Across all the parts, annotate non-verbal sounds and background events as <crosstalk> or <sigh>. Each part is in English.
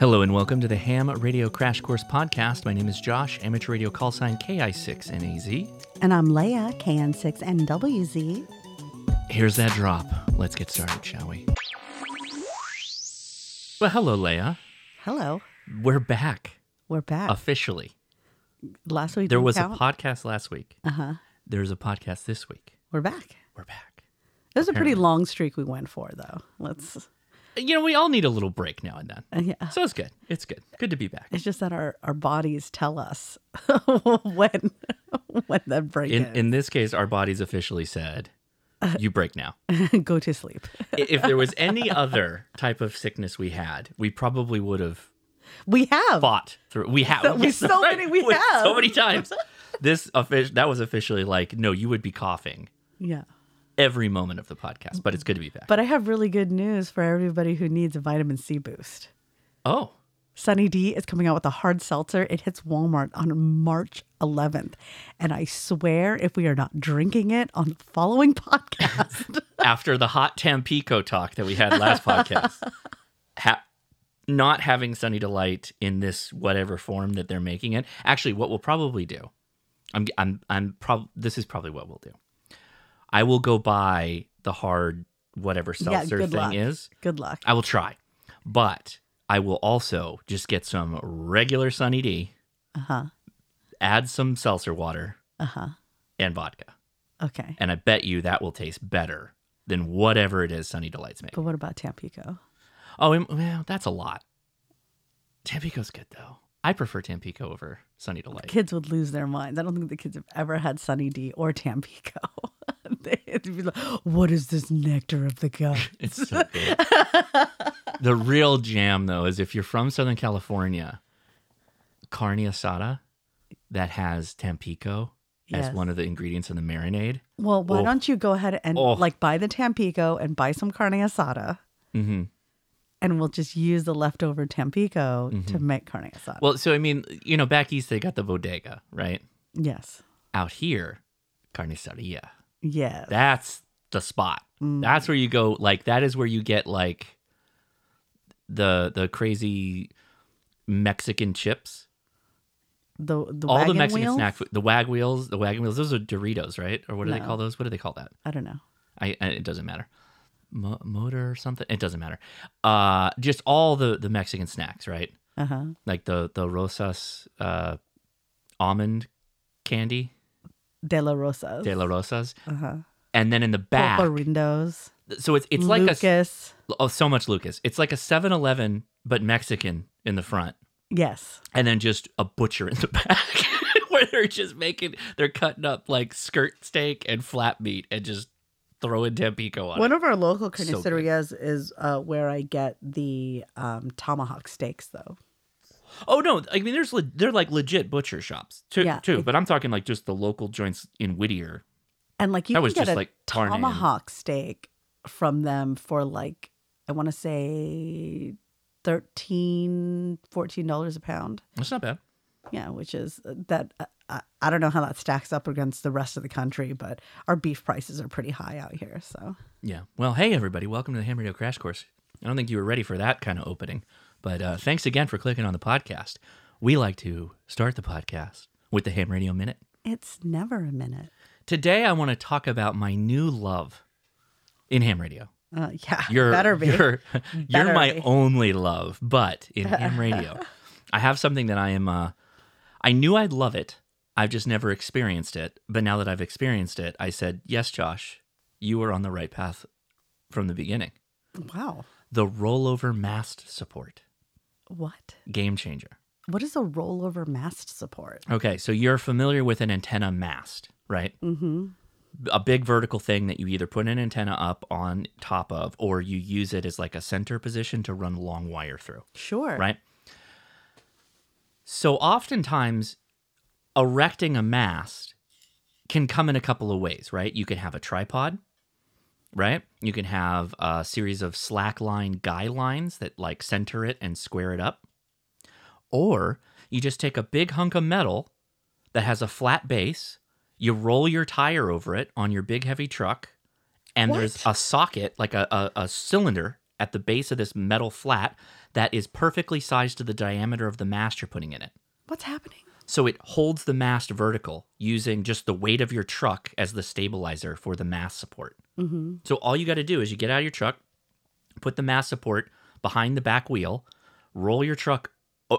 Hello and welcome to the Ham Radio Crash Course podcast. My name is Josh, amateur radio call sign KI6NAZ. And I'm Leia, KN6NWZ. Here's that drop. Let's get started, shall we? Well, hello, Leia. Hello. We're back We're back. officially. Last week There was a podcast last week. Uh-huh. There's a podcast this week. We're back. We're back. It was a pretty long streak we went for, though. Let's. You know, we all need a little break now and then. Uh, yeah. So it's good. It's good. Good to be back. It's just that our, our bodies tell us <laughs> when when that break In is. in this case, our bodies officially said, "You break now." <laughs> Go to sleep. if there was any other type of sickness we had, we probably would have We have. fought through. We have So- Yes, so many we have. so many times. This offic- that was officially like, no, you would be coughing Yeah. Every moment of the podcast, but it's good to be back. But I have really good news for everybody who needs a vitamin C boost. oh, Sunny D is coming out with a hard seltzer. It hits Walmart on March 11th. And I swear, if we are not drinking it on the following <laughs> podcast, <laughs> after the hot Tampico talk that we had last podcast, <laughs> ha- not having Sunny Delight in this whatever form that they're making it. Actually, what we'll probably do, I'm, I'm, I'm prob. This is probably what we'll do. I will go buy the hard whatever seltzer good thing luck. is. Good luck. I will try, but I will also just get some regular Sunny D, Uh huh. add some seltzer water Uh huh. and vodka, Okay. and I bet you that will taste better than whatever it is Sunny Delights make. But what about Tampico? Oh, and- well, that's a lot. Tampico's good though. I prefer Tampico over Sunny Delight. Kids would lose their minds. I don't think the kids have ever had Sunny D or Tampico. <laughs> They'd be like, what is this nectar of the gods? <laughs> It's so good. the real jam though is if you're from Southern California, carne asada that has Tampico as Yes. one of the ingredients in the marinade. Well, why Oh. don't you go ahead and Oh. like buy the Tampico and buy some carne asada? hmm And we'll just use the leftover Tampico Mm-hmm. to make carne asada. Well, so I mean, you know, back east they got the bodega, right? yes. Out here, carniceria. Yes. That's the spot. Mm. That's where you go. Like that is where you get like the the crazy Mexican chips. the the All the Mexican wheels? snack food, the wag wheels, the wagon wheels. Those are Doritos, right? Or what do they call those? What do they call that? I don't know. I, I it doesn't matter. Mo- motor or something. It doesn't matter. Uh, just all the the Mexican snacks, right? Uh huh. Like the the Rosas uh, almond candy, De La Rosas. de la Rosas, uh huh. and then in the back. So it's it's like a Lucas. Oh, so much Lucas. It's like a 7 Eleven, but Mexican in the front, yes. and then just a butcher in the <laughs> back <laughs> where they're just making, they're cutting up like skirt steak and flat meat and just throwing Tampico on One it. of our local So carnicerias is uh, where I get the um, tomahawk steaks, though. Oh, no. I mean, there's, le- they're like legit butcher shops too, Yeah. too, but I'm talking like just the local joints in Whittier. And like you That can was get just, a like, tomahawk steak from them for like I want to say 13 14 dollars a pound. That's not bad. Yeah, which is uh, that uh, I, I don't know how that stacks up against the rest of the country, but our beef prices are pretty high out here. So Yeah. Well, hey, everybody. Welcome to the Ham Radio Crash Course. I don't think you were ready for that kind of opening, but uh, thanks again for clicking on the podcast. We like to start the podcast with the Ham Radio Minute. it's never a minute. Today, I want to talk about my new love in ham radio. Uh, yeah, You're, better be. You're, <laughs> you're my be. only love, but in ham <laughs> radio, I have something that I am. Uh, I knew I'd love it. I've just never experienced it. But now that I've experienced it, I said, "Yes, Josh, you were on the right path from the beginning." Wow, The rollover mast support, what? game changer. What is a rollover mast support? Okay, so you're familiar with an antenna mast, right? Mm-hmm. a big vertical thing that you either put an antenna up on top of or you use it as like a center position to run long wire through, Sure. right? So oftentimes erecting a mast can come in a couple of ways, right? You can have a tripod, right? You can have a series of slackline guy lines that like center it and square it up. Or you just take a big hunk of metal that has a flat base, you roll your tire over it on your big heavy truck, and there's a socket, like a, a, a cylinder at the base of this metal flat that is perfectly sized to the diameter of the mast you're putting in it. What's happening? So it holds the mast vertical using just the weight of your truck as the stabilizer for the mast support. Mm-hmm. So all you got to do is you get out of your truck, put the mast support behind the back wheel, roll your truck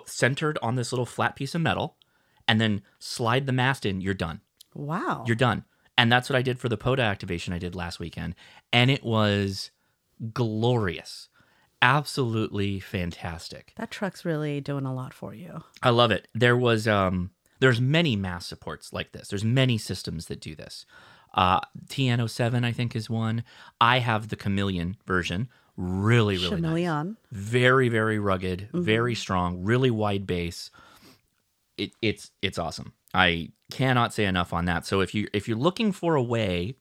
centered on this little flat piece of metal, and then slide the mast in. You're done. Wow. You're done. And that's what I did for the POTA activation I did last weekend. And it was glorious. Absolutely fantastic. that truck's really doing a lot for you. I love it. There was um there's many mass supports like this. There's many systems that do this. Uh TN07 I think is one. I have the Chameleon version. Really, really nice. Chameleon. Very, very rugged, very strong, really wide base. It, it's it's awesome. I cannot say enough on that. So if you if you're looking for a way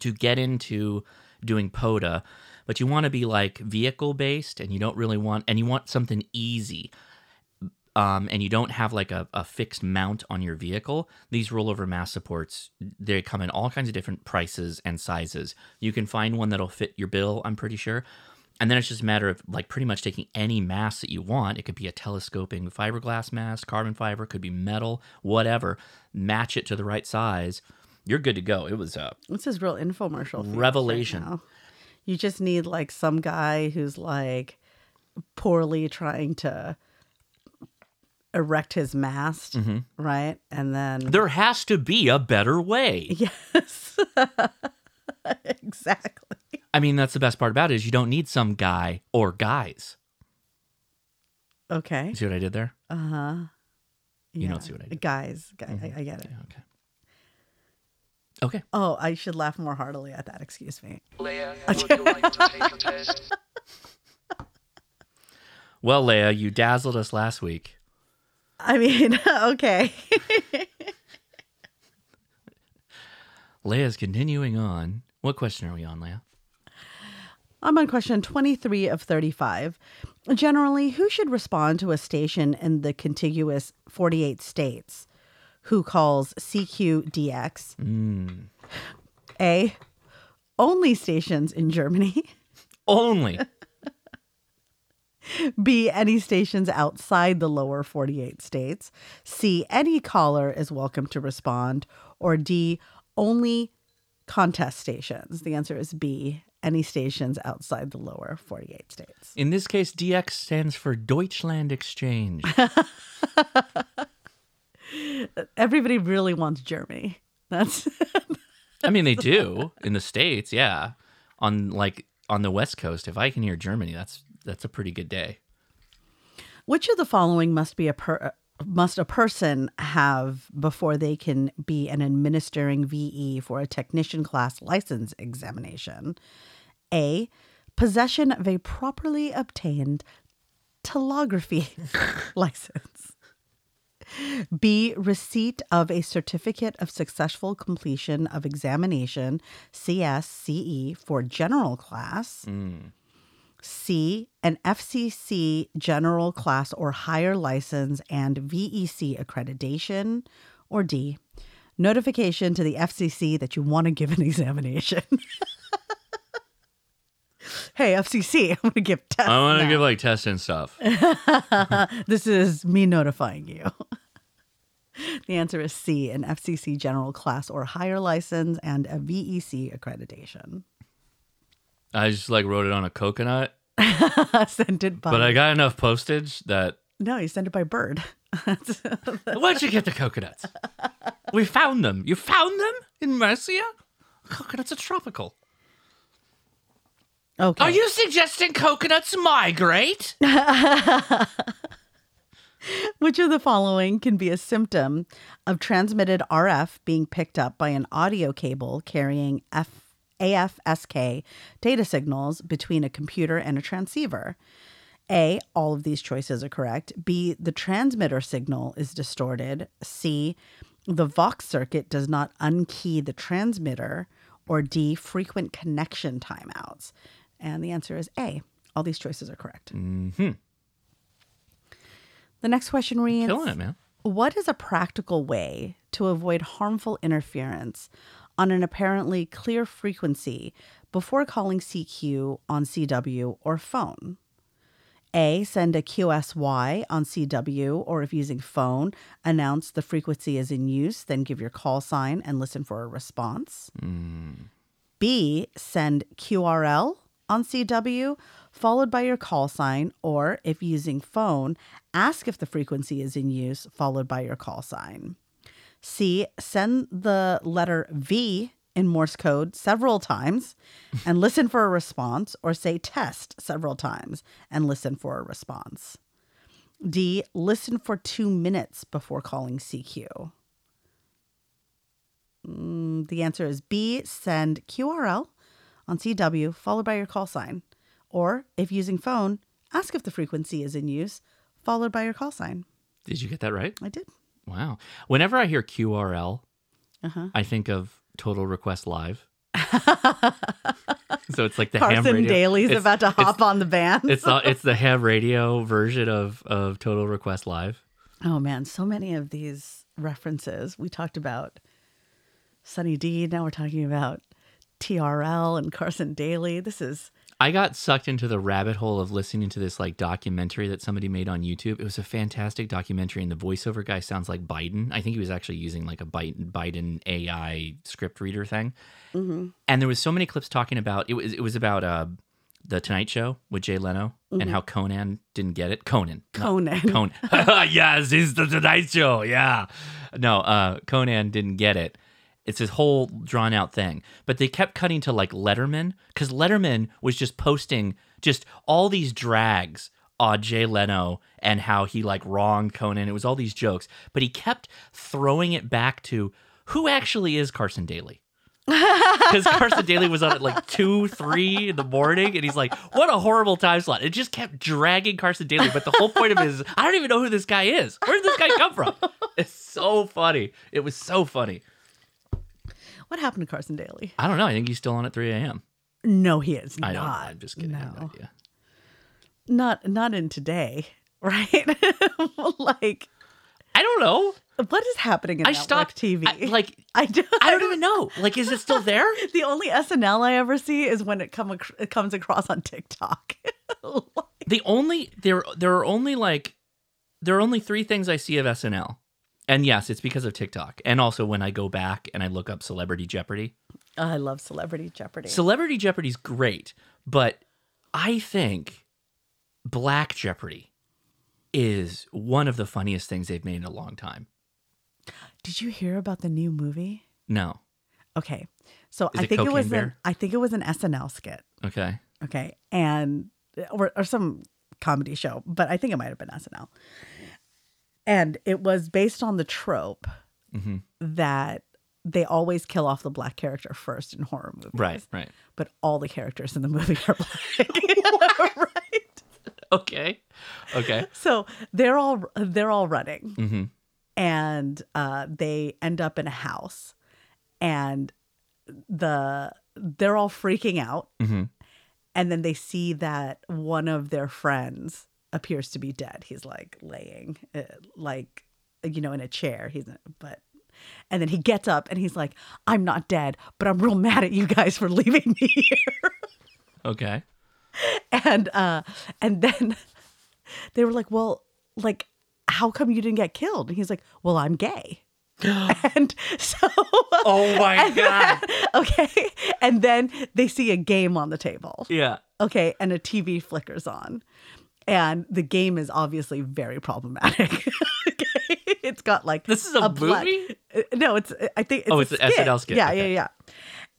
to get into doing POTA, but you want to be like vehicle based and you don't really want and you want something easy. Um, and you don't have like a, a fixed mount on your vehicle, these rollover mass supports, they come in all kinds of different prices and sizes. You can find one that'll fit your bill, I'm pretty sure. And then it's just a matter of like pretty much taking any mass that you want. It could be a telescoping fiberglass mass, carbon fiber, could be metal, whatever. Match it to the right size. You're good to go. It was uh, This is real infomercial. right Revelation. now. You just need like some guy who's like poorly trying to erect his mast, Mm-hmm. right? And then there has to be a better way. <laughs> yes, <laughs> exactly. I mean, that's the best part about it is you don't need some guy or guys. Okay. See what I did there? Uh huh. You don't see what I did. Guys, guy, I, I get it. Yeah, okay. Okay. Oh, I should laugh more heartily at that. Excuse me. Leia, <laughs> would you like to take a test? Well, Leia, you dazzled us last week. I mean, <laughs> okay. <laughs> Leia's continuing on. What question are we on, Leia? I'm on question 23 of 35. Generally, who should respond to a station in the contiguous 48 states? Who calls CQDX? Hmm. A. Only stations in Germany. Only. <laughs> B. Any stations outside the lower 48 states. C. Any caller is welcome to respond. Or D. Only contest stations. The answer is B. Any stations outside the lower 48 states. In this case, DX stands for Deutschland Exchange. <laughs> Everybody really wants Germany. That's I mean, they <laughs> do in the states, yeah. On like on the West Coast, if I can hear Germany, that's that's a pretty good day. which of the following must be a per uh, must a person have before they can be an administering VE for a technician class license examination? A. Possession of a properly obtained telegraphy <laughs> license. B. Receipt of a certificate of successful completion of examination CSCE for general class. Mm. C, an FCC general class or higher license and VEC accreditation. Or D, notification to the FCC that you want to give an <laughs> examination. <laughs> hey, FCC, I'm going to give tests. I want to give like tests and stuff. <laughs> This is me notifying you. <laughs> the answer is C, an FCC general class or higher license and a VEC accreditation. I just like wrote it on a coconut, <laughs> Sent it by. but I got enough postage that no, you sent it by bird. <laughs> Where'd you get the coconuts? We found them. You found them in Mercia? Coconuts are tropical. Okay. Are you suggesting coconuts migrate? <laughs> Which of the following can be a symptom of transmitted RF being picked up by an audio cable carrying F- AFSK data signals between a computer and a transceiver? A, all of these choices are correct. B, the transmitter signal is distorted. C, the Vox circuit does not unkey the transmitter. Or D, frequent connection timeouts. And the answer is A. All these choices are correct. Mm-hmm. The next question reads Killing it, man. What is a practical way to avoid harmful interference on an apparently clear frequency before calling CQ on CW or phone. A. Send a QSY on CW, or if using phone, announce the frequency is in use, then give your call sign and listen for a response. Hmm. B. Send QRL on CW, followed by your call sign, or if using phone, ask if the frequency is in use, followed by your call sign. C. Send the letter V in Morse code several times <laughs> and listen for a response, or say test several times and listen for a response. D. Listen for two minutes before calling CQ. Mm, the answer is B. Send QRL on CW followed by your call sign. Or if using phone, ask if the frequency is in use followed by your call sign. Did you get that right? I did. Wow. Whenever I hear QRL, Uh-huh. I think of Total Request Live. <laughs> so it's like the ham Carson radio. Daly's It's- about to hop on the band. It's the it's <laughs> the ham radio version of of Total Request Live. oh man, so many of these references. We talked about Sunny D. Now we're talking about TRL and Carson Daly. This is I got sucked into the rabbit hole of listening to this like documentary that somebody made on YouTube. It was a fantastic documentary, and the voiceover guy sounds like Biden. I think he was actually using like a Biden, Biden AI script reader thing. And there was so many clips talking about it was it was about uh, the Tonight Show with Jay Leno and how Conan didn't get it. Conan, Conan. Conan. <laughs> yes, it's the Tonight Show. Yeah. No, uh, Conan didn't get it. It's this whole drawn out thing. But they kept cutting to like Letterman because Letterman was just posting just all these drags on Jay Leno and how he like wronged Conan. It was all these jokes. But he kept throwing it back to who actually is Carson Daly? <laughs> Because Carson Daly was on at like two, three in the morning, and he's like, "What a horrible time slot!" It just kept dragging Carson Daly. But the whole point of it is, I don't even know who this guy is. Where did this guy come from? <laughs> It's so funny. It was so funny. What happened to Carson Daly? I don't know. I think he's still on at 3 a.m. No, he is I not. don't know. I'm just kidding. I have no No. idea. Not not in today, <laughs> right? <laughs> like I don't know. what is happening in I stopped TV? I- like, <laughs> I don't, I don't even know. Like, is it still there? The only SNL I ever see is when it come ac- it comes across on TikTok. The only there there are only like there are only three things I see of SNL. And yes, it's because of TikTok. And also when I go back and I look up Celebrity Jeopardy. I love Celebrity Jeopardy. Celebrity Jeopardy's great, but I think Black Jeopardy is one of the funniest things they've made in a long time. Did you hear about the new movie? No. Okay, so Is I it think it was an, I think it was an SNL skit. Okay. Okay, and or or some comedy show, but I think it might have been SNL. And it was based on the trope Mm-hmm. that they always kill off the black character first in horror movies. Right, right. But all the characters in the movie are black. <laughs> <laughs> right. Okay. Okay. So they're all they're all running, Mm-hmm. and uh, they end up in a house, and the they're all freaking out, Mm-hmm. and then they see that one of their friends appears to be dead. He's like laying, uh, like you know, in a chair. He's but. And then he gets up and he's like, I'm not dead, but I'm real mad at you guys for <laughs> leaving me here. Okay. and uh and then <laughs> they were like well like how come you didn't get killed and he's like well i'm gay <gasps> and so Oh my <laughs> god. okay and then they see a game on the table Yeah. okay and a tv flickers on and the game is obviously very problematic <laughs> okay it's got like This is a black- movie? Uh, no it's i think it's Oh, it's an SNL skit. yeah Okay. yeah yeah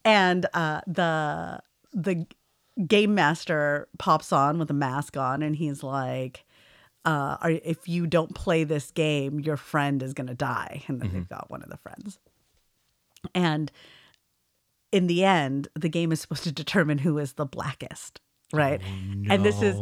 and uh the the game master pops on with a mask on and he's like uh are, if you don't play this game your friend is going to die and then Mm-hmm. they've got one of the friends and in the end the game is supposed to determine who is the blackest right and this is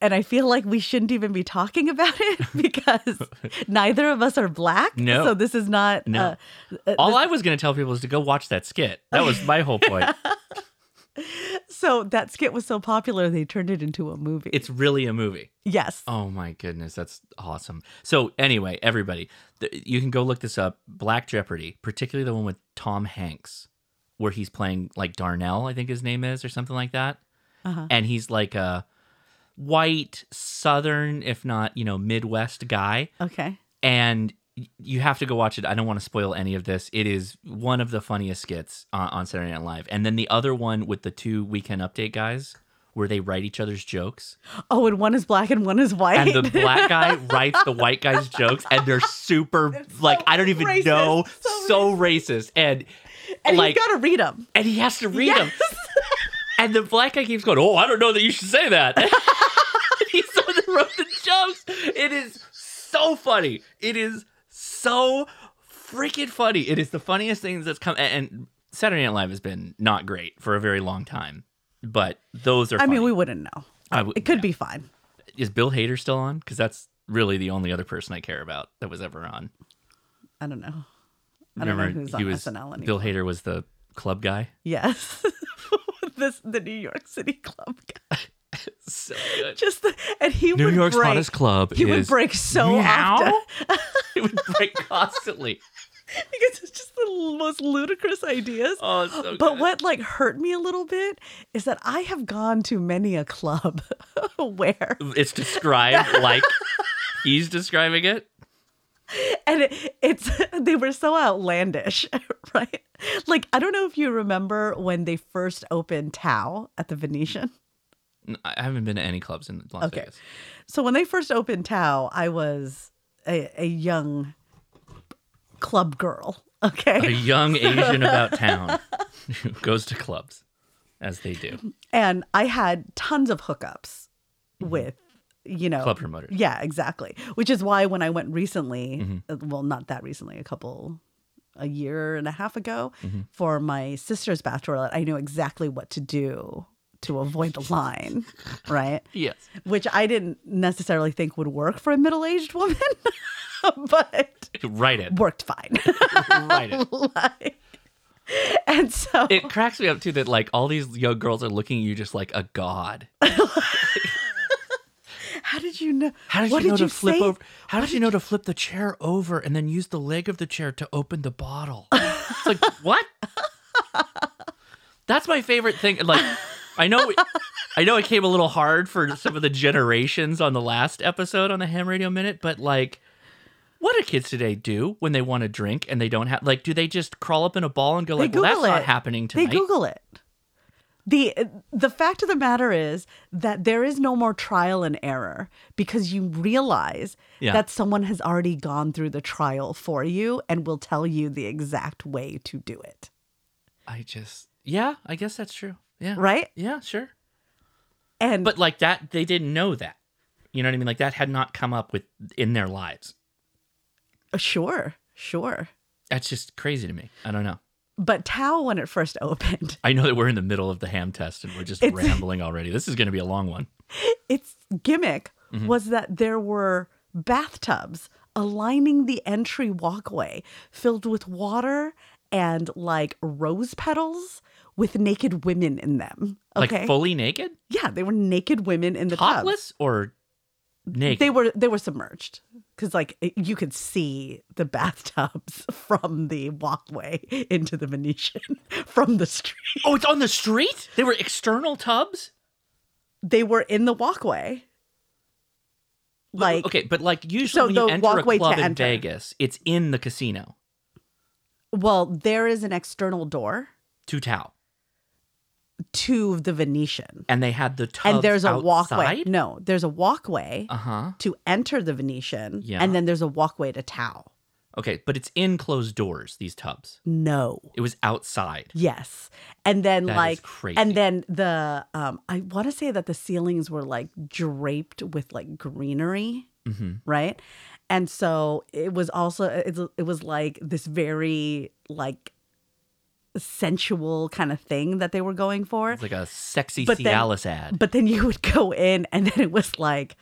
and i feel like we shouldn't even be talking about it <laughs> because neither of us are black No. so this is not No. uh, uh, All I was going to tell people is to go watch that skit. That was my whole point. <laughs> so that skit was so popular they turned it into a movie It's really a movie. yes Oh my goodness, that's awesome. So anyway, everybody, th- you can go look this up. Black Jeopardy, particularly the one with Tom Hanks. where he's playing like Darnell, I think his name is, or something like that. Uh-huh. And he's like a white, southern, if not, you know, Midwest guy. Okay. And you have to go watch it. I don't want to spoil any of this. It is one of the funniest skits on, on Saturday Night Live. And then the other one with the two Weekend Update guys, where they write each other's jokes. Oh, and one is black and one is white. And the <laughs> black guy writes the white guy's jokes, and they're super, <laughs> like, I don't even racist, know, so so, racist. And, and like, you got to read them. and he has to read Yes. them. <laughs> And the black guy keeps going, Oh, I don't know that you should say that. He's the one that wrote the jokes. It is so funny. It is so freaking funny. It is the funniest things that's come. And Saturday Night Live has been not great for a very long time, but those are. I mean, we wouldn't know. W- It could yeah. be fine. Is Bill Hader still on? Because that's really the only other person I care about that was ever on. I don't know. I don't know who's on he was SNL anymore. Bill Hader was the club guy. Yes. <laughs> this the New York City club guy. <laughs> So good. Just the, and he New would York's break, hottest club He would break so Meow? often <laughs> it would break constantly. because it's just the most ludicrous ideas. Oh, so but good. what like hurt me a little bit is that I have gone to many a club <laughs> where It's described like he's describing it. <laughs> and it, it's <laughs> they were so outlandish, <laughs> right? Like I don't know if you remember when they first opened Tao at the Venetian. I haven't been to any clubs in Las Okay. Vegas. So when they first opened Tao, I was a, a young club girl. Okay. A young Asian about town who goes to clubs, as they do. And I had tons of hookups mm-hmm. with, you know. Club promoters. Yeah, exactly. Which is why when I went recently, Mm-hmm. uh, well, not that recently, a couple, a year and a half ago, Mm-hmm. for my sister's bachelorette, I knew exactly what to do to avoid the line, <laughs> right? Yes. Which I didn't necessarily think would work for a middle aged woman, <laughs> but Write it. worked fine. <laughs> Write it. like, and so It cracks me up too that like all these young girls are looking at you just like a god. How did you know? How did what you know did to flip say? over? How did you know to flip the chair over and then use the leg of the chair to open the bottle? It's like <laughs> what? That's my favorite thing. Like, I know, I know it came a little hard for some of the generations on the last episode on the Ham Radio Minute, but like, what do kids today do when they want to drink and they don't have? Like, do they just crawl up in a ball and go They like, "Well, that's Google not it. happening They tonight"? Google it. The the fact of the matter is that there is no more trial and error because you realize Yeah. that someone has already gone through the trial for you and will tell you the exact way to do it. I just, yeah, I guess that's true. Yeah, Right? Yeah, sure. And But like that, they didn't know that. You know what I mean? Like that had not come up with in their lives. Uh, sure, sure. That's just crazy to me. I don't know. But Tao when it first <laughs> opened, I know that we're in the middle of the ham test and we're just It's- <laughs> rambling already. This is going to be a long one. its gimmick Mm-hmm. was that there were bathtubs aligning the entry walkway filled with water and like rose petals with naked women in them. Okay. Like fully naked, yeah, they were naked women in the tubs. topless, or naked. They were they were submerged because like you could see the bathtubs <laughs> from the walkway into the Venetian <laughs> from the street. oh, it's on the street. They were external tubs. They were in the walkway. Like okay, but like usually So when you enter a club in enter. Vegas, it's in the casino. well, there is an external door To Tao, to the Venetian. and they had the tubs and there's a walkway. No, there's a walkway Uh huh. to enter the Venetian. Yeah. And then there's a walkway to Tao. Okay, but it's in closed doors. These tubs. No. It was outside. Yes. And then That like crazy. and then the um I want to say that the ceilings were like draped with like greenery, hmm right? And so it was also it, it was like this very like sensual kind of thing that they were going for. It's like a sexy But then- Cialis ad. But then you would go in and then it was like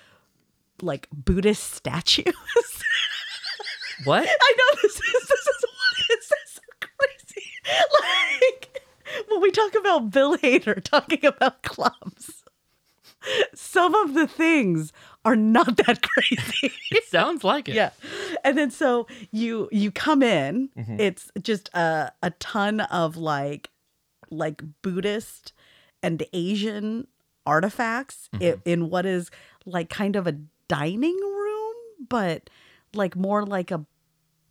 like Buddhist statues. <laughs> What? I know this is this is what this so crazy. <laughs> Like when we talk about Bill Hader talking about clubs, some of the things are not <laughs> that crazy. It sounds like it. yeah. And then so you you come in, Mm-hmm. it's just a a ton of like like Buddhist and Asian artifacts i- in what is like kind of a dining room, but like more like a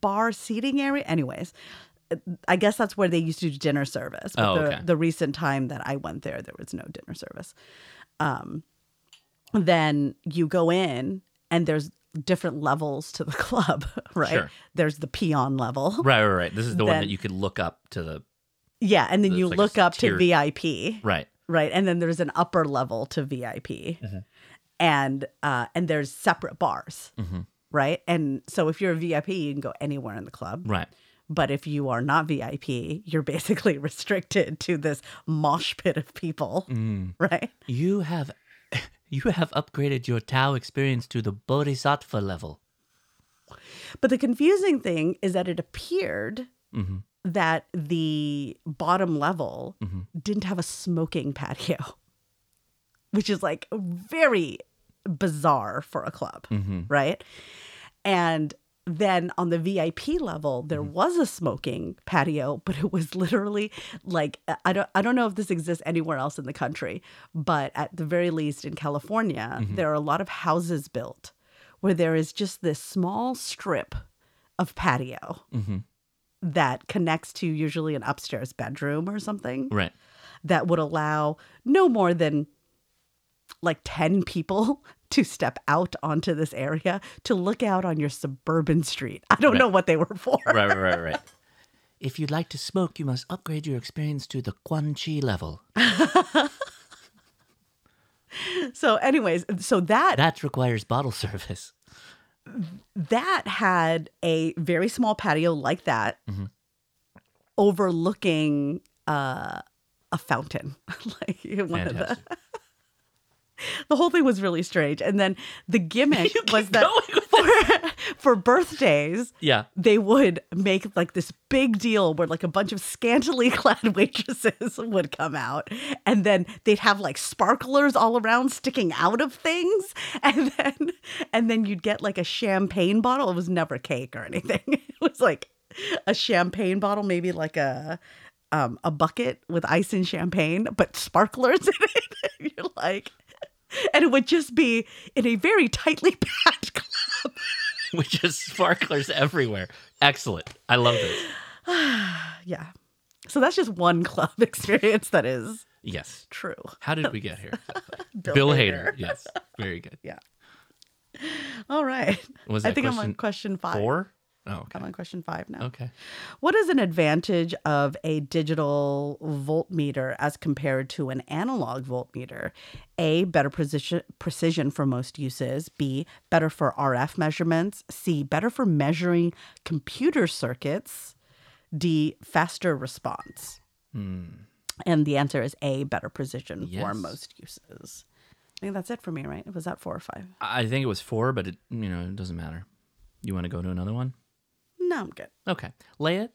bar seating area. Anyways, I guess that's where they used to do dinner service. But Oh, the, the recent time that I went there, there was no dinner service. Um, then you go in and there's different levels to the <laughs> club, right? Sure. There's the peon level. Right, right, right. This is the one that you could look up to the Yeah. And then It's you like look up to VIP. right. right and then there's an upper level to vip Mm-hmm. and uh and there's separate bars Mm-hmm. right and so if you're a vip you can go anywhere in the club Right. but if you are not vip you're <laughs> basically restricted to this mosh pit of people Mm. right You have you have upgraded your Tao experience to the Bodhisattva level. but the confusing thing is that it appeared Mm-hmm. that the bottom level didn't have a smoking patio <laughs> which is like very bizarre for a club Mm-hmm. right? And then on the VIP level, there Mm-hmm. was a smoking patio, but it was literally like I don't I don't know if this exists anywhere else in the country, but at the very least in California, Mm-hmm. there are a lot of houses built where there is just this small strip of patio Mm-hmm. that connects to usually an upstairs bedroom or something Right. that would allow no more than like 10 people to step out onto this area to look out on your suburban street. I don't Right. know what they were for. Right, right, right, right. <laughs> If you'd like to smoke, you must upgrade your experience to the Quan Chi level. <laughs> So anyways, so that That requires bottle <laughs> service. that had a very small patio like that overlooking uh a fountain. like one of the. <laughs> the whole thing was really strange. And then the gimmick <laughs> was that for, <laughs> for birthdays, Yeah. they would make like this big deal where like a bunch of scantily clad waitresses would come out. And then they'd have like sparklers all around sticking out of things. And then and then you'd get like a champagne bottle. It was never cake or anything. It was like a champagne bottle maybe like a um, a bucket with ice and champagne but sparklers in it. You're like <laughs> and it would just be in a very tightly <laughs> packed club <laughs> Which is sparklers everywhere. Excellent. I love this. <sighs> Yeah. So that's just one club experience that is Yes. true. How did we get here? Bill, Bill Hader. Hader. Yes. Very good. Yeah. All right. Was I think I'm on question question five. Four? Oh, okay. I'm on question five now. Okay. What is an advantage of a digital voltmeter as compared to an analog voltmeter? A, better precision, precision for most uses. B, better for RF measurements. C, better for measuring computer circuits. D, faster response. Hmm. And the answer is A, better precision for most uses. I think that's it for me, right? Was that four or five? I think it was four, but it you know it doesn't matter. You want to go to another one? No, I'm good. Okay. Leia.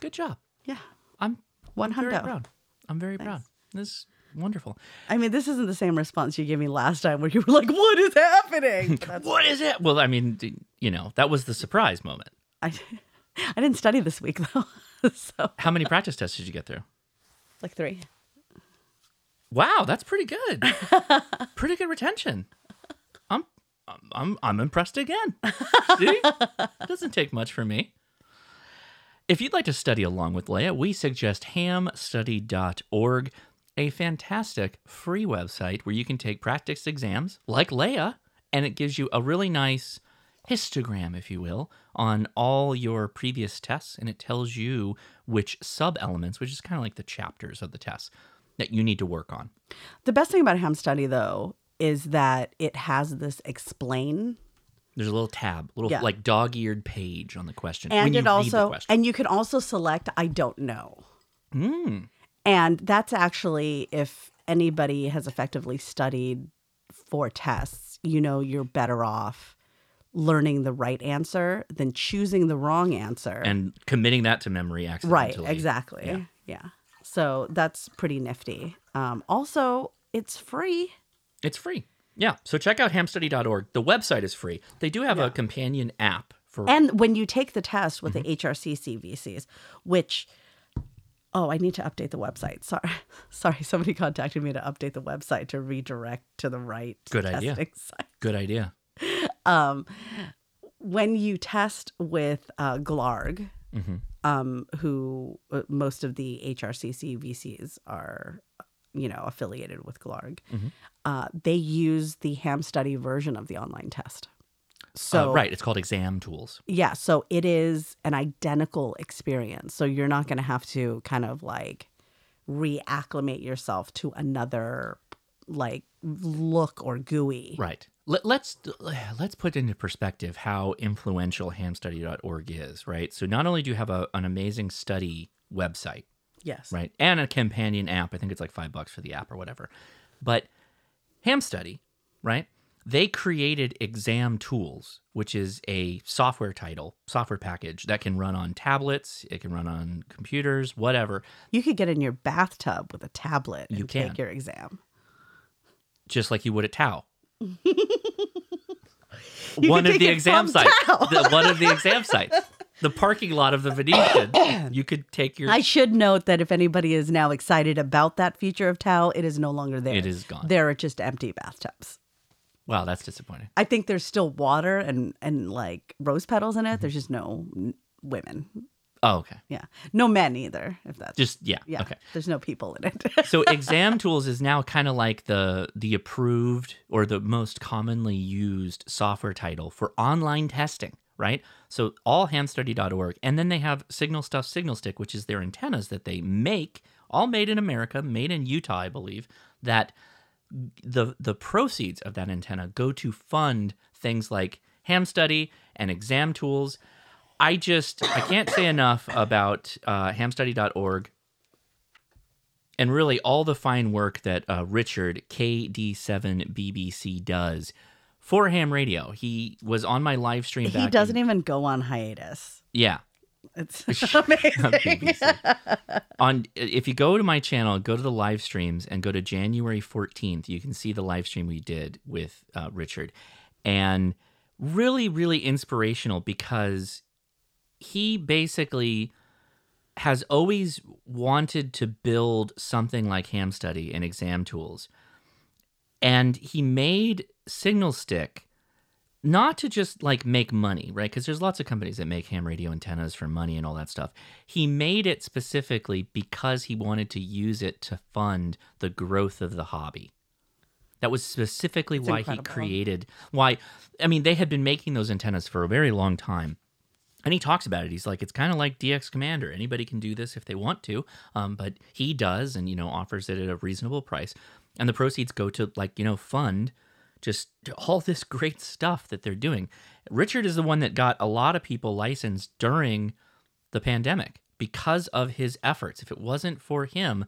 Good job. Yeah. I'm One I'm very hundo. proud. I'm very proud. This is wonderful. I mean, this isn't the same response you gave me last time where you were like, what is happening? <laughs> What is it? Well, I mean, you know, that was the surprise moment. I, <laughs> I didn't study this week though. <laughs> so, How many practice tests did you get through? like three. Wow, that's pretty good. pretty good retention. I'm I'm I'm, I'm impressed again. <laughs> See? it Doesn't take much for me. If you'd like to study along with Leia, we suggest hamstudy.org, a fantastic free website where you can take practice exams like Leia, and it gives you a really nice histogram, if you will, on all your previous tests, and it tells you which sub elements, which is kind of like the chapters of the tests, that you need to work on. The best thing about Ham Study though is that it has this explain There's a little tab, little Yeah. like dog-eared page on the question. and when you it also question. and you can also select I don't know. Mm. And that's actually if anybody has effectively studied for tests, you know you're better off learning the right answer than choosing the wrong answer. and committing that to memory right, exactly. Yeah. Yeah. So that's pretty nifty. Um, also, it's free. It's free. Yeah. So check out hamstudy.org. The website is free. They do have a companion app for And when you take the test with Mm-hmm. the HRCC VEs, which Oh, I need to update the website. <laughs> Sorry, sorry. Somebody contacted me to update the website to redirect to the right Good idea. <laughs> site. Good idea. Um, when you test with uh, GLAARG, um, who uh, most of the HRCC VEs are, you know, affiliated with GLAARG, uh, they use the ham study version of the online test. So Uh, right. It's called exam tools. yeah, so it is an identical experience. So you're not going to have to kind of like reacclimate yourself to another like look or GUI. Right. Let, let's let's put into perspective how influential hamstudy.org is, right? So not only do you have a, an amazing study website, Yes. right, and a companion app. I think it's like five bucks for the app or whatever. But Ham Study, right? They created Exam Tools, which is a software title, software package that can run on tablets, it can run on computers, whatever. You could get in your bathtub with a tablet and You take your exam. just like you would at Tao. <laughs> You one can of the exam sites. The, one of the exam sites. The parking lot of the Venetian. You could take your. I should note that if anybody is now excited about that feature of Tao, it is no longer there. It is gone. There are just empty bathtubs. wow, that's disappointing. I think there's still water and and like rose petals in it. There's just no n- women. Oh, okay. Yeah, no men either. If that's Just yeah. yeah, Okay. there's no people in it. <laughs> So exam tools is now kind of like the the approved or the most commonly used software title for online testing, right? So all hamstudy.org and then they have Signal Stuff Signal Stick, which is their antennas that they make, all made in America, made in Utah, I believe, that the the proceeds of that antenna go to fund things like ham study and exam tools. I just I can't say enough about uh, hamstudy.org and really all the fine work that uh, Richard KD7BBC does for Ham Radio. He was on my live stream. he doesn't in- even go on hiatus. yeah. It's <laughs> amazing. <laughs> On if you go to my channel, go to the live streams and go to January 14th, you can see the live stream we did with uh, Richard. And really, really inspirational because he basically has always wanted to build something like Ham Study and exam tools. And he made Signal Stick not to just like make money, right? Because there's lots of companies that make ham radio antennas for money and all that stuff. He made it specifically because he wanted to use it to fund the growth of the hobby. That was specifically why incredible. he created why I mean they had been making those antennas for a very long time. And he talks about it. He's like, it's kind of like DX Commander. Anybody can do this if they want to, um, but he does, and you know, offers it at a reasonable price. And the proceeds go to like you know fund just all this great stuff that they're doing. Richard is the one that got a lot of people licensed during the pandemic because of his efforts. If it wasn't for him,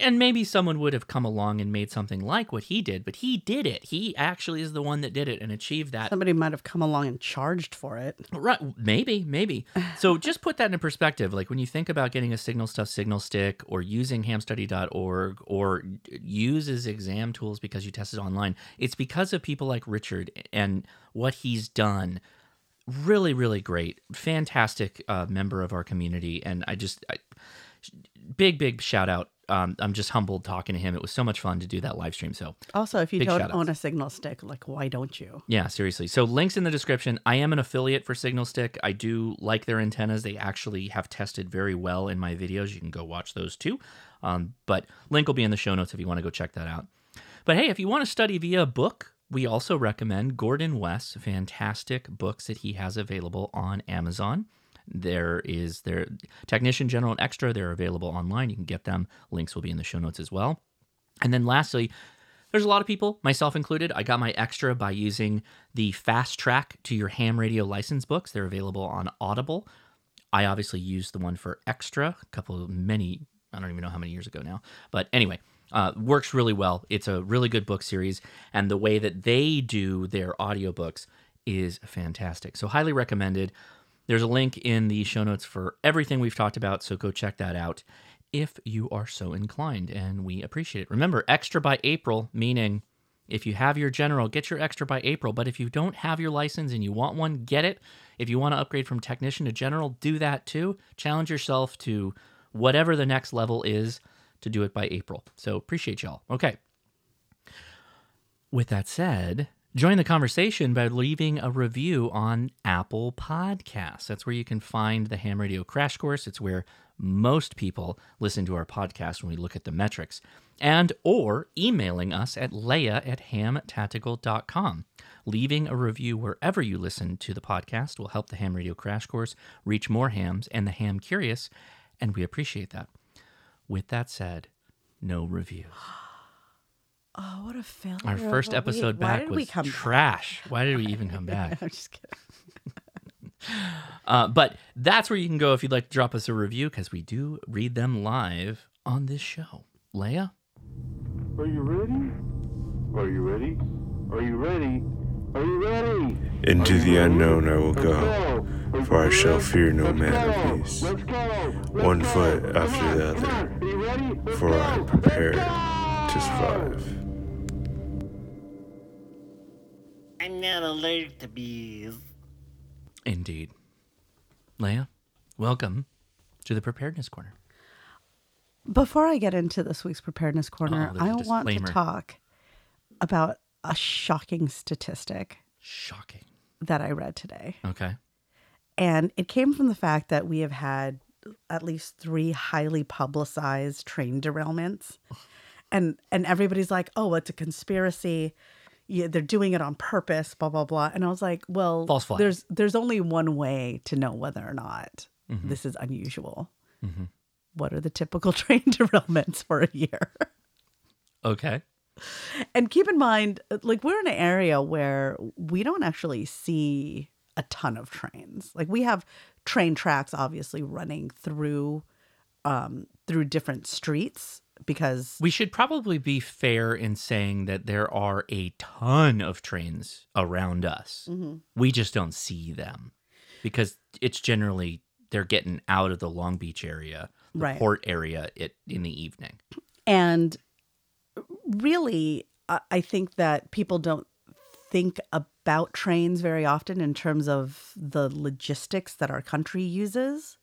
and maybe someone would have come along and made something like what he did, but he did it. He actually is the one that did it and achieved that Somebody might have come along and charged for it. Right, maybe, maybe. So <laughs> just put that in perspective. Like when you think about getting a signal stuff signal stick or using hamstudy.org or uses exam tools because you tested online, it's because of people like Richard and what he's done. Really, really great, fantastic uh, member of our community, and I just I, big, big shout out. Um, I'm just humbled talking to him. It was so much fun to do that live stream. So Also, if you don't own a signal stick, like why don't you? yeah, seriously. So links in the description. I am an affiliate for Signal Stick. I do like their antennas. They actually have tested very well in my videos. You can go watch those too. Um, but link will be in the show notes if you want to go check that out. But hey, if you want to study via book, we also recommend Gordon West's fantastic books that he has available on Amazon. There is their Technician General and Extra. They're available online. You can get them. Links will be in the show notes as well. And then lastly, there's a lot of people, myself included. I got my extra by using the fast track to your ham radio license books. They're available on Audible. I obviously used the one for extra a couple of many, I don't even know how many years ago now. But anyway, uh, works really well. It's a really good book series. And the way that they do their audiobooks is fantastic. So, highly recommended. There's a link in the show notes for everything we've talked about. So, go check that out if you are so inclined. And we appreciate it. Remember, extra by April, meaning if you have your general, get your extra by April. But if you don't have your license and you want one, get it. If you want to upgrade from technician to general, do that too. Challenge yourself to whatever the next level is to do it by April. So appreciate y'all. Okay. With that said, join the conversation by leaving a review on Apple Podcasts. That's where you can find the Ham Radio Crash Course. It's where most people listen to our podcast when we look at the metrics. And or emailing us at leia at hamtactical.com. Leaving a review wherever you listen to the podcast will help the Ham Radio Crash Course reach more hams and the ham curious, and we appreciate that. With that said, no reviews. Oh, what a failure! Our first a episode week. Why back did was we come trash. Why did we even come <laughs> back? I'm just kidding. <laughs> Uh, but that's where you can go if you'd like to drop us a review because we do read them live on this show. Leia? Are you ready? Are you ready? Are you ready? Are you ready? Into the unknown I will Let's go, Let's for I go. shall fear no Let's man go. of peace. Let's go. Let's One go. foot after on, the other. Are you ready? Let's for I go. prepare Let's to go. survive. I'm not allergic to bees. Indeed. Leia, welcome to the Preparedness Corner. Before I get into this week's preparedness corner, Oh, there's a I want to talk about a shocking statistic Shocking. that I read today. Okay. And it came from the fact that we have had at least three highly publicized train derailments. And and everybody's like, "Oh, it's a conspiracy. Yeah, they're doing it on purpose, blah blah blah." And I was like, "Well, False flag. there's there's only one way to know whether or not Mm-hmm. this is unusual. What are the typical <laughs> train derailments for a year?" Okay. And keep in mind, like we're in an area where we don't actually see a ton of trains. Like we have train tracks obviously running through um through different streets because We should probably be fair in saying that there are a ton of trains around us. Mm-hmm. We just don't see them because it's generally they're getting out of the Long Beach area, the Right. port area it, in the evening. and really I I think that people don't think about trains very often in terms of the logistics that our country uses.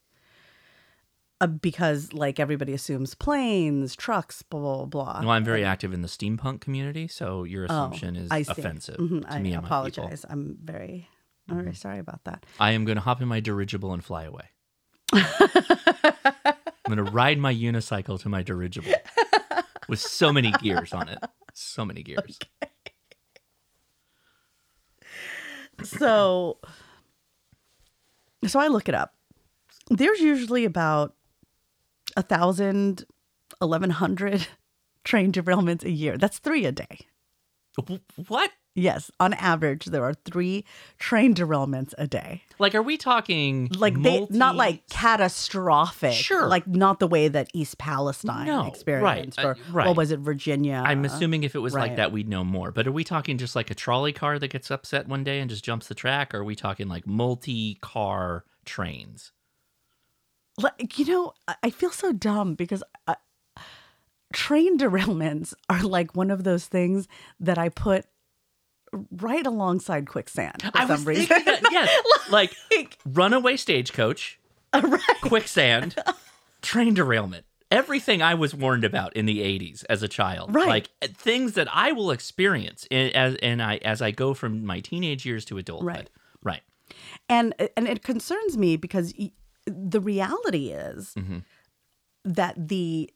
Uh, because like everybody assumes planes, trucks, blah blah blah. Well, I'm very active in the steampunk community, so your Oh, assumption is I see. offensive Mhm, to I me. Mm-hmm. apologize. I'm very, I'm very sorry about that. I am going to hop in my dirigible and fly away. <laughs> I'm going to ride my unicycle to my dirigible with so many gears on it. So many gears. So, so I look it up. There's usually about a thousand, eleven hundred <laughs> train derailments a year. That's three a day. What? Yes, on average, there are three train derailments a day. Like, are we talking Like they, not like catastrophic. Sure. Like not the way that East Palestine No, right, experienced, uh, or right. what was it, Virginia? I'm assuming if it was like that, we'd know more. But are we talking just like a trolley car that gets upset one day and just jumps the track? Or are we talking like multi car trains? Like you know I- feel so dumb because I, train derailments are like one of those things that i put right alongside quicksand for I some reason that, yes. <laughs> like Like, <laughs> runaway stagecoach, right quicksand, train derailment. Everything I was warned about in the 80s as a child. Right. Like uh, things that I will experience in, as and I as I go from my teenage years to adulthood. Right. Right. and and it concerns me because the reality is Mm-hmm. that the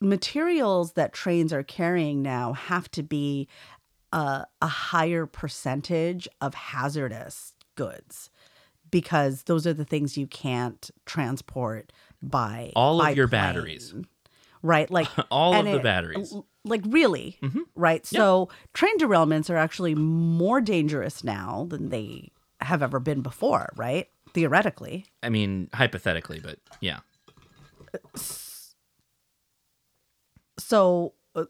materials that trains are carrying now have to be a, a higher percentage of hazardous goods because those are the things you can't transport by All of by your plane. batteries. right like <laughs> All of the it- batteries. Mm-hmm. like really right so train derailments are actually more dangerous now than they have ever been before right theoretically I mean, hypothetically, but yeah. so uh,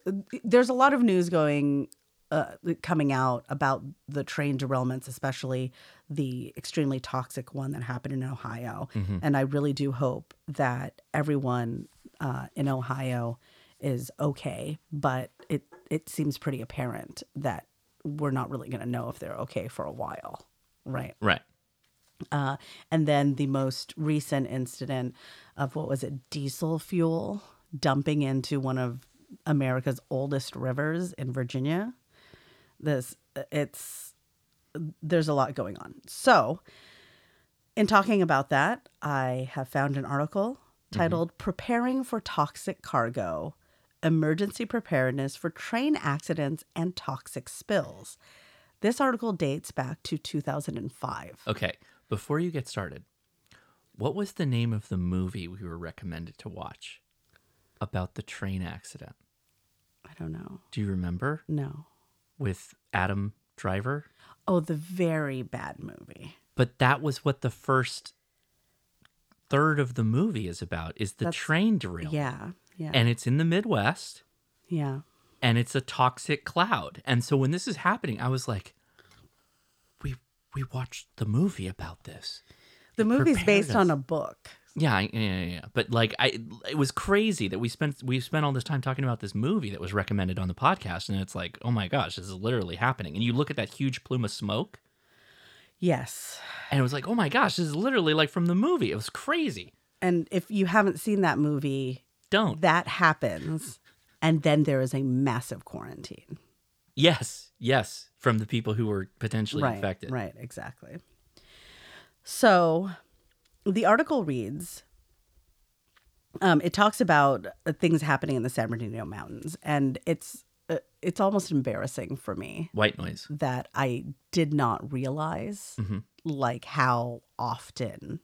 there's a lot of news going uh, coming out about the train derailments especially the extremely toxic one that happened in ohio and i really do hope that everyone uh, in ohio is okay but it it seems pretty apparent that we're not really going to know if they're okay for a while right Right. Uh, and then the most recent incident of what was it, diesel fuel dumping into one of America's oldest rivers in Virginia. This, it's, there's a lot going on. So, in talking about that, I have found an article titled Preparing for Toxic Cargo Emergency Preparedness for Train Accidents and Toxic Spills. This article dates back to 2005. Okay, before you get started, what was the name of the movie we were recommended to watch about the train accident? I don't know. Do you remember? No. With Adam Driver? Oh, the very bad movie. But that was what the first third of the movie is about is the That's- train derailment. Yeah. Yeah. And it's in the Midwest yeah. and it's a toxic cloud. And so when this is happening, I was like, we watched the movie about this. The movie's prepared based on a book. Yeah, yeah, yeah, yeah. But like, I it was crazy that we spent we spent all this time talking about this movie that was recommended on the podcast, and it's like, oh my gosh, this is literally happening. And you look at that huge plume of smoke, Yes. and it was like, oh my gosh, this is literally like from the movie. It was crazy. And if you haven't seen that movie, Don't. that happens. And then there is a massive quarantine. Yes, yes, from the people who were potentially right, infected. Right, exactly. So the article reads um, it talks about uh, things happening in the San Bernardino Mountains, and it's uh, it's almost embarrassing for me White noise. that I did not realize Mm-hmm. like how often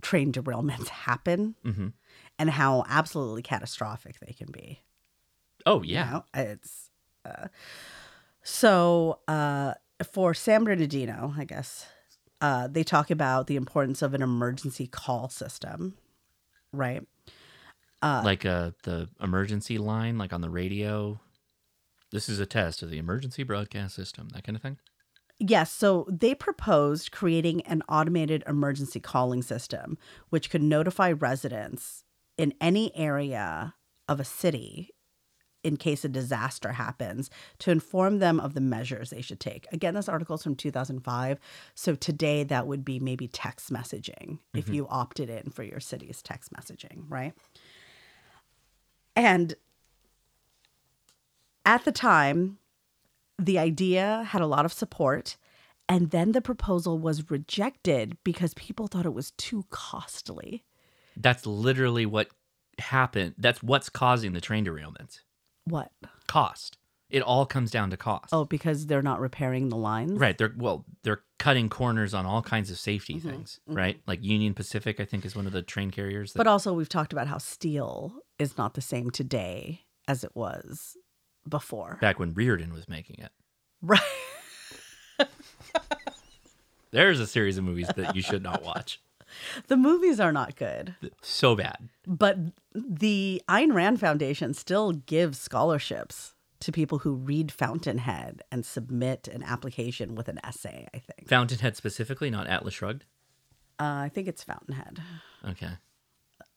train derailments happen Mm-hmm. and how absolutely catastrophic they can be. Oh you yeah. know? it's uh, so uh, for San Bernardino, I guess uh, they talk about the importance of an emergency call system, right? like uh the emergency line, like on the radio. This is a test of the emergency broadcast system, that kind of thing. Yes, so they proposed creating an automated emergency calling system which could notify residents in any area of a city in case a disaster happens to inform them of the measures they should take. Again, this article is from 2005, so today that would be maybe text messaging if mm-hmm. you opted in for your city's text messaging, right? And at the time, the idea had a lot of support and then the proposal was rejected because people thought it was too costly. That's literally what happened. That's what's causing the train derailments. What? Cost. It all comes down to cost. Oh, because they're not repairing the lines? Right. They're well, they're cutting corners on all kinds of safety Mm-hmm, things, right? Like Union Pacific, I think, is one of the train carriers. That, But also, we've talked about how steel is not the same today as it was before. back when Rearden was making it. Right. <laughs> There's a series of movies that you should not watch. <laughs> The movies are not good, So bad. but the Ayn Rand Foundation still gives scholarships to people who read Fountainhead and submit an application with an essay, I think. Fountainhead specifically, not Atlas Shrugged. Uh, I think it's Fountainhead. Okay.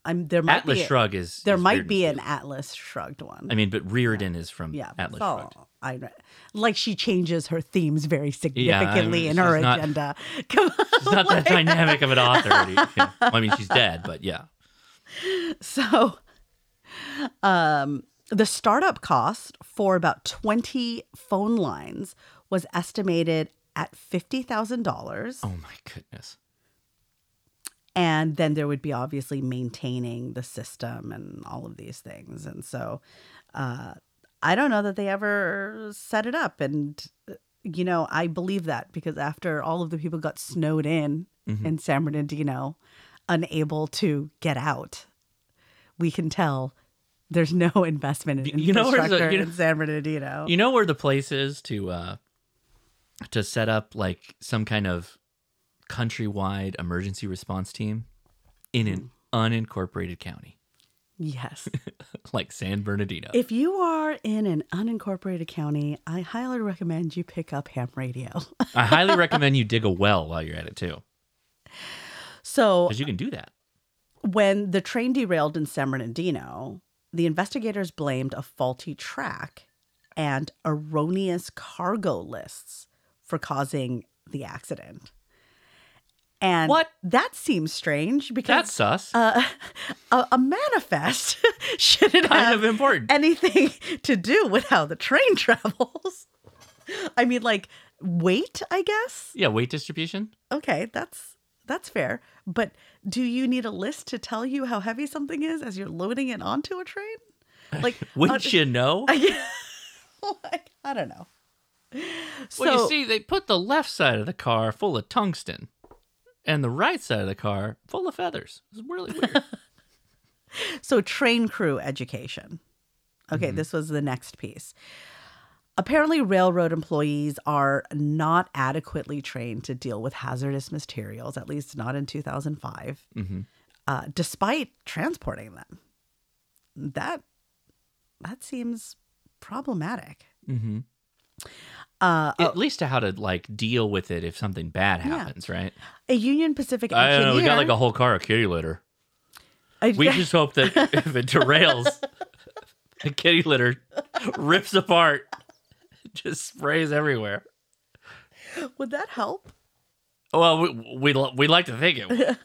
I'm there might Atlas be a- Shrug is there is might be an. Atlas shrugged one. I mean, but Rearden is from yeah, Atlas all Shrugged. Rand. Like she changes her themes very I significantly mean, in her not- agenda. <laughs> <laughs> Come on. She's not that dynamic of an <laughs> author. Yeah. I mean, she's dead, but yeah. So, um, the startup cost for about 20 phone lines was estimated at $50,000. Oh my goodness. And then there would be obviously maintaining the system and all of these things. And so uh, I don't know that they ever set it up. And, you know, I believe that because after all of the people got snowed in in San Bernardino, unable to get out, we can tell there's no <laughs> investment in You know, where's the- you know- in San Bernardino. You know where the place is to uh to set up like some kind of countrywide emergency response team in an hmm. unincorporated county yes. <laughs> like San Bernardino. If you are in an unincorporated county, I highly recommend you pick up ham radio. I highly <laughs> recommend you dig a well while you're at it too, so, because you can do that. when the train derailed in San Bernardino, the investigators blamed a faulty track and erroneous cargo lists for causing the accident. And What? that seems strange because That's sus. uh, <laughs> a, a manifest <laughs> shouldn't kind have of important. anything to do with how the train <laughs> travels. I mean, like weight, I guess. yeah, weight distribution. Okay, that's that's fair. But do you need a list to tell you how heavy something is as you're loading it onto a train? Like, Wouldn't uh, you know? like, I don't know. So, well, you see, they put the left side of the car full of tungsten, and the right side of the car full of feathers. It's really weird. <laughs> so train crew education. Okay, Mm-hmm. this was the next piece. Apparently, railroad employees are not adequately trained to deal with hazardous materials, at least not in 2005, Mm-hmm. uh, despite transporting them. That that seems problematic. mm-hmm. Uh, At least to how to like deal with it if something bad happens, right? a Union Pacific I engineer. don't know. We got like a whole car of kitty litter. a- We <laughs> just hope that <laughs> if it derails, <laughs> the kitty litter rips apart, just sprays everywhere. would that help? Well, we we we like to think it. would.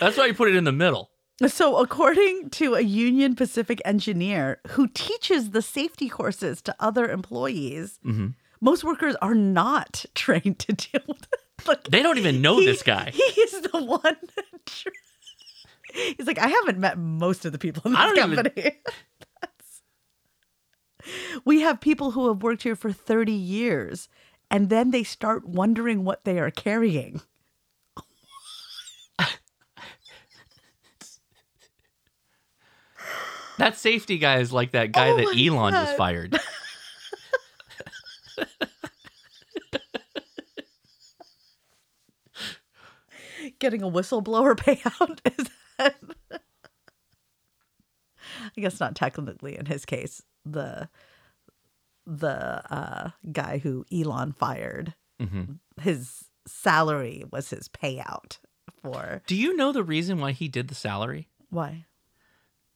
That's why you put it in the middle. So, according to a Union Pacific engineer who teaches the safety courses to other employees, Mm-hmm. Most workers are not <laughs> trained to deal with it. <laughs> Like, They don't even know he- this guy. He is the one. <laughs> He's like, I haven't met most of the people in I this don't even- company. That's- We have people who have worked here for 30 years, and then they start wondering what they are carrying. That safety guy is like that guy Oh that Elon just fired. Getting a whistleblower <laughs> payout is that I guess not technically in his case the the uh guy who Elon fired Mhm. his salary was his payout for Do you know the reason why he did the salary? why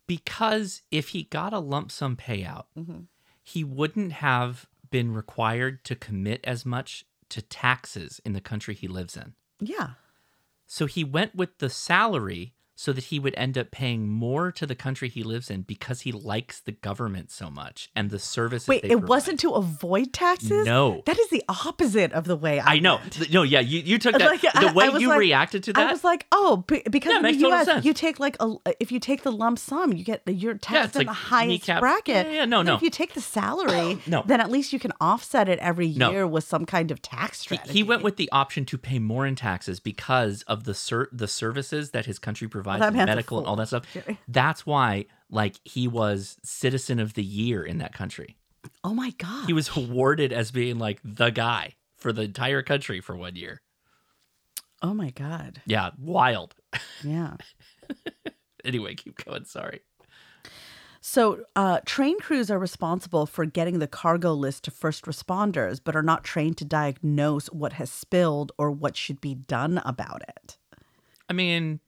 Because if he got a lump sum payout, he wouldn't have been required to commit as much to taxes in the country he lives in. yeah So he went with the salary so that he would end up paying more to the country he lives in because he likes the government so much and the services. wait they it provide. wasn't to avoid taxes No. that is the opposite of the way I, I know. went. No, yeah, you, you took that. Like, the way you like- reacted to that. I was like, oh, because Yeah, in the U.S. you take like a if you take the lump sum, you get you're taxed it's in like the highest kneecap- bracket. Yeah, yeah, no, And no. If you take the salary, <clears throat> No. then at least you can offset it every No. year with some kind of tax he, strategy. he went with the option to pay more in taxes because of the ser- the services that his country provides, man's a medical and all that stuff. That's why, like, he was citizen of the year in that country. oh my god, He was awarded as being like the guy for the entire country for one year. oh my god, Yeah, wild. yeah. <laughs> Anyway, keep going. Sorry. So, uh, train crews are responsible for getting the cargo list to first responders, but are not trained to diagnose what has spilled or what should be done about it. I mean,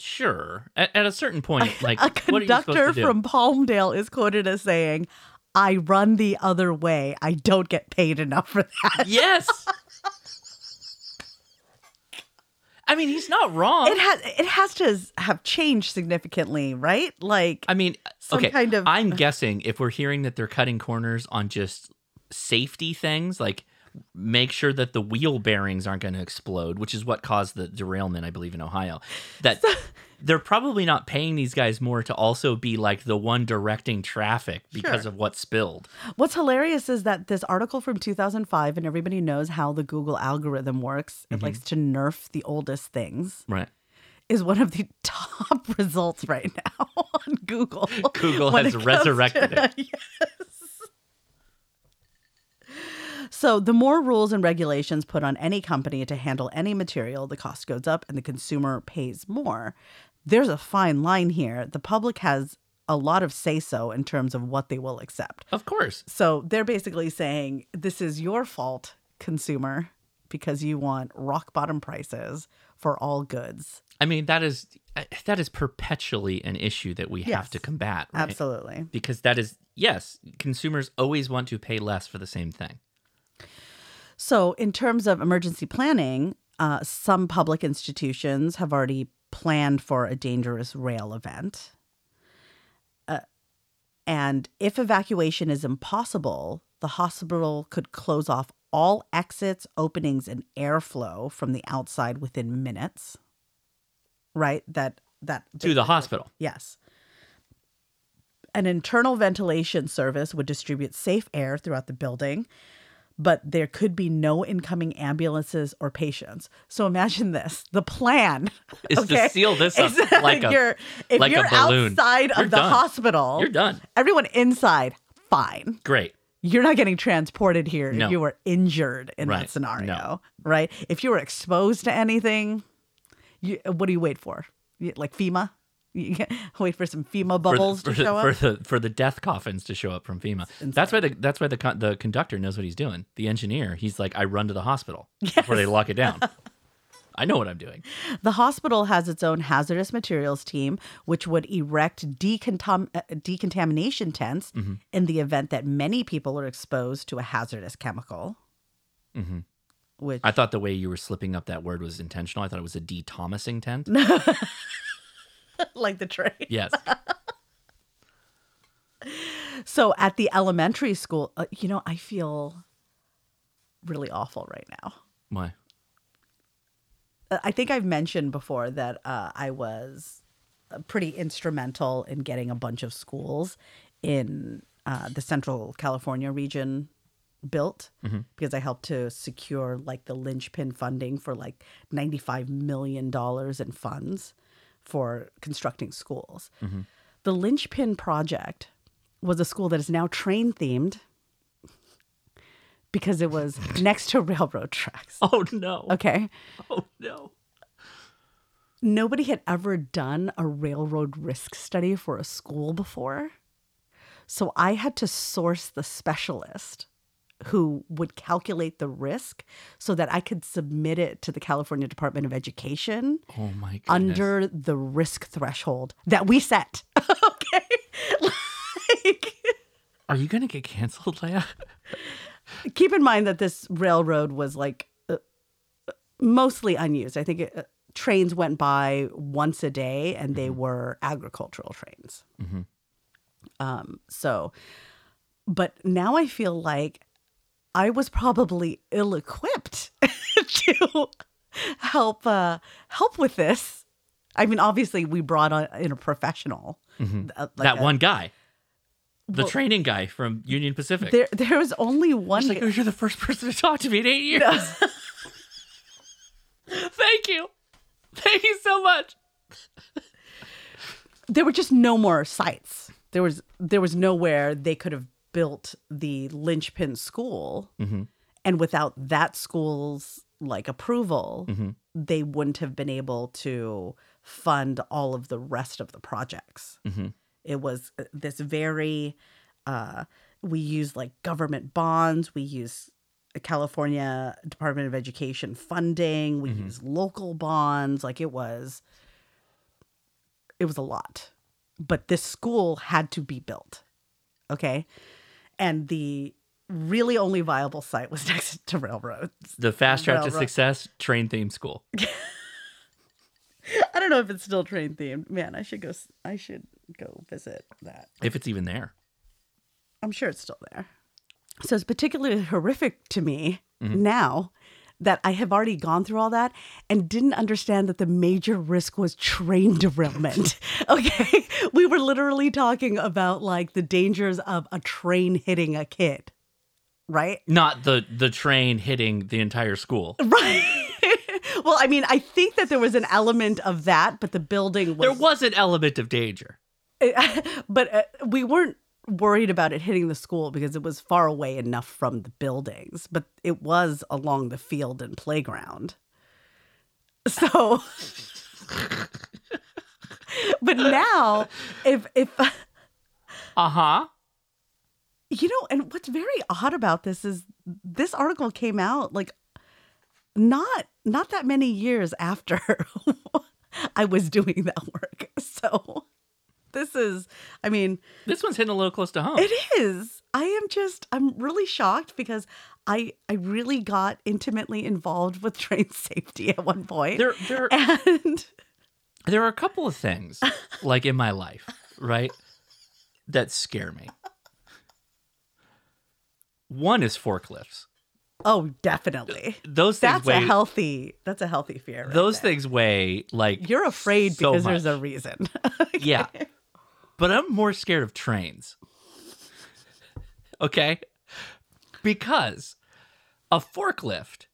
sure. At, at a certain point, like, a what are you conductor from Palmdale is quoted as saying, I run the other way. I don't get paid enough for that. Yes. I mean, he's not wrong. It has it has to have changed significantly, right? Like I mean, some okay. kind of- I'm guessing if we're hearing that they're cutting corners on just safety things, like make sure that the wheel bearings aren't going to explode, which is what caused the derailment, I believe, in Ohio. That <laughs> they're probably not paying these guys more to also be like the one directing traffic because Sure. of what spilled. What's hilarious is that this article from 2005 and everybody knows how the Google algorithm works. Mm-hmm. It likes to nerf the oldest things. Right. Is one of the <laughs> top results right now on Google. Google has resurrected to- it. <laughs> yes. So, the more rules and regulations put on any company to handle any material, the cost goes up and the consumer pays more. There's a fine line here. The public has a lot of say so in terms of what they will accept. Of course. So, they're basically saying this is your fault, consumer, because you want rock bottom prices for all goods. I mean, that is eh, that is perpetually an issue that we have to combat. Right? Absolutely. Because that is yes, consumers always want to pay less for the same thing. So, in terms of emergency planning, uh, some public institutions have already planned for a dangerous rail event. Uh, and if evacuation is impossible, the hospital could close off all exits, openings, and airflow from the outside within minutes. Right? That that To the hospital. Yes. An internal ventilation service would distribute safe air throughout the building, but there could be no incoming ambulances or patients. So imagine this: the plan <laughs> Is to seal this up like a- you're, if like a you're balloon. outside You're of the done. hospital, You're done. Everyone inside, fine. Great. You're not getting transported here No. if you were injured in Right. that scenario, No. right? If you were exposed to anything, you, what do you wait for? Like FEMA? <laughs> Wait for some FEMA For the- bubbles for to the, show for up. the for the death coffins to show up from FEMA. That's why the that's why the con- the conductor knows what he's doing. The engineer, he's like, I run to the hospital before they lock it down. <laughs> I know what I'm doing. The hospital has its own hazardous materials team, which would erect decontam- uh, decontamination tents Mm-hmm. in the event that many people are exposed to a hazardous chemical. Mm-hmm. Which I thought the way you were slipping up that word was intentional. I thought it was a de-Thomasing tent. <laughs> <laughs> like the train. Yes. <laughs> So at the elementary school, uh, you know, I feel really awful right now. Why? Uh, I think I've mentioned before that uh, I was uh, pretty instrumental in getting a bunch of schools in uh, the Central California region built because I helped to secure like the linchpin funding for like $95 million in funds for constructing schools. Mm-hmm. The linchpin project was a school that is now train themed because it was <laughs> next to railroad tracks. Oh no. Okay. Oh no. nobody had ever done a railroad risk study for a school before. So I had to source the specialist who would calculate the risk so that I could submit it to the California Department of Education Oh my goodness. under the risk threshold that we set. <laughs> okay. like, Are you gonna get canceled, Leia? keep in mind that this railroad was like uh, mostly unused. I think it, uh, trains went by once a day, and they were agricultural trains. Um, so, but now I feel like I was probably ill-equipped <laughs> to help uh, help with this. I mean, obviously, we brought on in a professional. uh, like that a- one guy. The Well- training guy from Union Pacific. There, there was only one. He's like, guy- you're the first person to talk to me in eight years. <laughs> Thank you. Thank you so much. there were just no more sites. There was there was nowhere they could have built the linchpin school, and without that school's like approval, they wouldn't have been able to fund all of the rest of the projects. It was uh, this very uh, we used like government bonds. We used California Department of Education funding. We used local bonds. Like it was it was a lot. But this school had to be built. Okay. And the really only viable site was <laughs> next to railroads. The fast track to success train theme school. <laughs> I don't know if it's still train themed. Man, I should go I should go visit that. If it's even there. I'm sure it's still there. So it's particularly horrific to me Mm-hmm. now that I have already gone through all that and didn't understand that the major risk was train derailment. <laughs> okay. We were literally talking about like the dangers of a train hitting a kid, right? Not the the train hitting the entire school. <laughs> Right. well, I mean, I think that there was an element of that, but the building was. There was an element of danger. <laughs> but uh, we weren't worried about it hitting the school because it was far away enough from the buildings, but it was along the field and playground. So, <laughs> but now, if if <laughs> Uh-huh. you know, and what's very odd about this is this article came out like not not that many years after <laughs> I was doing that work. So, this is, I mean, This one's hitting a little close to home. It is. I am just I'm really shocked because I I really got intimately involved with <laughs> train safety at one point. There, there, <laughs> and there are a couple of things like in my life, right, that scare me. One is forklifts. oh, definitely. Those things That's weigh. a healthy that's a healthy fear. right those there. things weigh like You're afraid so because there's a much. reason. <laughs> Yeah. But I'm more scared of trains. Okay? Because a forklift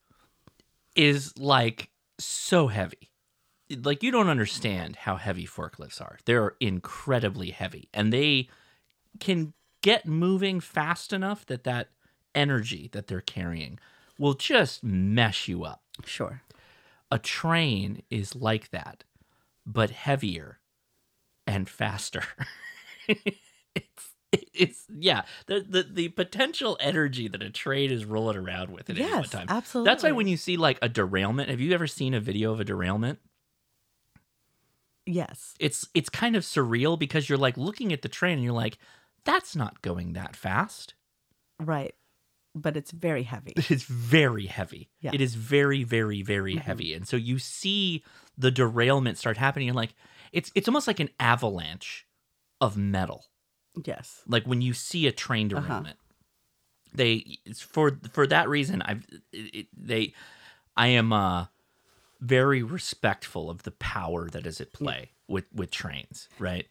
is like so heavy. Like you don't understand how heavy forklifts are. They're incredibly heavy and they can get moving fast enough that that energy that they're carrying will just mess you up sure. a train is like that, but heavier and faster. <laughs> it's it's yeah, the, the the potential energy that a train is rolling around with at any one Yes, time. absolutely. That's why when you see like a derailment, have you ever seen a video of a derailment? Yes. It's it's kind of surreal because you're like looking at the train and you're like, that's not going that fast. Right. But it's very heavy. It's very heavy. Yeah. It is very, very, very mm-hmm. heavy. And so you see the derailment start happening and you're like it's it's almost like an avalanche of metal. Yes. Like when you see a train Uh-huh. derailment. They it's for for that reason I've it, it- they I am uh very respectful of the power that is at play with with trains, right?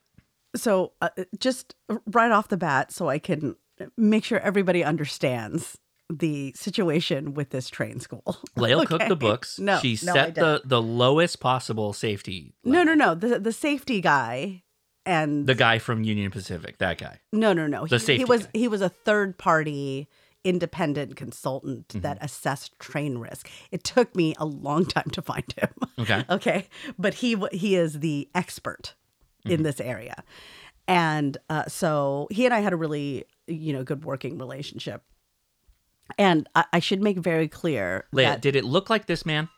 So, uh, just right off the bat, so I can make sure everybody understands the situation with this train school. <laughs> Lael cooked the books. No, she no, set the the lowest possible safety. No, level. no, no. The the safety guy and The guy from Union Pacific, that guy. no, no, no. the he, safety he was guy. he was a third party independent consultant Mm-hmm. that assessed train risk. It took me a long time to find him. <laughs> Okay. okay, but he he is the expert Mm-hmm. in this area, and uh, so he and I had a really you know good working relationship. And I, I should make very clear Leia, that did it look like this man?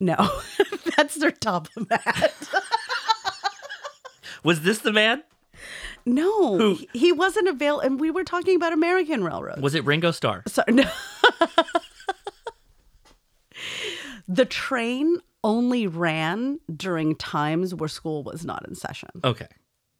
no, <laughs> that's their top of the hat. <laughs> Was this the man? No, Who- he, he wasn't available. And we were talking about American Railroad. Was it Ringo Starr? So no. <laughs> the train only ran during times where school was not in session. Okay.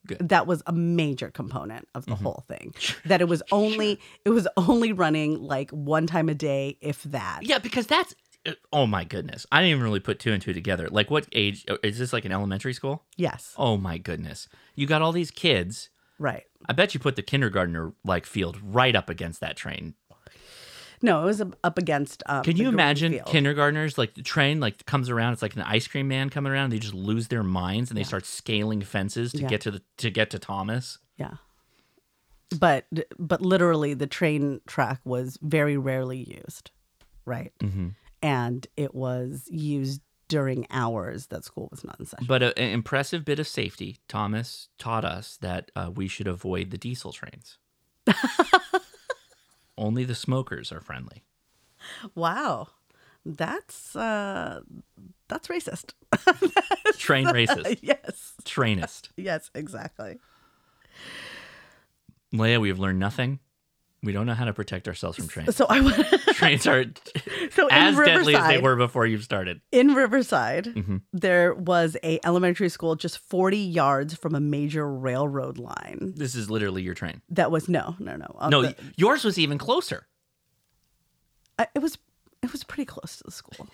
Good. That was a major component of the Mm-hmm. whole thing. That it was <laughs> only it was only running like one time a day, if that. Yeah, because that's uh, oh my goodness. I didn't even really put two and two together. Like what age uh, is this like an elementary school? Yes. Oh my goodness. You got all these kids. Right. I bet you put the kindergartner like field right up against that train. No, it was up- against. Um, Can you imagine field. kindergartners like the train like comes around? It's like an ice cream man coming around. They just lose their minds and they start scaling fences to Yeah. get to the to get to Thomas. Yeah. But but literally, the train track was very rarely used, right? Mm-hmm. And it was used during hours that school was not in session. But a, an impressive bit of safety. Thomas taught us that uh, we should avoid the diesel trains. <laughs> Only the smokers are friendly. wow, that's uh, that's racist. <laughs> Train racist. <laughs> yes, Trainist. yes, exactly. Leia, we have learned nothing. We don't know how to protect ourselves from trains. So I. <laughs> Trains are <laughs> so as deadly as they were before you started. in Riverside, Mm-hmm. there was a elementary school just forty yards from a major railroad line. This is literally your train. That was no, no, no. Uh, No, the- yours was even closer. I- it was it was pretty close to the school.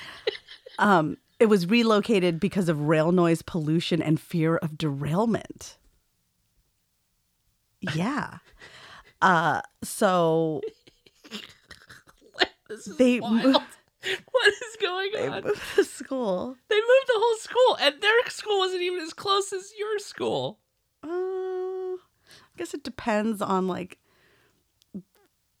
<laughs> um, it was relocated because of rail noise pollution and fear of derailment. Yeah. Uh, so <laughs> They wild. moved- <laughs> What is going they on? moved the school. They moved the whole school, and their school wasn't even as close as your school. Uh, I guess it depends on like.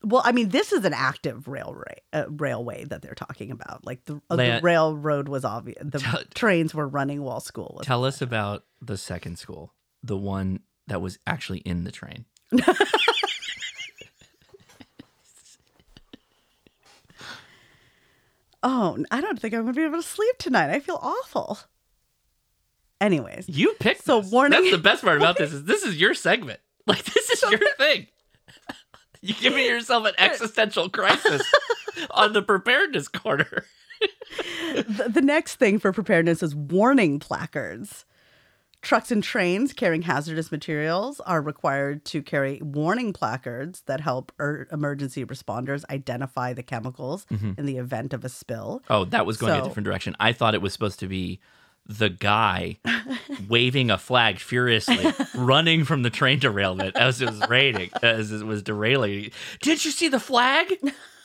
Well, I mean, this is an active railway uh, railway that they're talking about. Like the, uh, Leia- the railroad was obvious. The Tell- trains were running while school was. Tell us about the second school, the one that was actually in the train. <laughs> Oh, I don't think I'm going to be able to sleep tonight. I feel awful. Anyways, You picked So this. warning- That's the best part about <laughs> this is this is your segment. <laughs> Like this is your thing. You're giving <laughs> yourself an existential crisis on the preparedness corner. the, the next thing for preparedness is warning placards. Trucks and trains carrying hazardous materials are required to carry warning placards that help er- emergency responders identify the chemicals in the event of a spill. Oh, that was going a different direction. I thought it was supposed to be the guy <laughs> waving a flag furiously, running from the train derailment as it was raining, as it was derailing. Did you see the flag? <laughs>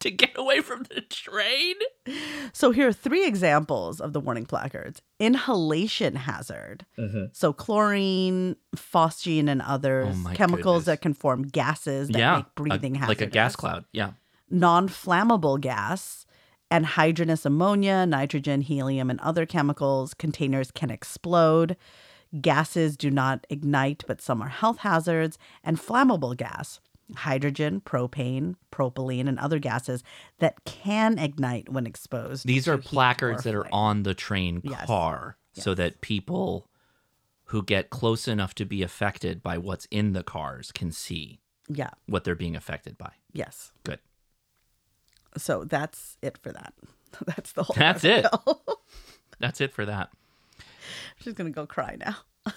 to get away from the train? So here are three examples of the warning placards. Inhalation hazard. Mm-hmm. So chlorine, phosgene, and others Oh chemicals goodness. that can form gases that yeah, make breathing a- hazardous. like a gas cloud. Yeah. non-flammable gas and anhydrous ammonia, nitrogen, helium, and other chemicals. Containers can explode. Gases do not ignite, but some are health hazards. And flammable gas, hydrogen, propane, propylene, and other gases that can ignite when exposed. These are placards that are on the train Yes. car so that people who get close enough to be affected by what's in the cars can see Yeah. what they're being affected by. Yes. Good. So that's it for that. <laughs> That's the whole. That's it. <laughs> That's it for that. She's gonna go cry now. <laughs>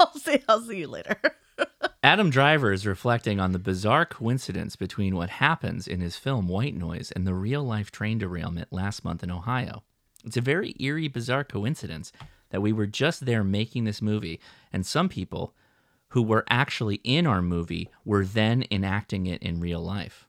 I'll see. I'll see you later. Adam Driver is reflecting on the bizarre coincidence between what happens in his film White Noise and the real life train derailment last month in Ohio. It's a very eerie, bizarre coincidence that we were just there making this movie, and some people who were actually in our movie were then enacting it in real life.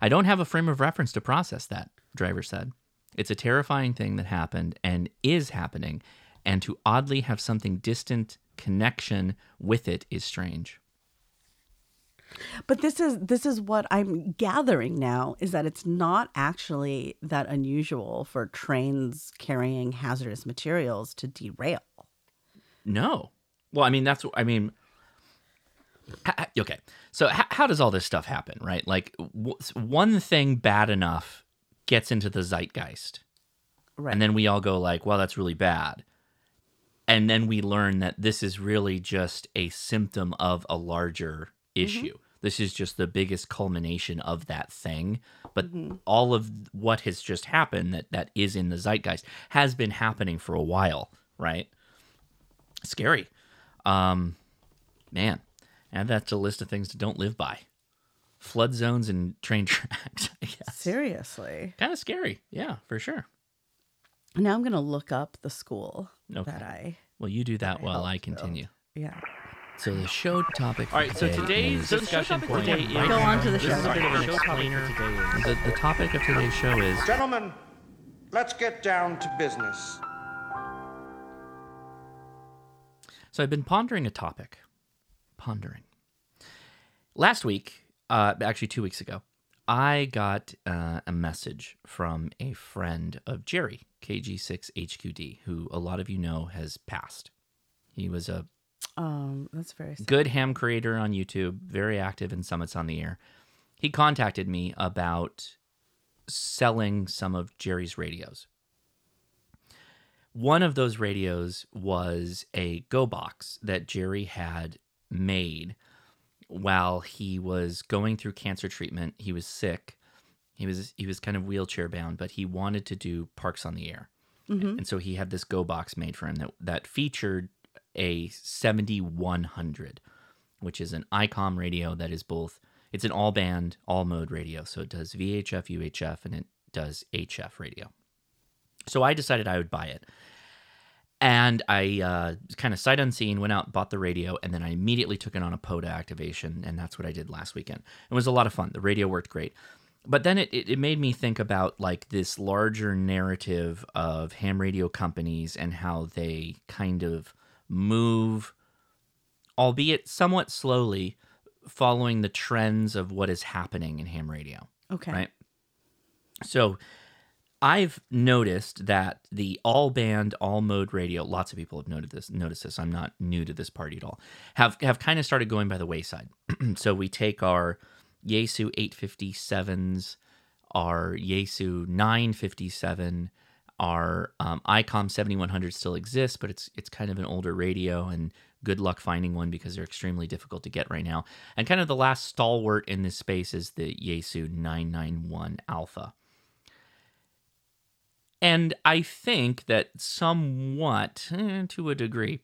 I don't have a frame of reference to process that, Driver said. It's a terrifying thing that happened and is happening, and to oddly have something distant connection with it is strange. But this is this is what I'm gathering now is that it's not actually that unusual for trains carrying hazardous materials to derail. No. Well, I mean, that's, I mean, okay. So, h- how does all this stuff happen, right? Like, w- one thing bad enough gets into the zeitgeist. Right. And then we all go, like, well, that's really bad. And then we learn that this is really just a symptom of a larger issue. This is just the biggest culmination of that thing. But all of what has just happened that, that is in the zeitgeist has been happening for a while, right? Scary. Um, man, add that to a list of things to don't live by. Flood zones and train tracks, <laughs> I guess. Seriously. Kind of scary. Yeah, for sure. Now I'm gonna look up the school Okay. that I Well, you do that while I helped build. continue. yeah. So the show topic. All right. So today's So discussion show point. topic today is- Go on to the This is show. a bit of an show topic explainer. for today is- The, the topic of today's show is Gentlemen, let's get down to business. So I've been pondering a topic. Pondering. Last week, uh, actually two weeks ago, I got uh, a message from a friend of Jerry, KG6HQD, who a lot of you know has passed. He was a Um, that's very sad. good ham creator on YouTube, very active in Summits on the Air. He contacted me about selling some of Jerry's radios. One of those radios was a Go box that Jerry had made while he was going through cancer treatment. He was sick. He was he was kind of wheelchair bound, but he wanted to do Parks on the Air. Mm-hmm. And so he had this Go box made for him that that featured a 7100, which is an ICOM radio that is both it's an all band, all mode radio. So it does VHF, UHF, and it does HF radio. So I decided I would buy it. And I uh, kind of sight unseen went out, bought the radio, and then I immediately took it on a POTA activation. And that's what I did last weekend. It was a lot of fun. The radio worked great. But then it, it, it made me think about like this larger narrative of ham radio companies and how they kind of move, albeit somewhat slowly, following the trends of what is happening in ham radio Okay. right? So I've noticed that the all band, all mode radio, lots of people have noted this, noticed this. I'm not new to this party at all. Have have kind of started going by the wayside. <clears throat> so we take our Yaesu 857s, our Yaesu 957, our um, ICOM 7100 still exists, but it's it's kind of an older radio, and good luck finding one because they're extremely difficult to get right now. And kind of the last stalwart in this space is the Yaesu 991 Alpha. And I think that somewhat, eh, to a degree,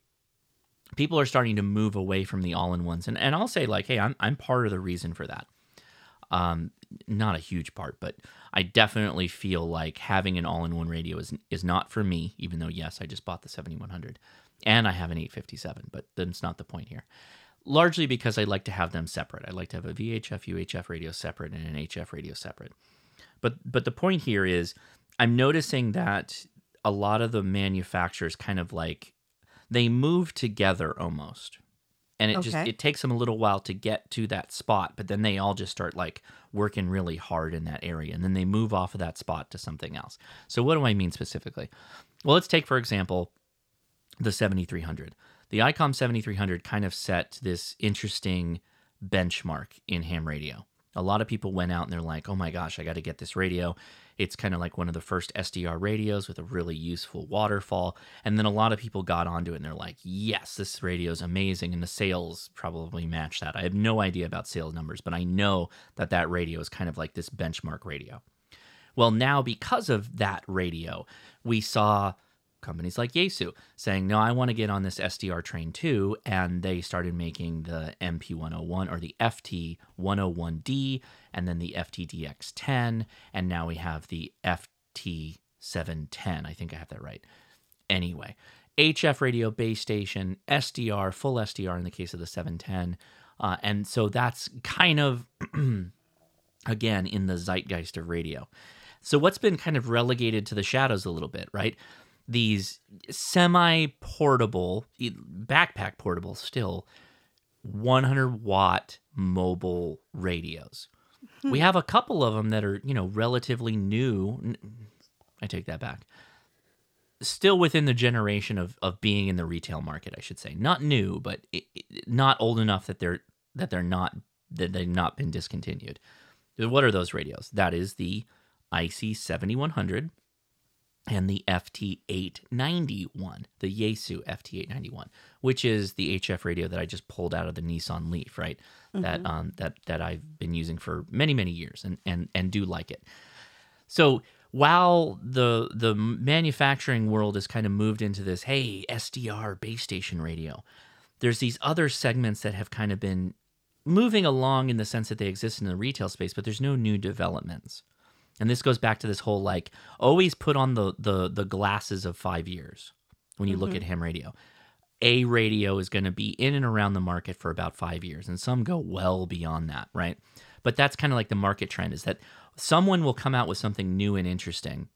people are starting to move away from the all-in-ones, and and I'll say like, hey, I'm I'm part of the reason for that. Um, not a huge part, but I definitely feel like having an all-in-one radio is is not for me. Even though yes, I just bought the 7100, and I have an 857, but that's not the point here. Largely because I like to have them separate. I like to have a VHF UHF radio separate and an HF radio separate. But but the point here is I'm noticing that a lot of the manufacturers kind of like they move together almost. And it just it takes them a little while to get to that spot, but then they all just start like working really hard in that area and then they move off of that spot to something else. So what do I mean specifically? Well, let's take for example the 7300. The ICOM 7300 kind of set this interesting benchmark in ham radio. A lot of people went out and they're like, oh my gosh, I got to get this radio. It's kind of like one of the first SDR radios with a really useful waterfall. And then a lot of people got onto it and they're like, yes, this radio is amazing. And the sales probably match that. I have no idea about sales numbers, but I know that that radio is kind of like this benchmark radio. Well, now because of that radio, we saw companies like Yaesu saying, "No, I want to get on this SDR train too," and they started making the MP101 or the FT101D, and then the FTDX10, and now we have the FT710. I think I have that right. Anyway, HF radio base station, SDR, full SDR in the case of the 710, uh, and so that's kind of <clears throat> again in the zeitgeist of radio. So what's been kind of relegated to the shadows a little bit, right? These semi-portable, e- backpack portable still 100 watt mobile radios. Hmm. We have a couple of them that are, you know, relatively new. I take that back. Still within the generation of, of being in the retail market, I should say. Not new, but i i- not old enough that they're that they're not that they've not been discontinued. What are those radios? That is the IC 7100 and the FT891, the Yaesu FT891, which is the HF radio that I just pulled out of the Nissan Leaf, right? That um that that I've been using for many many years and and and do like it. So while the the manufacturing world has kind of moved into this, hey, SDR base station radio, there's these other segments that have kind of been moving along in the sense that they exist in the retail space, but there's no new developments. And this goes back to this whole like always put on the the the glasses of five years when you look mm-hmm. at ham radio. A radio is going to be in and around the market for about five years, and some go well beyond that, right? But that's kind of like the market trend is that someone will come out with something new and interesting,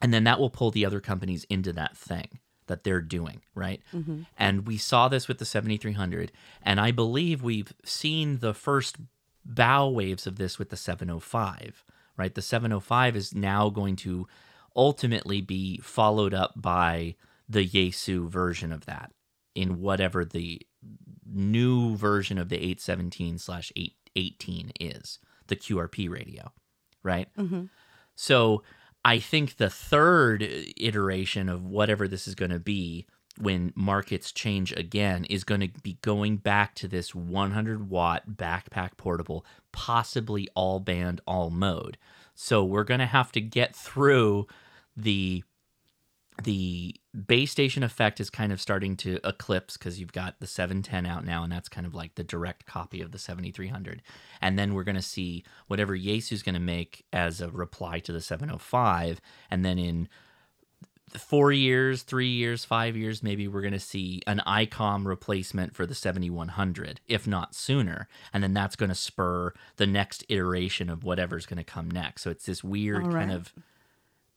and then that will pull the other companies into that thing that they're doing, right? Mm-hmm. And we saw this with the 7300, and I believe we've seen the first bow waves of this with the 705, right? The 705 is now going to ultimately be followed up by the Yaesu version of that in whatever the new version of the 817 slash 818 is, the QRP radio, right? Mm-hmm. So I think the third iteration of whatever this is going to be when markets change again is going to be going back to this 100 watt backpack portable, possibly all band, all mode. So we're going to have to get through the the base station effect is kind of starting to eclipse because you've got the 710 out now, and that's kind of like the direct copy of the 7300. And then we're going to see whatever Yaesu's going to make as a reply to the 705. And then in four years, three years, five years, maybe we're going to see an ICOM replacement for the 7100, if not sooner. And then that's going to spur the next iteration of whatever's going to come next. So it's this weird All kind of.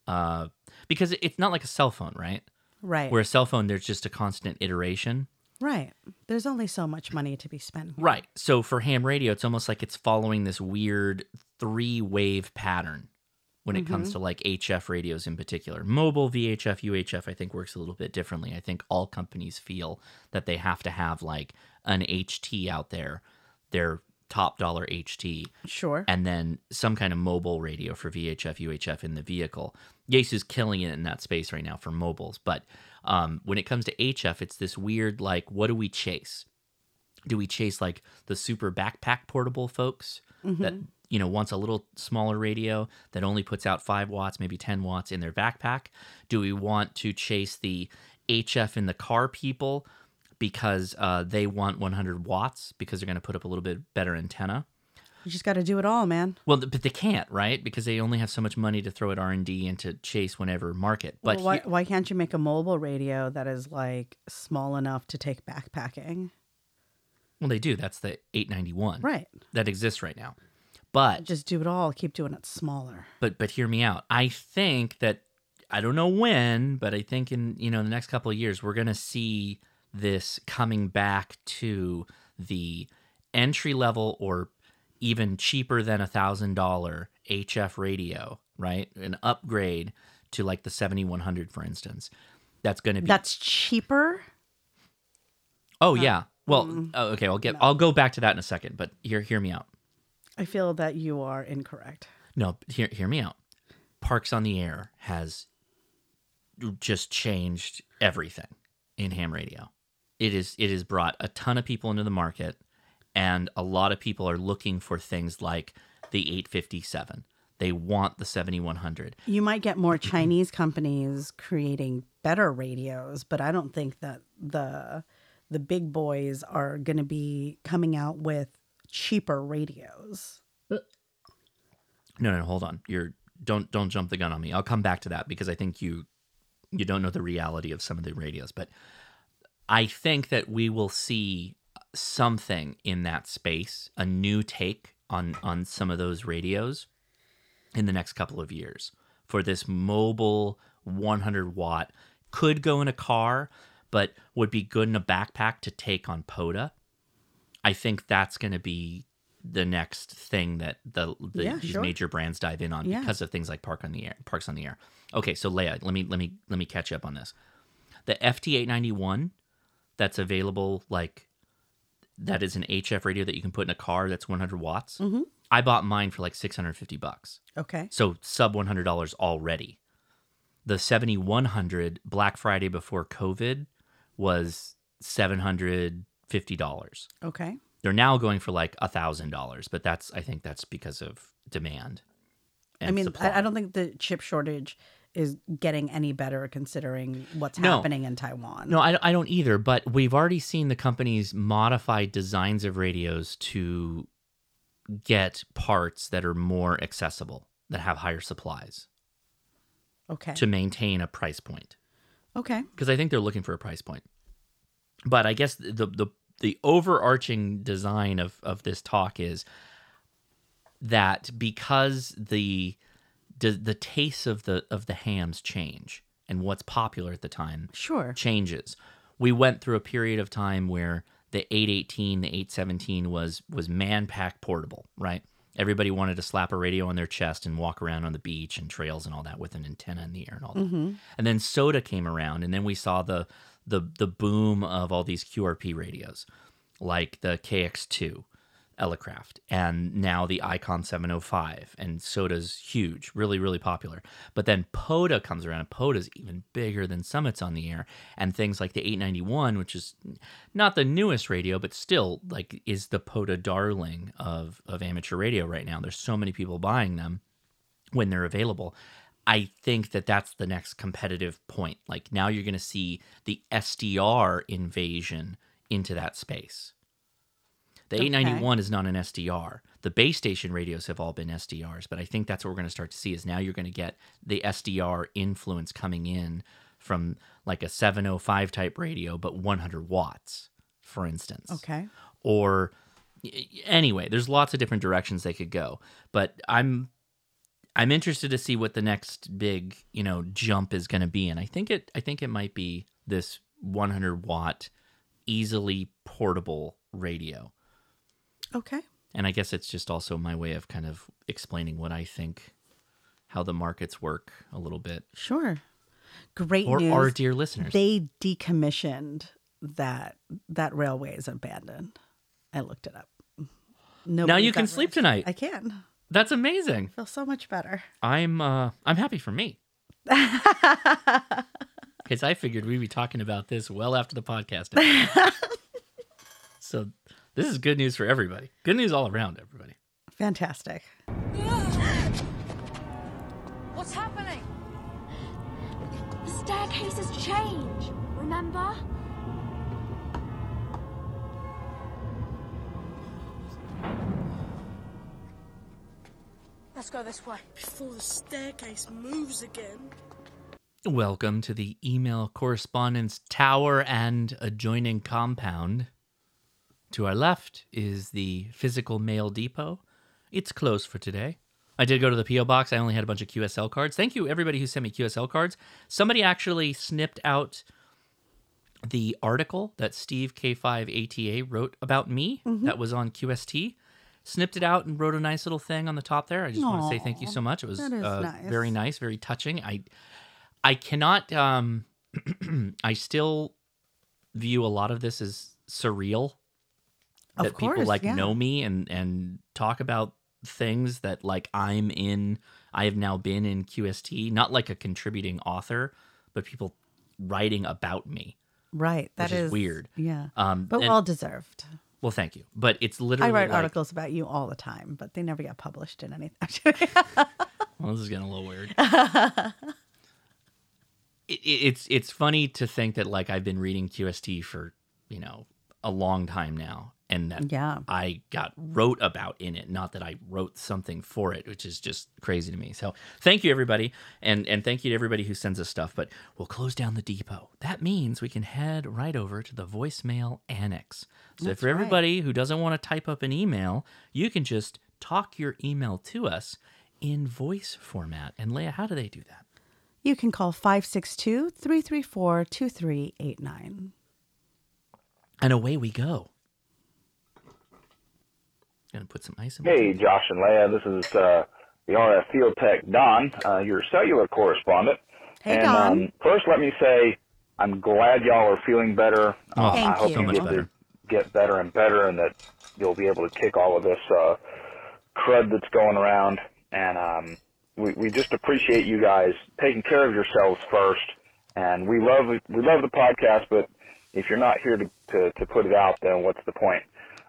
Uh, because it's not like a cell phone, right? Right. Where a cell phone, there's just a constant iteration. right. There's only so much money to be spent. Right. So for ham radio, it's almost like it's following this weird three wave pattern when it comes to like HF radios in particular. Mobile VHF, UHF, I think works a little bit differently. I think all companies feel that they have to have like an HT out there. They're top dollar HT Sure. and then some kind of mobile radio for VHF, UHF in the vehicle. Yaesu's killing it in that space right now for mobiles. But um, when it comes to HF, it's this weird like, what do we chase? Do we chase like the super backpack portable folks that you know wants a little smaller radio that only puts out five watts, maybe ten watts in their backpack? Do we want to chase the HF in the car people because uh, they want 100 watts because they're going to put up a little bit better antenna? You just got to do it all, man. Well, but they can't, right? Because they only have so much money to throw at R and D and to chase whenever market. But Well, why, he- why can't you make a mobile radio that is like small enough to take backpacking? well, they do. That's the 891, Right. That exists right now. But Just do it all. Keep doing it smaller. but but hear me out. I think that I don't know when, but I think in you know the next couple of years we're gonna see this coming back to the entry level or even cheaper than a thousand dollar HF radio, right? An upgrade to like the seventy one hundred, for instance. That's gonna be That's cheaper. Oh yeah. Well, Mm. oh, okay. I'll get. I'll go back to that in a second. But hear hear me out. I feel that you are incorrect. No, hear hear me out. Parks on the Air has just changed everything in ham radio. It is it has brought a ton of people into the market, and a lot of people are looking for things like the 857. They want the 7100. You might get more Chinese companies creating better radios, but I don't think that the the big boys are going to be coming out with cheaper radios. No, no, hold on. You're don't don't jump the gun on me. I'll come back to that because I think you you don't know the reality of some of the radios, but I think that we will see something in that space, a new take on on some of those radios in the next couple of years for this mobile 100 watt could go in a car but would be good in a backpack to take on POTA. I think that's going to be the next thing that the, the Yeah, these sure. major brands dive in on Yeah. because of things like Park on the Air, Parks on the Air. Okay, so Leia, let me let me let me catch up on this. The FT891 that's available like that is an HF radio that you can put in a car that's 100 watts. Mm-hmm. I bought mine for like 650 bucks. Okay. So sub $100 already. The 7100 Black Friday before COVID was $750. Okay. They're now going for like $1,000, but that's I think that's because of demand. I mean, supply. I don't think the chip shortage is getting any better considering what's No. happening in Taiwan. No, I, I don't either. But we've already seen the companies modify designs of radios to get parts that are more accessible, that have higher supplies Okay. to maintain a price point. Okay. Because I think they're looking for a price point. But I guess the the the overarching design of of this talk is that because the the, the taste of the of the hams change and what's popular at the time Sure. changes. We went through a period of time where the 818, the 817 was was man pack portable, right? Everybody wanted to slap a radio on their chest and walk around on the beach and trails and all that with an antenna in the air and all that. Mm-hmm. And then SOTA came around, and then we saw the the the boom of all these QRP radios, like the KX2, Elecraft, and now the ICOM 705. And SOTA's huge, really, really popular. But then POTA comes around, and POTA's even bigger than Summits on the air. And things like the 891, which is not the newest radio, but still like is the POTA darling of, of amateur radio right now. There's so many people buying them when they're available. I think that that's the next competitive point. Like now you're going to see the SDR invasion into that space. The Okay. 891 is not an SDR. The base station radios have all been SDRs, but I think that's what we're going to start to see is now you're going to get the SDR influence coming in from like a 705 type radio, but 100 watts, for instance Okay. or anyway there's lots of different directions they could go but i'm i'm interested to see what the next big you know jump is going to be and i think it i think it might be this 100 watt easily portable radio Okay. and i guess it's just also my way of kind of explaining what i think how the markets work a little bit Sure. Great or news. our dear listeners They decommissioned that that railway is abandoned. I looked it up. Nobody now you can rid sleep tonight. I can. That's amazing. Feel so much better. I'm uh I'm happy for me. <laughs> Because I figured we'd be talking about this well after the podcast. <laughs> so this is good news for everybody. Good news all around, everybody. Fantastic. What's happening? The staircases change, remember? Let's go this way. Before the staircase moves again. Welcome to the email correspondence tower and adjoining compound. To our left is the physical mail depot. It's closed for today. I did go to the P.O. box. I only had a bunch of QSL cards. Thank you, everybody who sent me QSL cards. Somebody actually snipped out the article that Steve K5ATA wrote about me mm-hmm. that was on QST. Snipped it out and wrote a nice little thing on the top there. I just want to say thank you so much. It was uh, nice. very nice, very touching. I I cannot um <clears throat> I still view a lot of this as surreal Of that people course, like yeah. know me and and talk about things that like I'm in I have now been in QST not like a contributing author but people writing about me Right. That Which is is weird. Yeah. um But well deserved. Well thank you but it's literally. I write like- articles about you all the time, but they never get published in anything. <laughs> <laughs> Well, this is getting a little weird. <laughs> it, it- it's it's funny to think that like I've been reading QST for you know a long time now, and that Yeah. I got wrote about in it. Not that I wrote something for it, which is just crazy to me. So thank you everybody, and and thank you to everybody who sends us stuff. But we'll close down the depot. That means we can head right over to the voicemail annex. So That's for right. everybody who doesn't want to type up an email, you can just talk your email to us in voice format. And Leia, how do they do that? you can call 562 334 2389. And away we go. Gonna put some ice in my Hey, Josh and Leia, this is uh, the RF Field Tech Don, uh, your cellular correspondent. Hey, and Don. Um, first, let me say I'm glad y'all are feeling better. Oh, Uh, Thank I hope you. you, So get better. get better and better, and that you'll be able to kick all of this uh, crud that's going around. And um, we, we just appreciate you guys taking care of yourselves first. And we love we love the podcast, but if you're not here to, to, to put it out, then what's the point?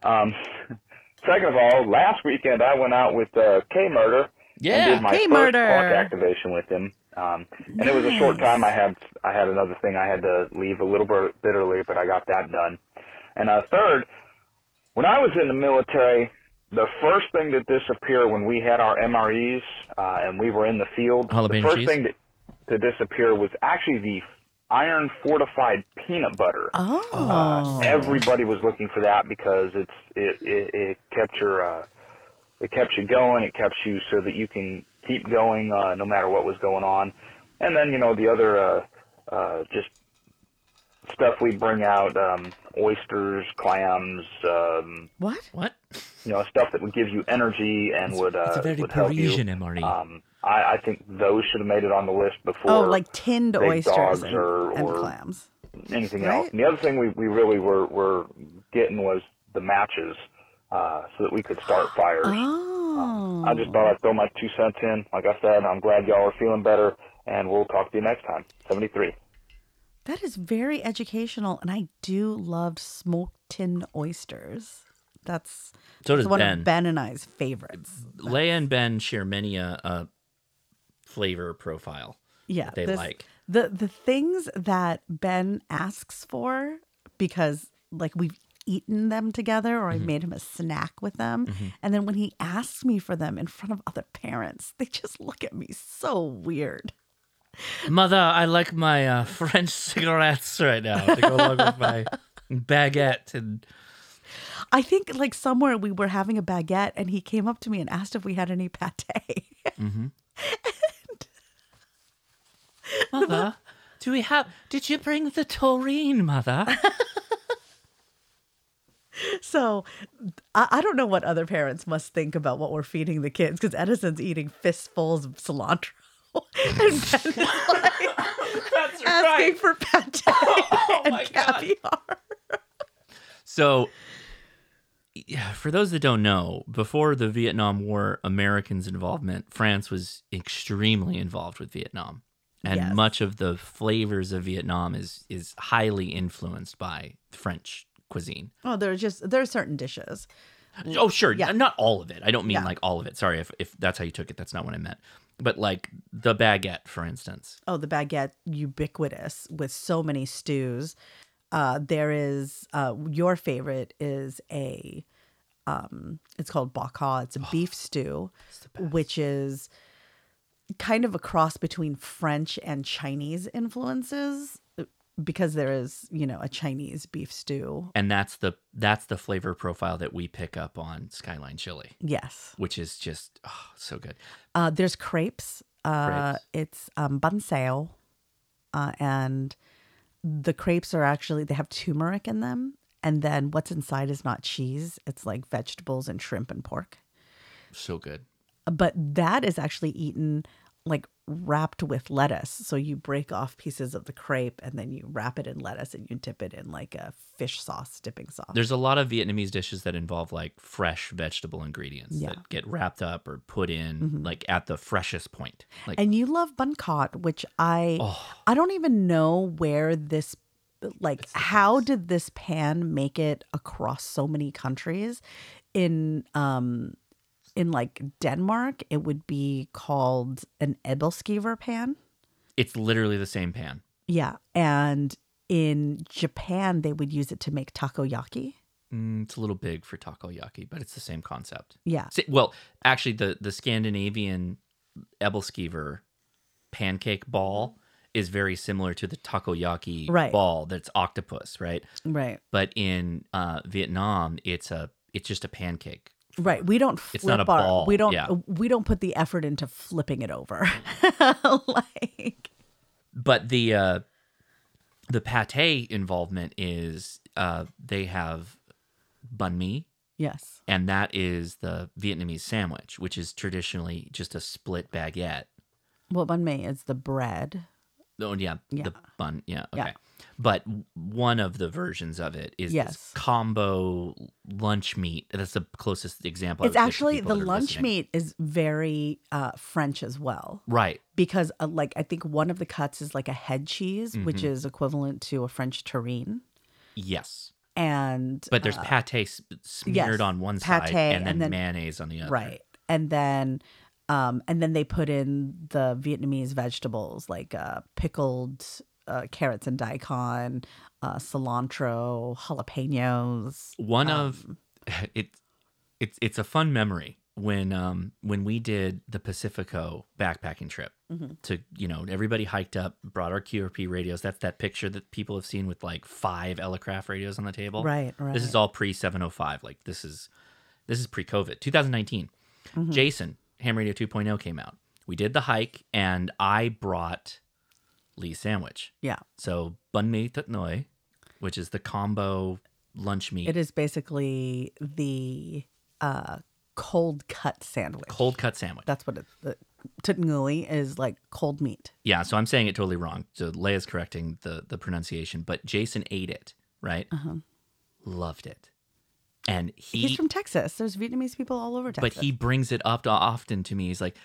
Um, <laughs> second of all, last weekend I went out with uh, K Murder Yeah, and did my first K-Murder. clock activation with him. Um, and it was a short time. I had I had another thing I had to leave a little bit, bit early, but I got that done. And uh, third, when I was in the military, the first thing to disappear when we had our MREs uh, and we were in the field, the first cheese? thing to, to disappear was actually the iron fortified peanut butter. Oh. Uh, everybody was looking for that because it's it it, it kept your uh, it kept you going. It kept you so that you can keep going uh, no matter what was going on. And then you know the other uh, uh, just stuff we bring out um, oysters, clams, um, what? What? you know stuff that would give you energy and would uh, it's a very would help Parisian you. MRE. Um, I, I think those should have made it on the list before Oh, like tinned oysters and, or- and or- clams. anything Right? else. And the other thing we, we really were, were getting was the matches uh, so that we could start fires. Oh. I just thought I'd throw my two cents in. Like I said, I'm glad y'all are feeling better, and we'll talk to you next time. 73. That is very educational, and I do love smoked tin oysters. That's So does that's one Ben. of Ben and I's favorites. Leia and Ben share many a, a flavor profile. Yeah, that they this- like. the the things that Ben asks for because like we've eaten them together or Mm-hmm. I made him a snack with them, and then when he asks me for them in front of other parents, they just look at me so weird. Mother, I like my uh, <laughs> French cigarettes right now to go along with my <laughs> baguette and I think like somewhere we were having a baguette and he came up to me and asked if we had any pate. <laughs> Mother, do we have? Did you bring the terrine, Mother? <laughs> So I, I don't know what other parents must think about what we're feeding the kids because Edison's eating fistfuls of cilantro. <laughs> and Ben is like asking for pate <laughs> oh and caviar. So, yeah, for those that don't know, before the Vietnam War, Americans' involvement, France was extremely involved with Vietnam, and Yes. much of the flavors of Vietnam is is highly influenced by French cuisine. Oh, there's just there are certain dishes. Oh, sure, Yeah. not all of it. I don't mean Yeah. like all of it. Sorry if if that's how you took it. That's not what I meant. But like the baguette, for instance. Oh, the baguette ubiquitous with so many stews. Uh, there is uh, your favorite is a um, it's called bo kho. It's a beef stew, which is kind of a cross between French and Chinese influences uh, because there is you know a Chinese beef stew. and that's the that's the flavor profile that we pick up on Skyline Chili, Yes. which is just oh, so good. Uh, there's crepes. Uh, Crepes. It's um, banh xeo, uh, and the crepes are actually they have turmeric in them, and then what's inside is not cheese. It's like vegetables and shrimp and pork. So good. But that is actually eaten like wrapped with lettuce. So you break off pieces of the crepe and then you wrap it in lettuce and you dip it in like a fish sauce dipping sauce. There's a lot of Vietnamese dishes that involve like fresh vegetable ingredients Yeah. that get wrapped up or put in Mhm. like at the freshest point. Like and you love banh khot, which I Oh. I don't even know where this like how did this pan make it across so many countries in um in like Denmark it would be called an ebelskiver pan it's literally the same pan. yeah and in Japan they would use it to make takoyaki Mm, it's a little big for takoyaki, but it's the same concept. yeah Well, actually, the the Scandinavian Ebelskiver pancake ball is very similar to the takoyaki Right. ball that's octopus, right? right But in uh, Vietnam, it's a it's just a pancake. Right. We don't flip It's not a our ball, we don't yeah. we don't put the effort into flipping it over. <laughs> like But the uh, the pate involvement is uh, they have banh mi, yes. and that is the Vietnamese sandwich, which is traditionally just a split baguette. Well, banh mi is the bread. Oh yeah, Yeah. the bun. Yeah, Yeah. But one of the versions of it is Yes. this combo lunch meat. That's the closest example. It's actually the lunch listening. meat is very uh, French as well. Right. Because uh, like I think one of the cuts is like a head cheese, which Mhm. is equivalent to a French terrine. Yes. And But there's uh, pate smeared yes, on one pate, side and then, and then- mayonnaise on the other. Right. And then um and then they put in the Vietnamese vegetables like uh pickled uh, carrots and daikon, uh, cilantro, jalapenos. One um, of <laughs> it it's it's a fun memory when um when we did the Pacifico backpacking trip Mhm. to you know everybody hiked up brought our QRP radios that's that picture that people have seen with like five Elecraft radios on the table Right, right. this is all pre 705 like this is this is pre COVID 2019 Mhm. Jason Ham Radio 2.0 came out we did the hike and I brought Lee's sandwich Yeah. so banh mi thit nguoi which is the combo lunch meat It is basically the uh, cold cut sandwich. cold cut sandwich. That's what it. The tutngui is like cold meat. Yeah, so I'm saying it totally wrong. So Leia's correcting the the pronunciation, but Jason ate it, right? Uh-huh. Loved it, and he. He's from Texas. There's Vietnamese people all over Texas. but he brings it up to, often to me. He's like,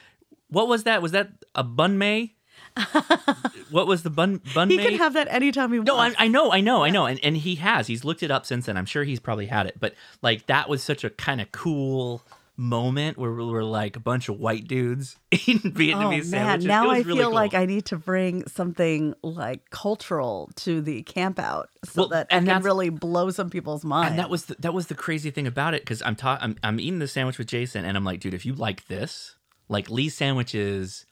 "What was that? Was that a bun may? <laughs> what was the bun bun he may?" can have that anytime he wants. no. I, I know, I know, I know, and and he has. He's looked it up since then. I'm sure he's probably had it, but like that was such a kind of cool moment where we were like a bunch of white dudes <laughs> eating oh, Vietnamese oh man! sandwiches. Now I really feel cool. like I need to bring something like cultural to the camp out so Well, that I and can really blow some people's mind. And that was the, that was the crazy thing about it because I'm, ta- I'm I'm eating the sandwich with Jason and I'm like, dude, if you like this, like Lee's sandwiches,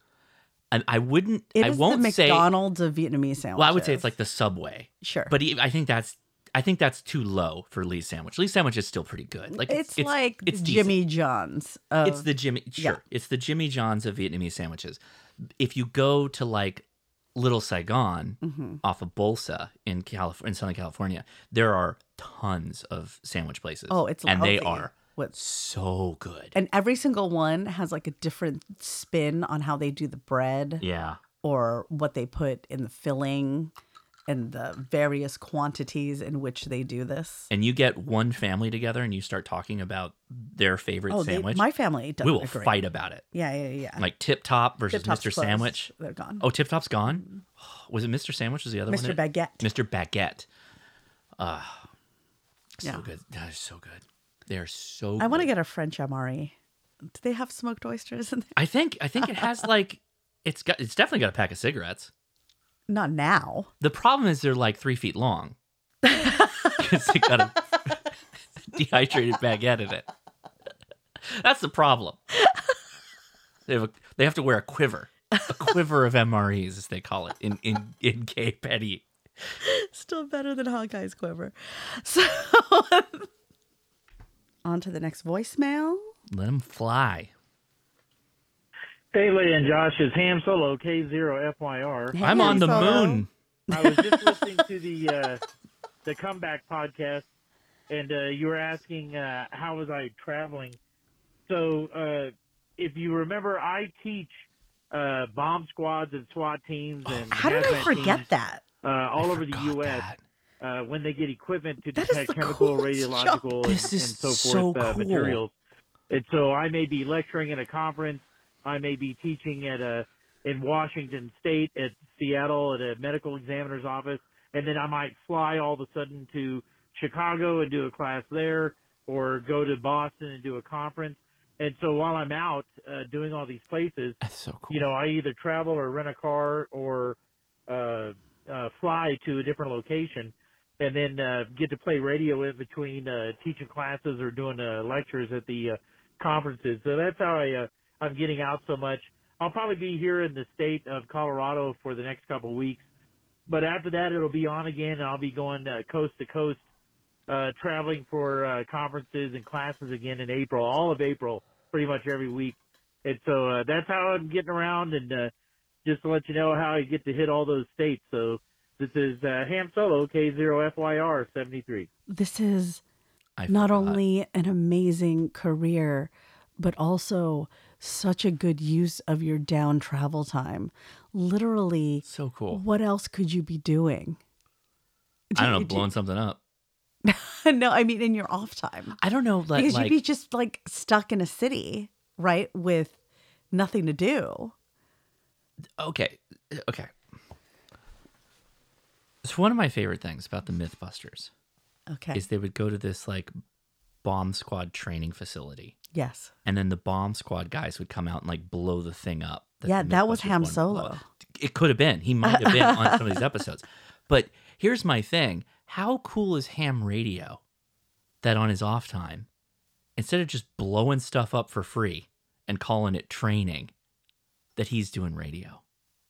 I, I wouldn't, It I won't the say. McDonald's of Vietnamese sandwiches. Well, I would say it's like the Subway, sure, but I think that's I think that's too low for Lee's sandwich. Lee's sandwich is still pretty good. Like it's, like it's decent. Jimmy John's. Of, It's the Jimmy sure. Yeah. It's the Jimmy John's of Vietnamese sandwiches. If you go to like Little Saigon Mhm. off of Bolsa in Calif- in Southern California, there are tons of sandwich places. Oh, it's and they are With- so good. and every single one has like a different spin on how they do the bread Yeah. or what they put in the filling. and the various quantities in which they do this. And you get one family together and you start talking about their favorite Oh, they- sandwich. my family doesn't We will agree. fight about it. Yeah, yeah, yeah. Like Tip Top versus Tip Mr. closed. Sandwich. They're gone. Oh, Tip Top's gone. Was it Mr. Sandwich? Was the other one? Mr. Baguette. Mr. Baguette. Uh, so Yeah. good. That is so good. They're so. I want to get a French MRE. Do they have smoked oysters in there? I think. I think it has like. It's got. It's definitely got a pack of cigarettes. Not now. The problem is they're like three feet long. <laughs> Because they got a dehydrated baguette in it. That's the problem. They have, a, they have to wear a quiver, a quiver of MREs, as they call it in in in gay petty. Still better than Hawkeye's quiver. <laughs> So, on to the next voicemail. Let him fly. Hey, Leia and Josh, it's Ham Solo K0FYR. I'm on the moon. I was just listening to the uh, the comeback podcast, and uh, you were asking uh, how was I traveling. So, uh, if you remember, I teach uh, bomb squads and SWAT teams and How did I forget teams, that? uh, all over the U.S. Uh, when they get equipment to That detect chemical, radiological, and, and so so forth uh, cool. materials. And so I may be lecturing at a conference. I may be teaching at a in Washington State, at Seattle, at a medical examiner's office, and then I might fly all of a sudden to Chicago and do a class there, or go to Boston and do a conference. And so while I'm out uh, doing all these places, so you know, I either travel or rent a car or uh, uh, fly to a different location, and then uh, get to play radio in between uh, teaching classes or doing uh, lectures at the uh, conferences. So that's how I uh, I'm getting out so much. I'll probably be here in the state of Colorado for the next couple of weeks, but after that it'll be on again, and I'll be going uh, coast to coast, uh, traveling for uh, conferences and classes again in April, all of April, pretty much every week. And so uh, that's how I'm getting around, and uh, just to let you know how I get to hit all those states. So this is uh, Ham Solo K0FYR 73. This is I not only an amazing career, but also such a good use of your down travel time. Literally, so cool. What else could you be doing? I don't know, Do- blowing something up. <laughs> no, I mean in your off time. I don't know, like, because like you'd be just like stuck in a city, right, with nothing to do. okay, okay. So one of my favorite things about the MythBusters, Okay. is they would go to this like bomb squad training facility, Yes. and then the bomb squad guys would come out and like blow the thing up. Yeah, that was Ham wanted to blow Solo. It could have been. He might have been on some of these <laughs> episodes. But here's my thing: How cool is Ham Radio? That on his off time, instead of just blowing stuff up for free and calling it training, that he's doing radio.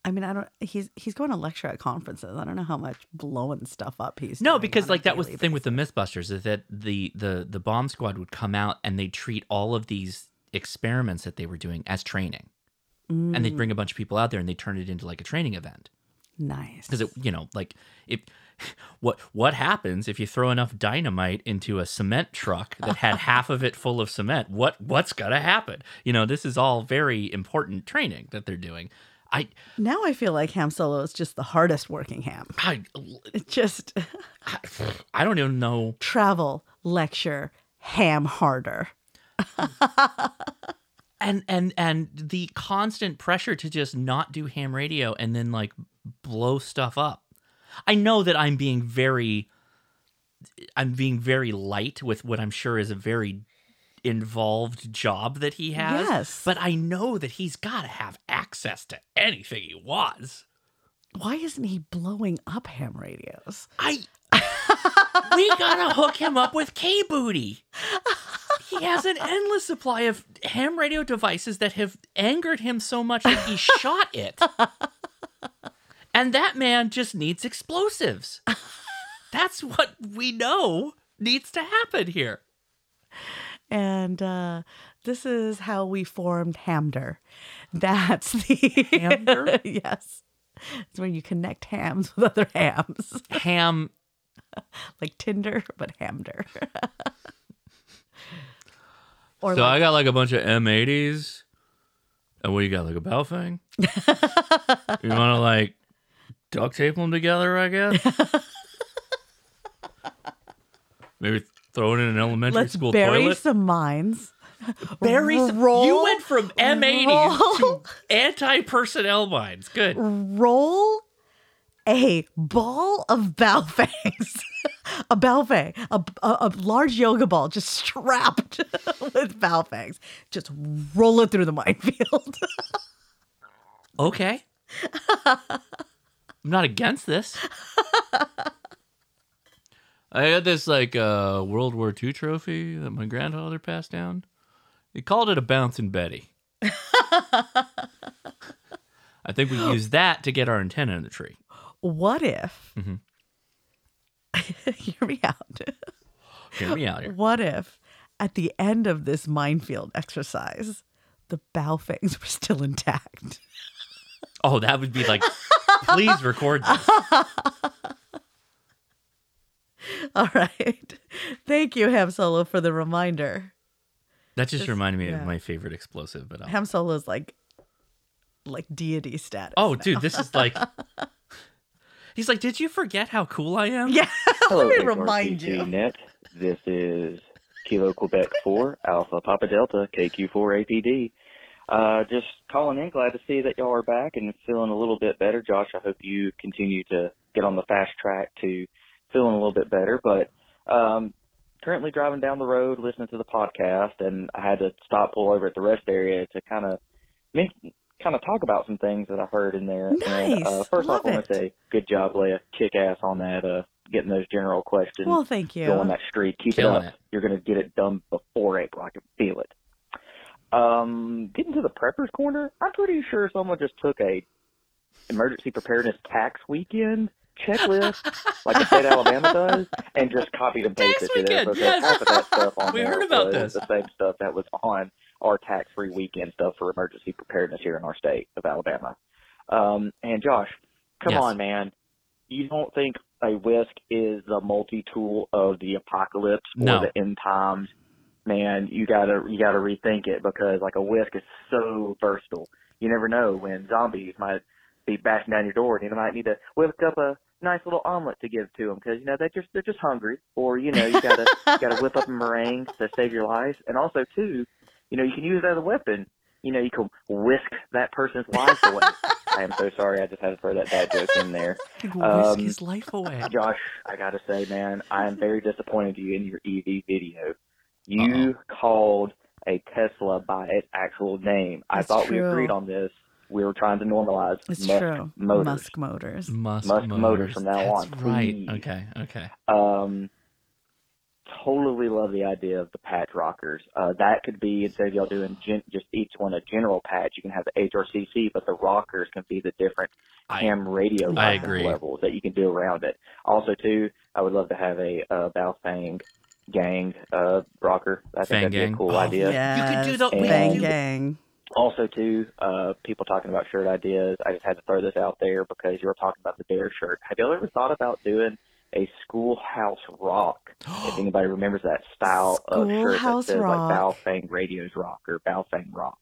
I mean, I don't. He's he's going to lecture at conferences. I don't know how much blowing stuff up he's. No, because like that was the thing with the MythBusters is that the the the bomb squad would come out and they'd treat all of these experiments that they were doing as training, and they'd Mm. bring a bunch of people out there and they turn it into like a training event. Nice. because it you know like if <laughs> what what happens if you throw enough dynamite into a cement truck that had <laughs> half of it full of cement what what's gonna happen you know this is all very important training that they're doing i Now I feel like Ham Solo is just the hardest working ham. i <laughs> It just <laughs> i don't even know travel, lecture, ham harder. <laughs> and and and the constant pressure to just not do ham radio and then like blow stuff up i know that i'm being very i'm being very light with what i'm sure is a very involved job that he has Yes. but i know that he's got to have access to anything he wants Why isn't he blowing up ham radios? I <laughs> we gotta hook him up with K Booty. He has an endless supply of ham radio devices that have angered him so much that he <laughs> shot it. And that man just needs explosives. That's what we know needs to happen here. And uh, this is how we formed Hamder. That's the Hamder? <laughs> yes. It's where you connect hams with other hams. Ham <laughs> like Tinder, but Hamder. <laughs> or so like, I got like a bunch of M80s. And what you got, like a Baofeng? you want to like duct tape them together, I guess. Maybe throw it in an elementary Let's school bury toilet. some mines. <laughs> Bury some- roll, you went from M80 roll, to <laughs> anti-personnel mines. Good. roll a ball of Baofengs, <laughs> a Baofeng, a, a, a large yoga ball just strapped with Baofengs. Just roll it through the minefield. Okay. I'm not against this. I had this like uh, World War II trophy that my grandfather passed down. He called it a bouncing Betty. <laughs> I think we use that to get our antenna in the tree. what if? Mhm. <laughs> hear me out. Hear me out here. What if at the end of this minefield exercise, the Baofengs were still intact? Oh, that would be like, please record this. <laughs> <laughs> All right. Thank you, Ham Solo, for the reminder. That just Just- reminded me yeah. of my favorite explosive. But I'll... Ham Solo's like like deity status. oh, now. dude, this is like. <laughs> He's like, did you forget how cool I am? Yeah. <laughs> Hello, Let me remind HRCC you. Net. This is Kilo Quebec 4, Alpha Papa Delta, KQ4 APD. Uh, just calling in, glad to see that y'all are back and feeling a little bit better. Josh, I hope you continue to get on the fast track to feeling a little bit better. But um, currently driving down the road, listening to the podcast, and I had to stop, pull over at the rest area to kind of kind of talk about some things that I heard in there. And, uh, Nice. first off, I want to say good job, Leia, Kick ass on that, uh, getting those general questions Well, thank you. going that streak. Keep Killing it up. it. You're going to get it done before April. I can feel it. Um, getting to the preppers corner, I'm pretty sure someone just took a emergency preparedness tax weekend checklist <laughs> like the state of Alabama does and just copied and pasted it because yes. half of that stuff <laughs> on We there heard about was this. the same stuff that was on our tax-free weekend stuff for emergency preparedness here in our state of Alabama. Um, and Josh, come Yes. on, man. You don't think a whisk is the multi-tool of the apocalypse or No. the end times? Man, you gotta you gotta rethink it because like a whisk is so versatile. You never know when zombies might be bashing down your door, and you might need to whip up a nice little omelet to give to them because you know they're just they're just hungry, or you know you gotta you gotta whip up a meringue to save your life, and also too, you know you can use it as a weapon. You know you can whisk that person's life away. I am so sorry, I just had to throw that bad joke in there. Can Um, whisk his life away. Josh, I gotta say, man, I am very disappointed in you in your EV video. You called a Tesla by its actual name. I It's thought we agreed on this. We were trying to normalize It's Musk true. motors. Musk motors. Musk, Musk Motors from now That's on, Right. please. Okay. Okay. Um, totally love the idea of the patch rockers. Uh, that could be instead of y'all doing gen- just each one a general patch, you can have the HRCC, but the rockers can be the different I- ham radio I agree. levels that you can do around it. Also, too, I would love to have a uh, Baofeng gang uh, rocker. I think Fang that'd be a cool Oh, idea. Yes. You could do the- we Bang gang. Also, too, uh, people talking about shirt ideas. I just had to throw this out there because you were talking about the bear shirt. Have you ever thought about doing a schoolhouse rock? <gasps> if anybody remembers that style of shirt that says rock. like Baofeng Radios Rock or Baofeng Rocks,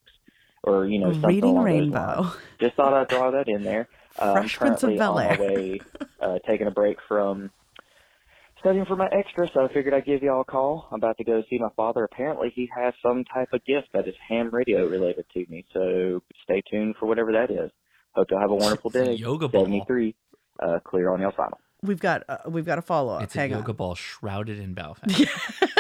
or you know something Reading along those Rainbow. lines. Just thought I'd throw that in there. Um, Fresh Prince of currently on my Bel-Air. way, uh, taking a break from studying for my extra, so I figured I'd give y'all a call. I'm about to go see my father. Apparently, he has some type of gift that is ham radio related to me, so stay tuned for whatever that is. Hope y'all have a <laughs> wonderful It's a day. yoga ball. 73, uh, clear on y'all final. We've got uh, we've got a follow up. It's a yoga on. ball shrouded in Baofeng. <laughs>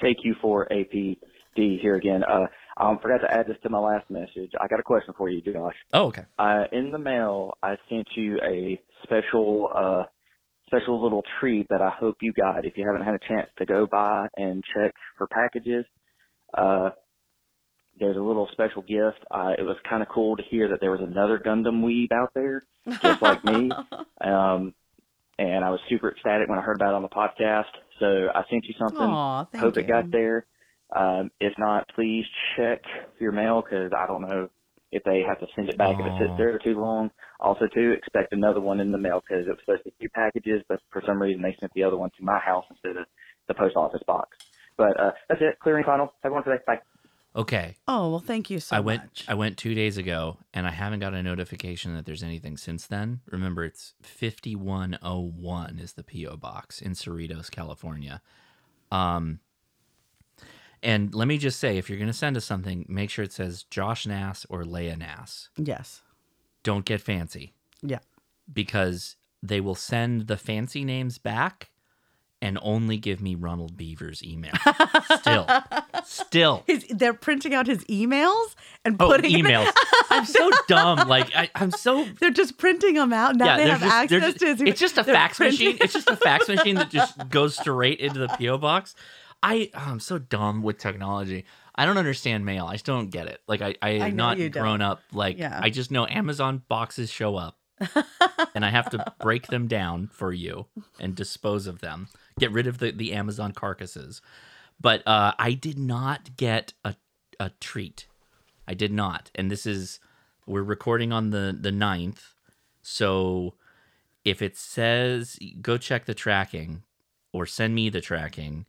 KQ4APD here again. Uh, I um, forgot to add this to my last message. I got a question for you, Josh. Oh, okay. Uh, in the mail, I sent you a special, uh, special little treat that I hope you got. If you haven't had a chance to go by and check for packages, uh, there's a little special gift. Uh, it was kind of cool to hear that there was another Gundam weeb out there, just like me. <laughs> Um, and I was super ecstatic when I heard about it on the podcast. So I sent you something. Aw, thank Hope it got there. Um, if not, please check your mail because I don't know if they have to send it back if it sits there too long. Also, too, expect another one in the mail because it was supposed to be two packages, but for some reason they sent the other one to my house instead of the post office box. But uh, that's it. Clearing final. Everyone today. Bye. Okay. Oh well, thank you so I went much. I went 2 days ago and I haven't got a notification that there's anything since then. Remember it's 5101 is the PO box in Cerritos, California. Um and let me just say if you're going to send us something, make sure it says Josh Nass or Leia Nass. Yes. Don't get fancy Yeah. because they will send the fancy names back and only give me Ronald Beaver's email. <laughs> Still. Still. His, they're printing out his emails and Oh, putting emails. <laughs> I'm so dumb. Like I, I'm so They're just printing them out. Now they they're have just- access just- to his. email. It's just a <laughs> they're fax printing- machine. It's just a fax machine that just goes straight into the PO box. I oh, I'm so dumb with technology. I don't understand mail. I just don't get it. Like I, I I not you don't. grown up. Like Yeah. I just know Amazon boxes show up, <laughs> and I have to break them down for you and dispose of them. Get rid of the the Amazon carcasses. But uh, I did not get a a treat. I did not. And this is we're recording on the the 9th. So if it says go check the tracking or send me the tracking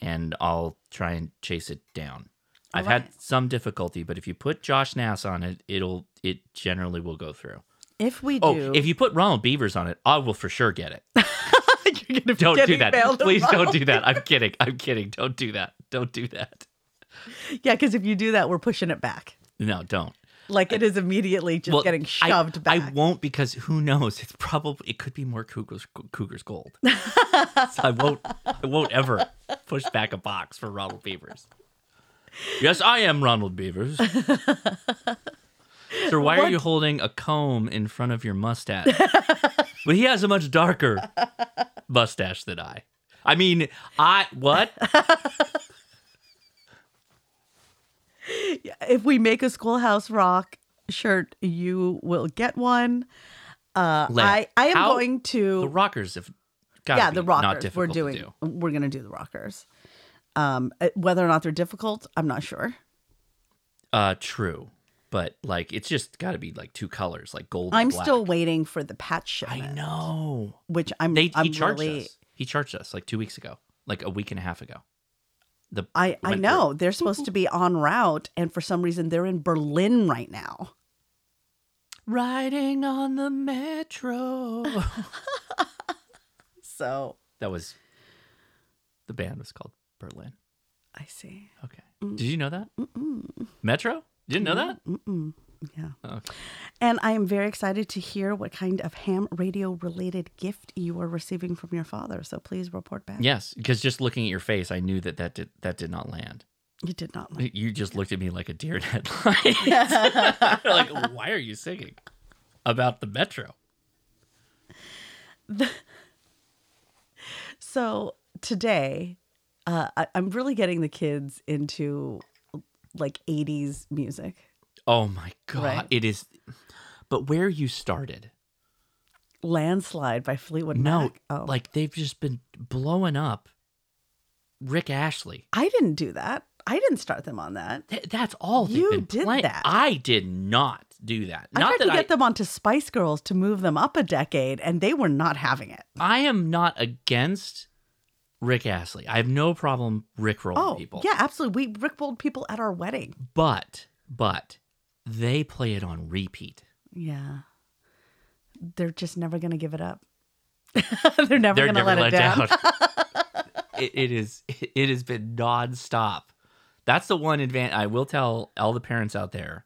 and I'll try and chase it down. I've had some difficulty, but if you put Josh Nass on it, it'll it generally will go through. If we Oh, do, if you put Ronald Beavers on it, I will for sure get it. <laughs> you're gonna Don't do that. <laughs> Please don't do that. I'm kidding. I'm kidding. Don't do that. Don't do that. Yeah, because if you do that, we're pushing it back. No, don't. Like it is immediately just Well, getting I- shoved back. I won't because who knows? It's probably it could be more Cougars Cougars gold. <laughs> so I won't I won't ever push back a box for Ronald Beavers. Yes, I am Ronald Beavers. Sir, why are you holding a comb in front of your mustache? but he has a much darker mustache than I. I mean, I what? If we make a Schoolhouse Rock shirt, you will get one. Uh, Let- I I am going to The rockers If got yeah the not rockers. We're doing to do. we're gonna do the rockers. Um, uh, whether or not they're difficult, I'm not sure. Uh, true, but like it's just got to be like two colors, like gold. I'm black. still waiting for the patch shipment. I know. Which I'm. They I'm he charged really, us. He charged us like two weeks ago, like a week and a half ago. The I I know through. they're supposed to be en route, and for some reason they're in Berlin right now. Riding on the metro. <laughs> So that was the band was called Berlin. I see. Okay. Mm. Did you know that? Metro? You didn't know that? Mm-mm. Yeah. Okay. And I am very excited to hear what kind of ham radio related gift you are receiving from your father. So please report back. Yes, because just looking at your face, I knew that that did that did not land. You did not like. You just looked at me like a deer in headlights. <laughs> <laughs> like, why are you singing about the metro? The... So today, uh, I, I'm really getting the kids into like 80s music. Oh my god, Right. it is. But where you started? Landslide by Fleetwood No, Mac. Oh. like they've just been blowing up. Rick Astley. I didn't do that. I didn't start them on that. Th- that's all You did playing. that. I did not do that. I not tried to I, get them onto Spice Girls to move them up a decade, and they were not having it. I am not against Rick Astley. I have no problem Rick rolling Oh, people. yeah, absolutely. We Rick rolled people at our wedding. But but they play it on repeat. Yeah. They're just never going to give it up. <laughs> They're never going to let, let it down. down. <laughs> it, it is it has been nonstop. That's the one advantage I will tell all the parents out there.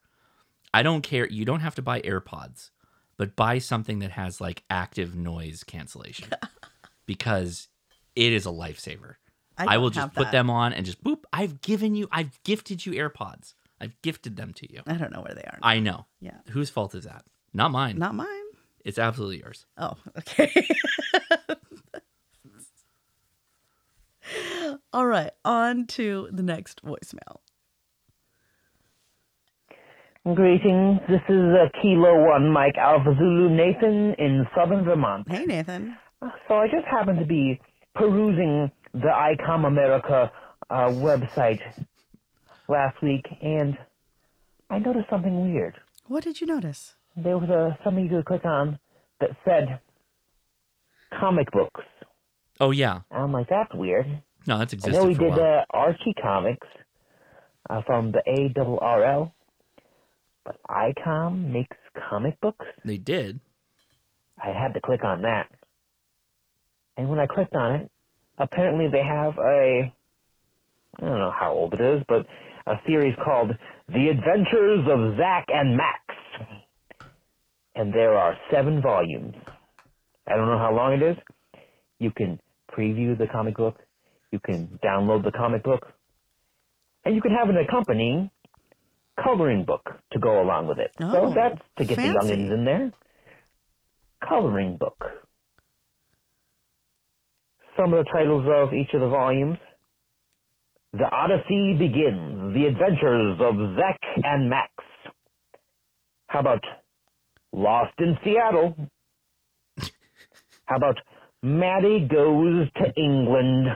I don't care. You don't have to buy AirPods, but buy something that has like active noise cancellation <laughs> because it is a lifesaver. I I, will just put that. them on and just boop. I've given you. I've gifted you AirPods. I've gifted them to you. I don't know where they are. I know. Yeah. Whose fault is that? Not mine. Not mine. It's absolutely yours. Oh, okay. <laughs> All right, on to the next voicemail. Greetings. This is uh, Kilo One Mike Alpha Zulu Nathan in southern Vermont. Hey, Nathan. So I just happened to be perusing the ICOM America uh, website last week, and I noticed something weird. What did you notice? There was a something you could click on that said comic books. Oh yeah. I'm like, that's weird. No, that's existed. I know we did uh, Archie comics, uh, from the ARRL. But ICOM makes comic books. They did. I had to click on that. And when I clicked on it, apparently they have a, I don't know how old it is, but a series called The Adventures of Zack and Max. And there are seven volumes. I don't know how long it is. You can preview the comic book. You can download the comic book. And you can have an accompanying coloring book to go along with it. Oh, so that's to get fancy. the youngins in there. Coloring book. Some of the titles of each of the volumes. The Odyssey Begins, The Adventures of Zack and Max. How about Lost in Seattle? How about Maddie Goes to England?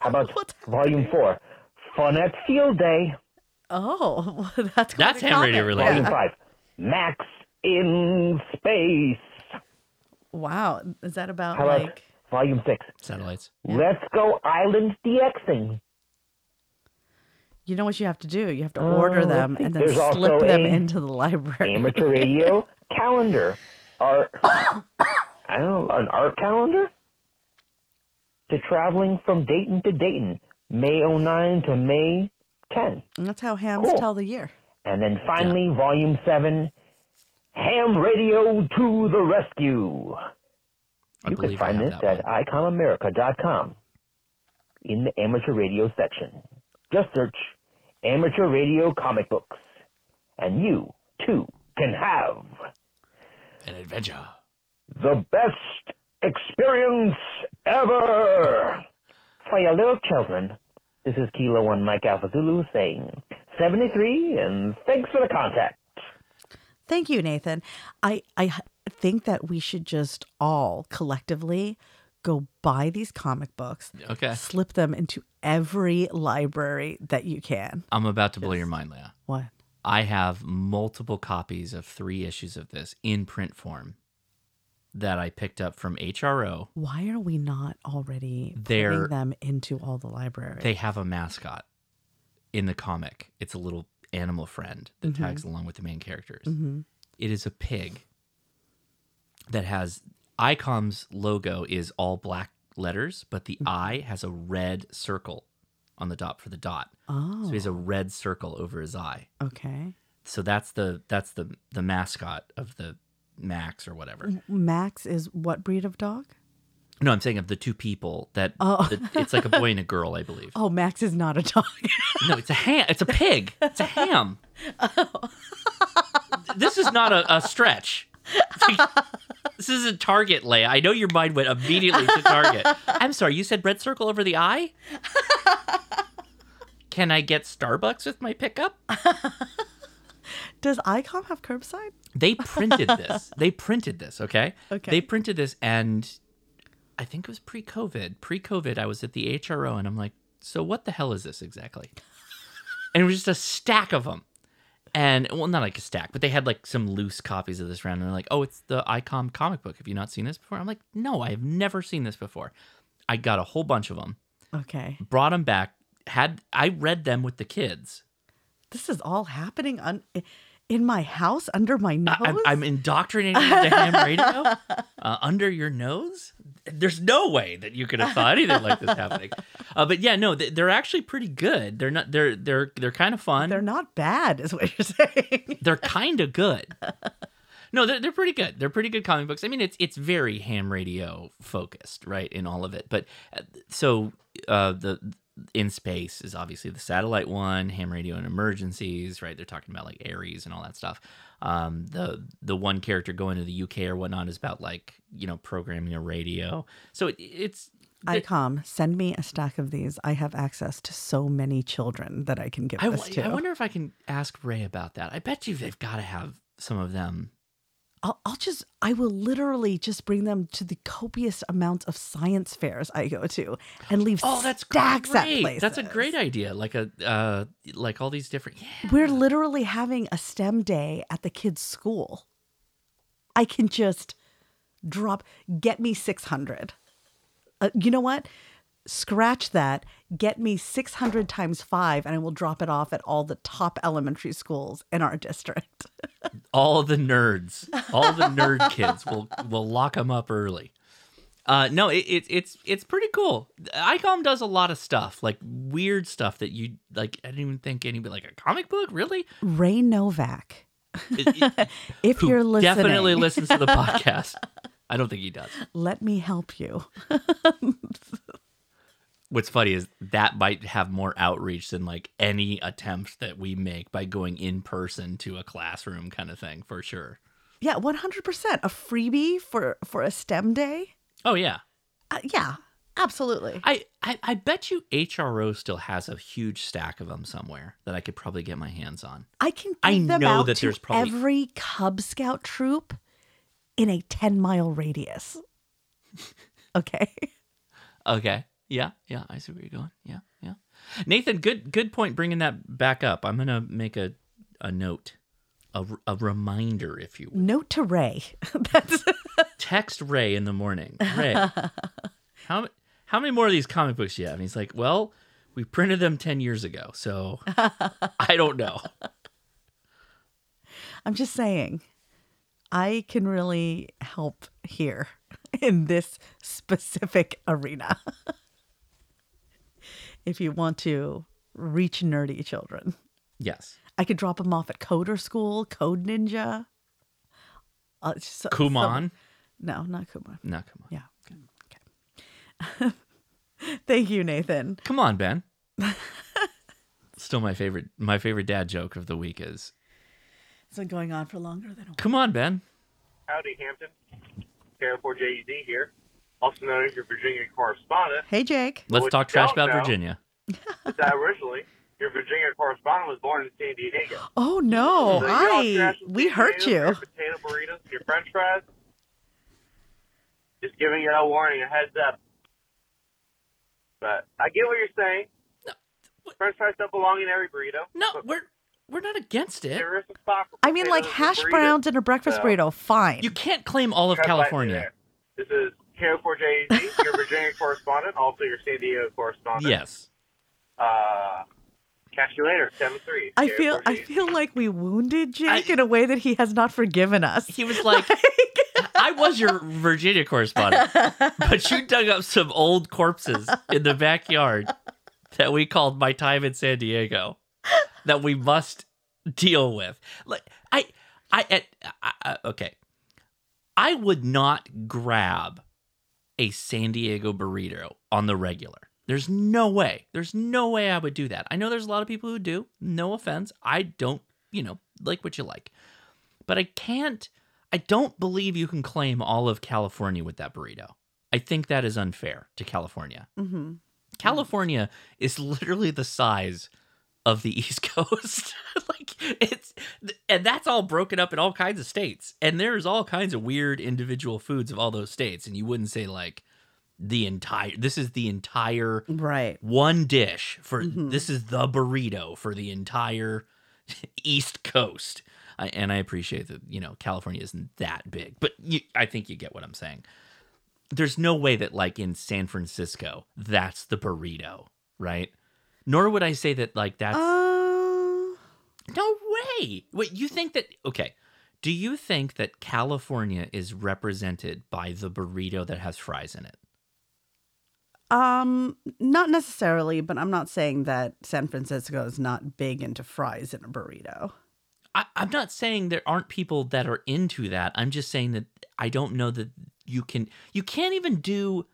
How about <laughs> Volume 4, Fun at Field Day? Oh, <laughs> that's That's ham radio related. Volume 5, Max in Space. Wow, is that about How about like? Volume 6, Satellites. Let's Go Island DXing. You know what you have to do? You have to oh, order Oh, them and then slip them into the library. Amateur Radio Calendar. Art, I don't know, an art calendar? To traveling from Dayton to Dayton, May 09 to May 10. And that's how hams Cool. tell the year. And then finally, Volume 7, Ham Radio to the Rescue. I you can find have this that at icomamerica.com in the amateur radio section. Just search amateur radio comic books, and you too can have An adventure. the best experience ever. For your little children, this is Kilo One Mike Alpha Zulu saying 73, and thanks for the contact. Thank you, Nathan. I I h- think that we should just all collectively go buy these comic books, Okay. slip them into every library that you can. I'm about to blow your mind, Leia. What? I have multiple copies of three issues of this in print form that I picked up from HRO. Why are we not already They're- putting them into all the libraries? They have a mascot in the comic. It's a little animal friend that Mhm. tags along with the main characters. Mhm. It is a pig that has ICOM's logo is all black letters, but Mm-hmm. the eye has a red circle on the dot for the dot. Oh. So he has a red circle over his eye. Okay. So that's the that's the the mascot of the Max or whatever. Max is what breed of dog? No, I'm saying of the two people that Oh. the- it's like a boy and a girl, I believe. <laughs> Oh, Max is not a dog. <laughs> No, it's a ham. It's a pig. It's a ham. <laughs> This is not a, a stretch. <laughs> This is a target, Leia. I know your mind went immediately to target. <laughs> I'm sorry, you said red circle over the eye? Can I get Starbucks with my pickup? <laughs> Does ICOM have curbside? They printed this. They printed this, okay? Okay. They printed this and I think it was pre-COVID. Pre-COVID, I was at the HRO and I'm like, "So what the hell is this exactly?" And it was just a stack of them. And well, not like a stack, but they had like some loose copies of this round and they're like, "Oh, it's the ICOM comic book. Have you not seen this before?" I'm like, "No, I have never seen this before." I got a whole bunch of them, Okay. brought them back, had I read them with the kids. This is all happening on in my house under my nose. I, I'm, I'm indoctrinating the ham radio <laughs> uh, under your nose. There's no way that you could have thought anything like this <laughs> happening. Uh, but yeah, no, they- they're actually pretty good. They're not. They're they're they're kind of fun. They're not bad, is what you're saying. <laughs> They're kind of good. <laughs> No, they're, they're pretty good. They're pretty good comic books. I mean, it's it's very ham radio focused, right, in all of it. But uh, so uh, the in space is obviously the satellite one, ham radio and emergencies, right? They're talking about like ARES and all that stuff. Um, the the one character going to the UK or whatnot is about like you know programming a radio. So it, it's ICOM, send me a stack of these. I have access to so many children that I can give I, this to. I wonder if I can ask Ray about that. I bet you they've got to have some of them. I'll, I'll just, I will literally just bring them to the copious amounts of science fairs I go to and leave Oh, that's stacks at great. places. That's a great idea. Like a uh, like all these different. Yeah. We're literally having a STEM day at the kids' school. I can just drop, get me 600. Uh, you know what? Scratch that, get me 600 times five, and I will drop it off at all the top elementary schools in our district. <laughs> all the nerds, all the nerd <laughs> kids will will lock them up early. Uh, no, it, it, it's it's pretty cool. ICOM does a lot of stuff, like weird stuff that you like. I didn't even think anybody like a comic book, really. Ray Novak. <laughs> if you're listening, definitely listens to the podcast. I don't think he does. let me help you. What's funny is that might have more outreach than like any attempt that we make by going in person to a classroom kind of thing, for sure. Yeah, 100%. A freebie for for a STEM day? Oh yeah, Uh, yeah, absolutely. I, I I bet you HRO still has a huge stack of them somewhere that I could probably get my hands on. I can I them know out that to there's probably- every Cub Scout troop in a 10 mile radius. <laughs> okay. Okay. Yeah, yeah, I see where you're going. Yeah, yeah. Nathan, good good point bringing that back up. I'm gonna make a a note, a, a reminder, if you will. Note to Ray. <laughs> That's Text Ray in the morning. Ray, <laughs> how how many more of these comic books do you have? And he's like, well, we printed them ten years ago, so <laughs> I don't know. I'm just saying, I can really help here in this specific arena. If you want to reach nerdy children, Yes, I could drop them off at Coder School, Code Ninja. Uh, so- Kumon. so- no, not Kumon. No, come on. Yeah. Okay. <laughs> Thank you, Nathan. Come on, Ben. <laughs> Still, my favorite my favorite dad joke of the week is, It's been going on for longer than a "Come on, Ben." Howdy, Hampton. K4JED E here, also known as your Virginia correspondent. Hey, Jake. Let's talk trash about know Virginia. is <laughs> that originally, your Virginia correspondent was born in San Diego. Oh no, So I we hurt potatoes, Your you. potato burritos, your French fries. Just giving you a warning, a heads up. But I get what you're saying. No. French fries don't belong in every burrito. No, we're we're not against it. There is a spot for I mean, like hash burritos. browns in a breakfast So, burrito, fine. You can't claim all of California. This is KO4JZ, <laughs> your Virginia correspondent, also your San Diego correspondent. Yes. Uh, catch you later, 7 3. I feel I feel like we wounded Jake in a way that he has not forgiven us. He was like, <laughs> I was your Virginia correspondent, but you dug up some old corpses in the backyard that we called my time in San Diego that we must deal with. Like I, I, I, I okay, I would not grab a San Diego burrito on the regular. There's no way. There's no way I would do that. I know there's a lot of people who do. No offense. I don't, you know, like what you like. But I can't I don't believe you can claim all of California with that burrito. I think that is unfair to California. Mm-hmm. California is <laughs> literally the size of the <laughs> East Coast. <laughs> like it's and that's all broken up in all kinds of states. And there's all kinds of weird individual foods of all those states and you wouldn't say like the entire this is the entire right one dish for Mhm. this is the burrito for the entire <laughs> East Coast. I, and I appreciate that you know California isn't that big, but you, I think you get what I'm saying. There's no way that like in San Francisco that's the burrito, right? Nor would I say that like that's Uh, no way. Wait, you think that okay? Do you think that California is represented by the burrito that has fries in it? Um, not necessarily, but I'm not saying that San Francisco is not big into fries in a burrito. I, I'm not saying there aren't people that are into that. I'm just saying that I don't know that you can. You can't even do.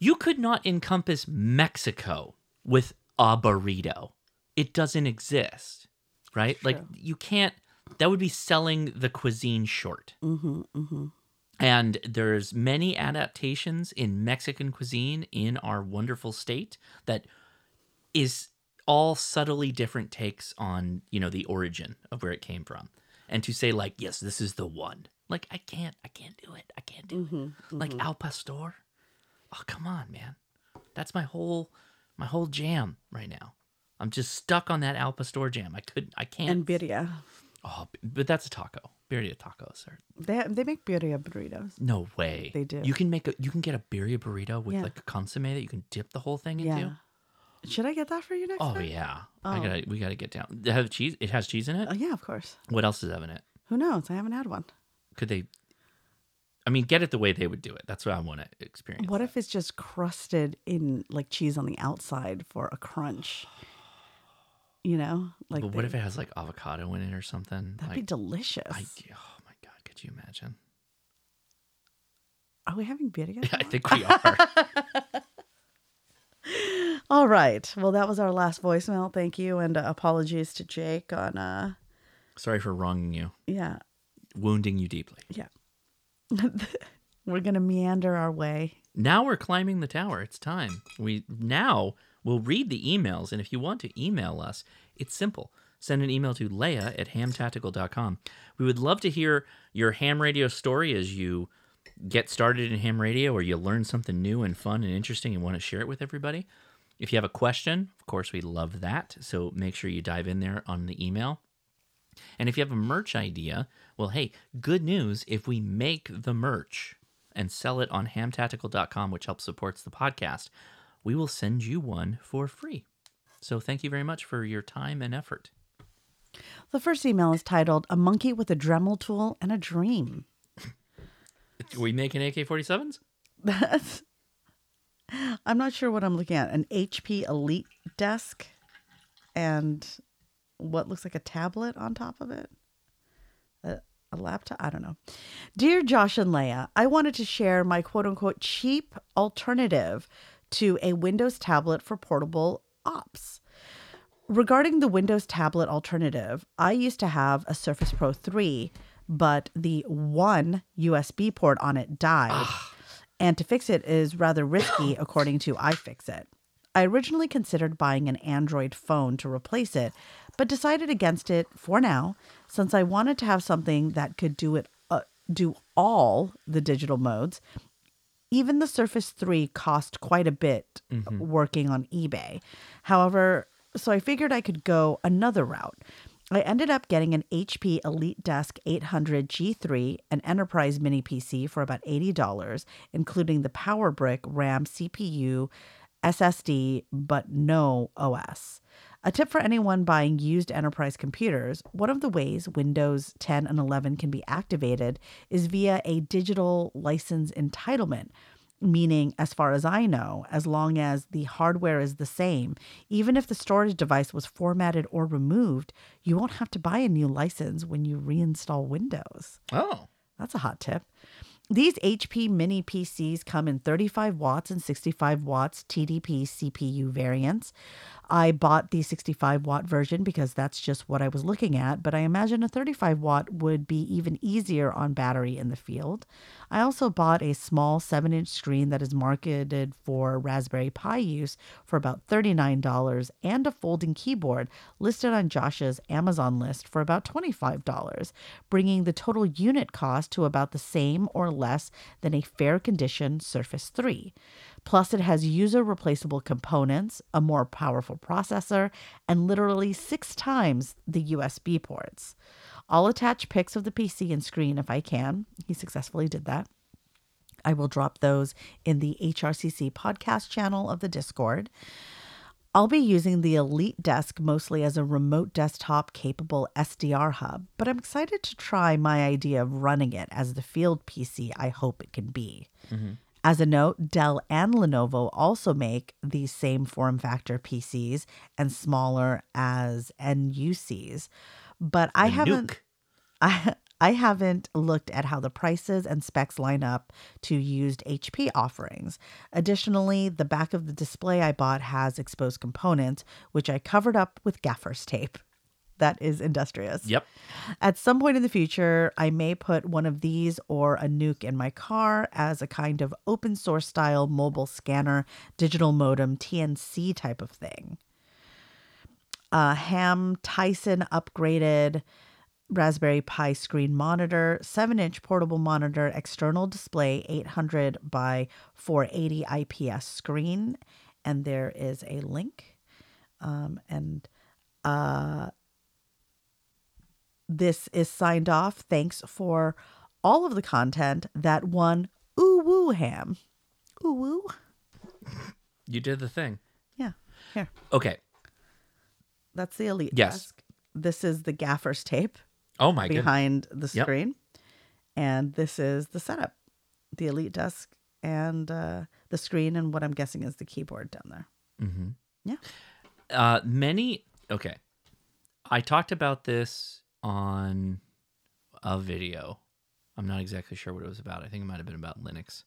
You could not encompass Mexico with a burrito. It doesn't exist, right? Like you can't. That would be selling the cuisine short. Mm-hmm. Mm-hmm. And there's many adaptations in Mexican cuisine in our wonderful state that is all subtly different takes on, you know, the origin of where it came from. And to say like, yes, this is the one. Like I can't I can't do it. I can't do it. Like Al Pastor? Oh, come on, man. That's my whole my whole jam right now. I'm just stuck on that Al Pastor jam. I could I can't And birria. Oh, but that's a taco. birria tacos are They they make birria burritos. no way. They do. You can make a you can get a birria burrito with Yeah. like a consomme that you can dip the whole thing into. Yeah. Should I get that for you next Oh time? yeah. I Oh. gotta we gotta get down. They have cheese. It has cheese in it. Oh, yeah, of course. What else is in it? Who knows? I haven't had one. Could they? I mean, get it the way they would do it. That's what I want to experience. What if it's just crusted in like cheese on the outside for a crunch? You know, like but what they- if it has like avocado in it or something? that'd like, be delicious. I, oh my god, could you imagine? Are we having birria? <laughs> I think we are. <laughs> All right. Well, that was our last voicemail. Thank you, and uh, apologies to Jake on. uh Sorry for wronging you, Yeah, wounding you deeply. yeah. We're gonna meander our way. Now we're climbing the tower. It's time. We now will read the emails, and if you want to email us, it's simple. Send an email to Leia at hamtactical.com. We would love to hear your ham radio story as you get started in ham radio or you learn something new and fun and interesting and want to share it with everybody. If you have a question, of course, we love that. So make sure you dive in there on the email. And if you have a merch idea, well, hey, good news if we make the merch and sell it on hamtactical.com, which helps supports the podcast, we will send you one for free. So thank you very much for your time and effort. The first email is titled "A Monkey with a Dremel Tool and a Dream." Are <laughs> we making AK 47s? That's. I'm not sure what I'm looking at. An HP Elite desk and what looks like a tablet on top of it. A, a laptop? I don't know. Dear Josh and Leia, I wanted to share my quote unquote cheap alternative to a Windows tablet for portable ops. Regarding the Windows tablet alternative, I used to have a Surface Pro 3, but the one USB port on it died. and to fix it is rather risky, according to iFixit. I originally considered buying an Android phone to replace it, but decided against it for now, since I wanted to have something that could do it, uh, do all the digital modes. Even the Surface 3 cost quite a bit Mhm. working on eBay. However, so I figured I could go another route. I ended up getting an HP Elite Desk 800 G3, an enterprise mini PC for about $80, including the power brick, RAM, CPU, SSD, but no OS. A tip for anyone buying used enterprise computers one of the ways Windows 10 and 11 can be activated is via a digital license entitlement meaning, as far as I know, as long as the hardware is the same, even if the storage device was formatted or removed, you won't have to buy a new license when you reinstall Windows. Oh. That's a hot tip. These HP mini PCs come in 35 watts and 65 watts TDP CPU variants. I bought the 65 watt version because that's just what I was looking at, but I imagine a 35 watt would be even easier on battery in the field. I also bought a small 7 inch screen that is marketed for Raspberry Pi use for about $39 and a folding keyboard listed on Josh's Amazon list for about $25, bringing the total unit cost to about the same or less than a fair condition Surface 3. Plus, it has user replaceable components, a more powerful processor, and literally six times the USB ports. I'll attach pics of the PC and screen if I can. He successfully did that. I will drop those in the HRCC podcast channel of the Discord. I'll be using the Elite Desk mostly as a remote desktop capable SDR hub, but I'm excited to try my idea of running it as the field PC I hope it can be. Mm-hmm. As a note, Dell and Lenovo also make these same form factor PCs and smaller as NUCs, but I haven't nuke. <laughs> I I haven't looked at how the prices and specs line up to used HP offerings. Additionally, the back of the display I bought has exposed components, which I covered up with gaffer's tape. That is industrious. Yep. At some point in the future, I may put one of these or a NUC in my car as a kind of open source style mobile scanner, digital modem, TNC type of thing. Uh, Hamtysan upgraded Raspberry Pi screen monitor, 7 inch portable monitor, external display, 800 by 480 IPS screen. And there is a link. Um, and uh, this is signed off. Thanks for all of the content that won ooh woo ham. Ooh woo. You did the thing. Yeah. Here. Okay. That's the elite Yes. desk. This is the gaffer's tape Oh my goodness. behind the Yep. screen. And this is the setup. The elite desk and uh, the screen and what I'm guessing is the keyboard down there. Mm-hmm. Yeah. Uh, many. Okay. I talked about this on a video. I'm not exactly sure what it was about. I think it might have been about Linux.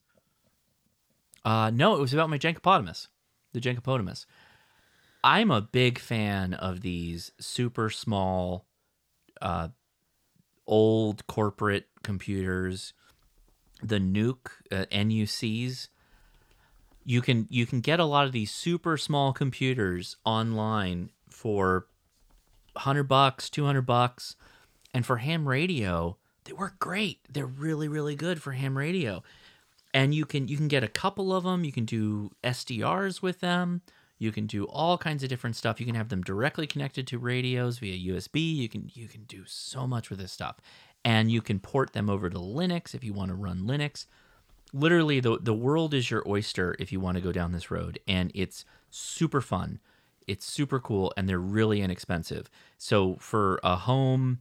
Uh, no, it was about my Jenkopotamus, the Jenkopotamus. I'm a big fan of these super small, uh, old corporate computers, the NUC uh, NUCs you can you can get a lot of these super small computers online for 100 bucks 200 bucks and for ham radio they work great. They're really really good for ham radio. And you can you can get a couple of them you can do sdrs with them. You can do all kinds of different stuff. You can have them directly connected to radios via usb you can you can do so much with this stuff. And you can port them over to linux if you want to run linux. Literally the the world is your oyster if you want to go down this road. And it's super fun. It's super cool and they're really inexpensive. So for a home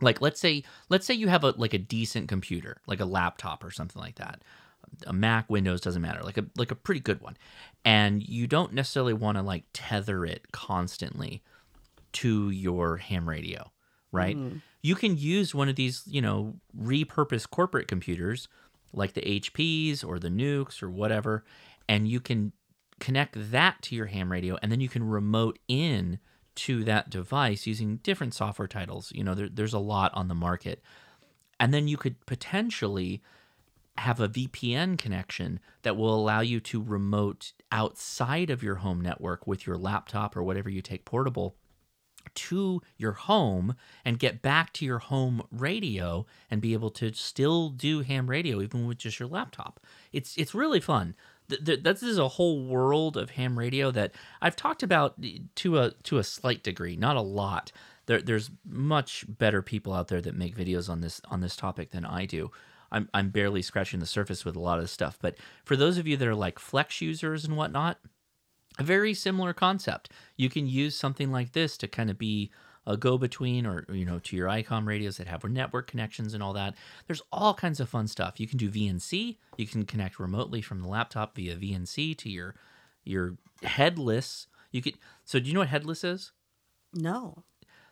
like let's say let's say you have a like a decent computer like a laptop or something like that. A mac windows doesn't matter. Like a like a pretty good one. And you don't necessarily want to like tether it constantly to your ham radio right? Mhm. you can use one of these you know repurposed corporate computers like the HPs or the NUCs or whatever, and you can connect that to your ham radio, and then you can remote in to that device using different software titles. You know, there, there's a lot on the market, and then you could potentially have a VPN connection that will allow you to remote outside of your home network with your laptop or whatever you take portable to your home and get back to your home radio and be able to still do ham radio even with just your laptop. It's it's really fun. Th- th- This is a whole world of ham radio that I've talked about to a to a slight degree, not a lot. There, there's much better people out there that make videos on this on this topic than I do. I'm I'm barely scratching the surface with a lot of this stuff. But for those of you that are like Flex users and whatnot, a very similar concept. You can use something like this to kind of be a go-between or you know to your ICOM radios that have network connections and all that. There's all kinds of fun stuff. You can do VNC. You can connect remotely from the laptop via VNC to your your headless. You could So do you know what headless is? No.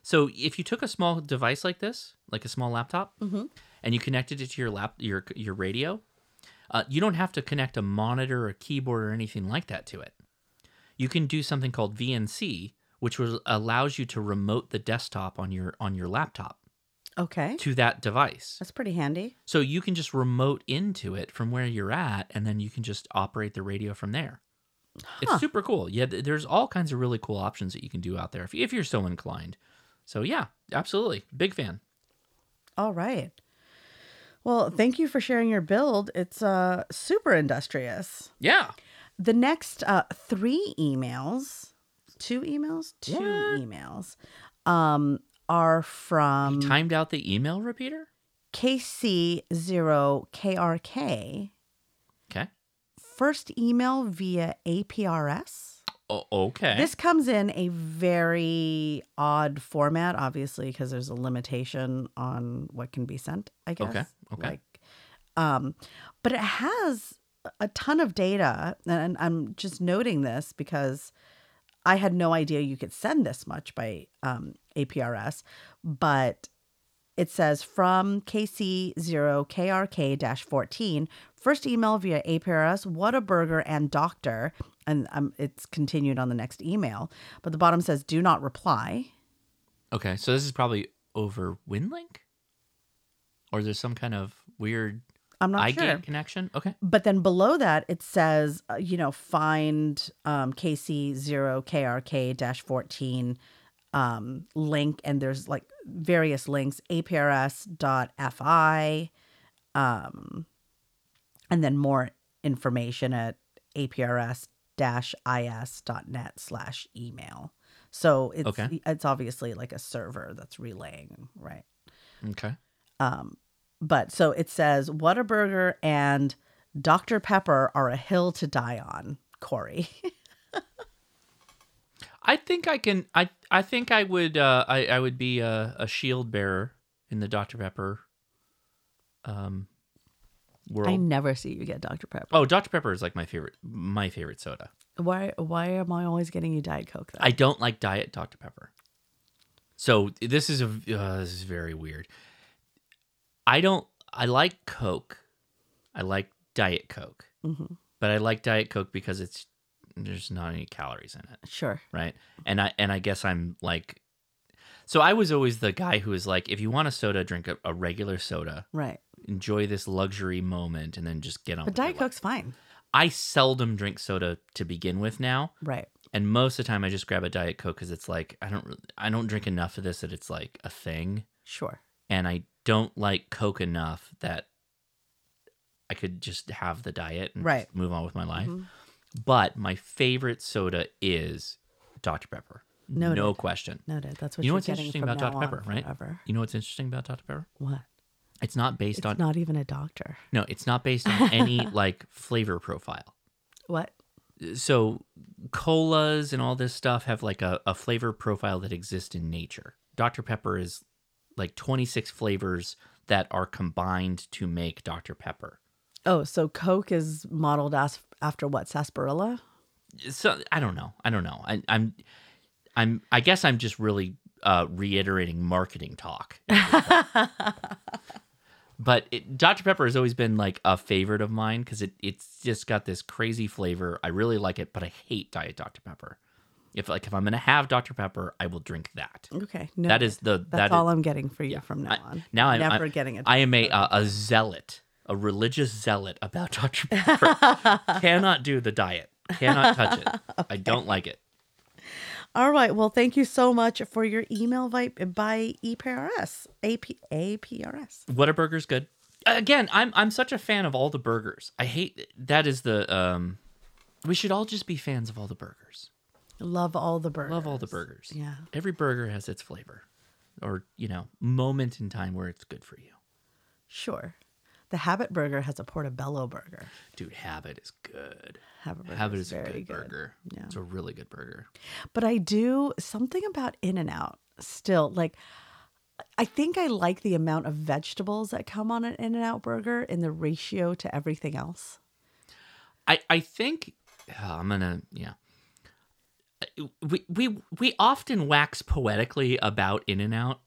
So if you took a small device like this, like a small laptop, Mhm. and you connected it to your lap your your radio, uh, you don't have to connect a monitor or keyboard or anything like that to it. You can do something called VNC, which will, allows you to remote the desktop on your on your laptop Okay. to that device. That's pretty handy. So you can just remote into it from where you're at, and then you can just operate the radio from there. It's super cool. Yeah, there's all kinds of really cool options that you can do out there if, if you're so inclined. So yeah, absolutely, big fan. All right. Well, thank you for sharing your build. It's uh super industrious. Yeah. The next uh three emails, two emails, two emails, um, are from Timed out the email repeater. KC0KRK. Okay. First email via APRS. Oh, okay. This comes in a very odd format, obviously, because there's a limitation on what can be sent, I guess. Okay, okay. Like, um, but it has a ton of data, and I'm just noting this because I had no idea you could send this much by um, APRS, but it says from KC0KRK 14, first email via APRS, Whataburger and doctor. And um, it's continued on the next email. But the bottom says, do not reply. Okay, so this is probably over WinLink, or is there some kind of weird I'm not iGate sure. connection? Okay. But then below that, it says, uh, you know, find um, KC0KRK 14 um, link, and there's like various links aprs.fi, um, and then more information at aprs is.net slash email. So it's Okay. it's obviously like a server that's relaying, right? Okay. Um, but so it says Whataburger and Dr. Pepper are a hill to die on, Corey. I think I can. I I think I would. Uh, I I would be a, a shield bearer in the Dr Pepper. Um, world. I never see you get Dr. Pepper. oh, Dr Pepper is like my favorite. My favorite soda. Why why am I always getting you Diet Coke then? I don't like Diet Dr Pepper. So this is a uh, this is very weird. I don't. I like Coke. I like Diet Coke, Mhm. but I like Diet Coke because it's there's not any calories in it. Sure. right and i and i guess i'm like so i was always the guy who was like if you want a soda drink a, a regular soda Right. enjoy this luxury moment and then just get on But Diet life. Coke's fine. i seldom drink soda to begin with now Right. and most of the time i just grab a diet coke because it's like i don't i don't drink enough of this that it's like a thing Sure. and i don't like coke enough that i could just have the diet and Right. move on with my life Mhm. but my favorite soda is dr pepper Noted. no question Noted. That's what you know what's interesting about Dr. Pepper, right? forever. You know what's interesting about Dr. Pepper? What? It's not based It's on not even a doctor. no, it's not based on any <laughs> like flavor profile. What? So colas and all this stuff have like a, a flavor profile that exists in nature. Dr. Pepper is like 26 flavors that are combined to make Dr. Pepper. Oh, so Coke is modeled as after what? Sarsaparilla? So I don't know. I don't know. I, I'm I'm I guess I'm just really uh, reiterating marketing talk. <laughs> but it, Dr. Pepper has always been like a favorite of mine because it it's just got this crazy flavor. I really like it, but I hate Diet Dr. Pepper. If like if I'm gonna have Dr. Pepper, I will drink that. Okay. that noted. is the That's that all is- I'm getting for you from now I- on. now I'm never I'm- getting it. I am a uh, a zealot, a religious zealot about <laughs> Dr. Pepper. <laughs> Cannot do the diet. Cannot touch it. <laughs> I don't like it. All right. Well, thank you so much for your email by, by EPRS. AP, APRS. Whataburger's good. Again, I'm I'm such a fan of all the burgers. I hate that is the um we should all just be fans of all the burgers. Love all the burgers. Love all the burgers. Yeah. Every burger has its flavor or, you know, moment in time where it's good for you. Sure. The Habit Burger has a portobello burger. Dude, Habit is good. Habit Burger Habit is is a good, good. burger. Yeah. It's a really good burger. But I do something about In and Out still. Like, I think I like the amount of vegetables that come on an In and Out burger in the ratio to everything else. I I think uh, <sighs> I'm gonna yeah. We we we often wax poetically about In and Out,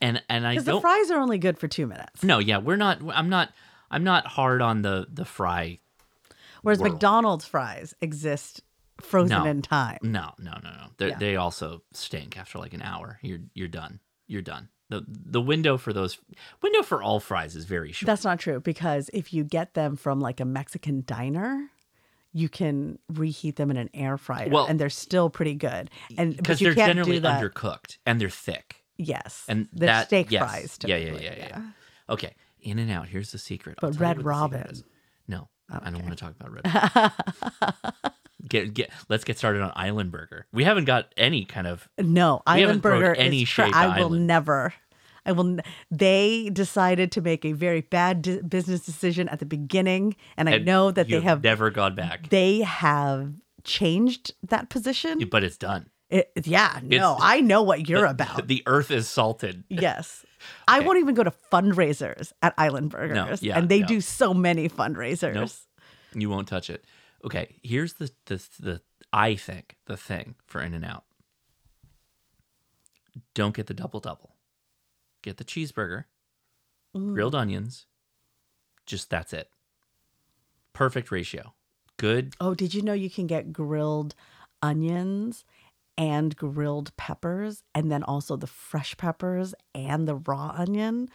and and I Because the fries are only good for two minutes. no, yeah, we're not. I'm not. I'm not hard on the the fry. Whereas world. McDonald's fries exist frozen No. in time. No, no, no, no. They Yeah. they also stink after like an hour. You're you're done. You're done. the The window for those window for all fries is very short. That's not true because if you get them from like a Mexican diner, you can reheat them in an air fryer Well- and they're still pretty good. And because they're generally undercooked and they're thick. Yes, and they're that steak yes. fries. Yeah, yeah, yeah, yeah, yeah. Okay, In and Out. Here's the secret. But Red what the secret Robin. No, I don't want to talk about Red. <laughs> Robin. get get. Let's get started on Island Burger. We haven't got any kind of. No, Island Burger any is. Tra- I will Island. never. I will. They decided to make a very bad business decision at the beginning, and I and know that they have. never gone back. They have changed that position. but it's done. It, yeah, no, It's- I know what you're about. The earth is salted. Yes. <laughs> I won't even go to fundraisers at Island Burgers. yeah, and they no. do so many fundraisers. Nope. You won't touch it. Okay, here's the the the I think the thing for In and Out. Don't get the double double. Get the cheeseburger, Mm. grilled onions. Just that's it. Perfect ratio. Good. Oh, did you know you can get grilled onions and grilled peppers and then also the fresh peppers and the raw onion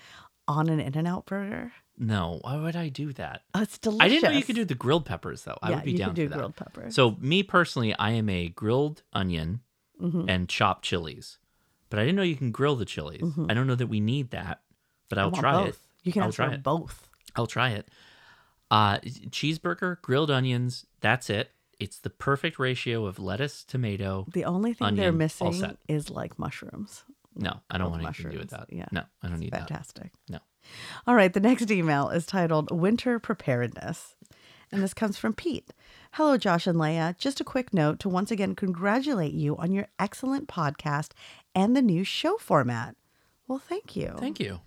on an In-N-Out burger? No, why would I do that? Oh, it's delicious. I didn't know you could do the grilled peppers though. I Yeah, would be you down could do for that. grilled peppers. So me personally, I am a grilled onion Mhm. and chopped chilies. But I didn't know you can grill the chilies. Mhm. I don't know that we need that, but I'll try both. it. You can I'll try it. both. I'll try it. Uh, cheeseburger, grilled onions. That's it. it's the perfect ratio of lettuce, tomato. The only thing onion, they're missing is like mushrooms. No, I don't want anything to do with that. mushrooms, yeah. No, I don't need Fantastic. that. Fantastic. No. All right, the next email is titled Winter Preparedness. And this comes from Pete. Hello, Josh and Leia. Just a quick note to once again congratulate you on your excellent podcast and the new show format. Well, thank you. Thank you.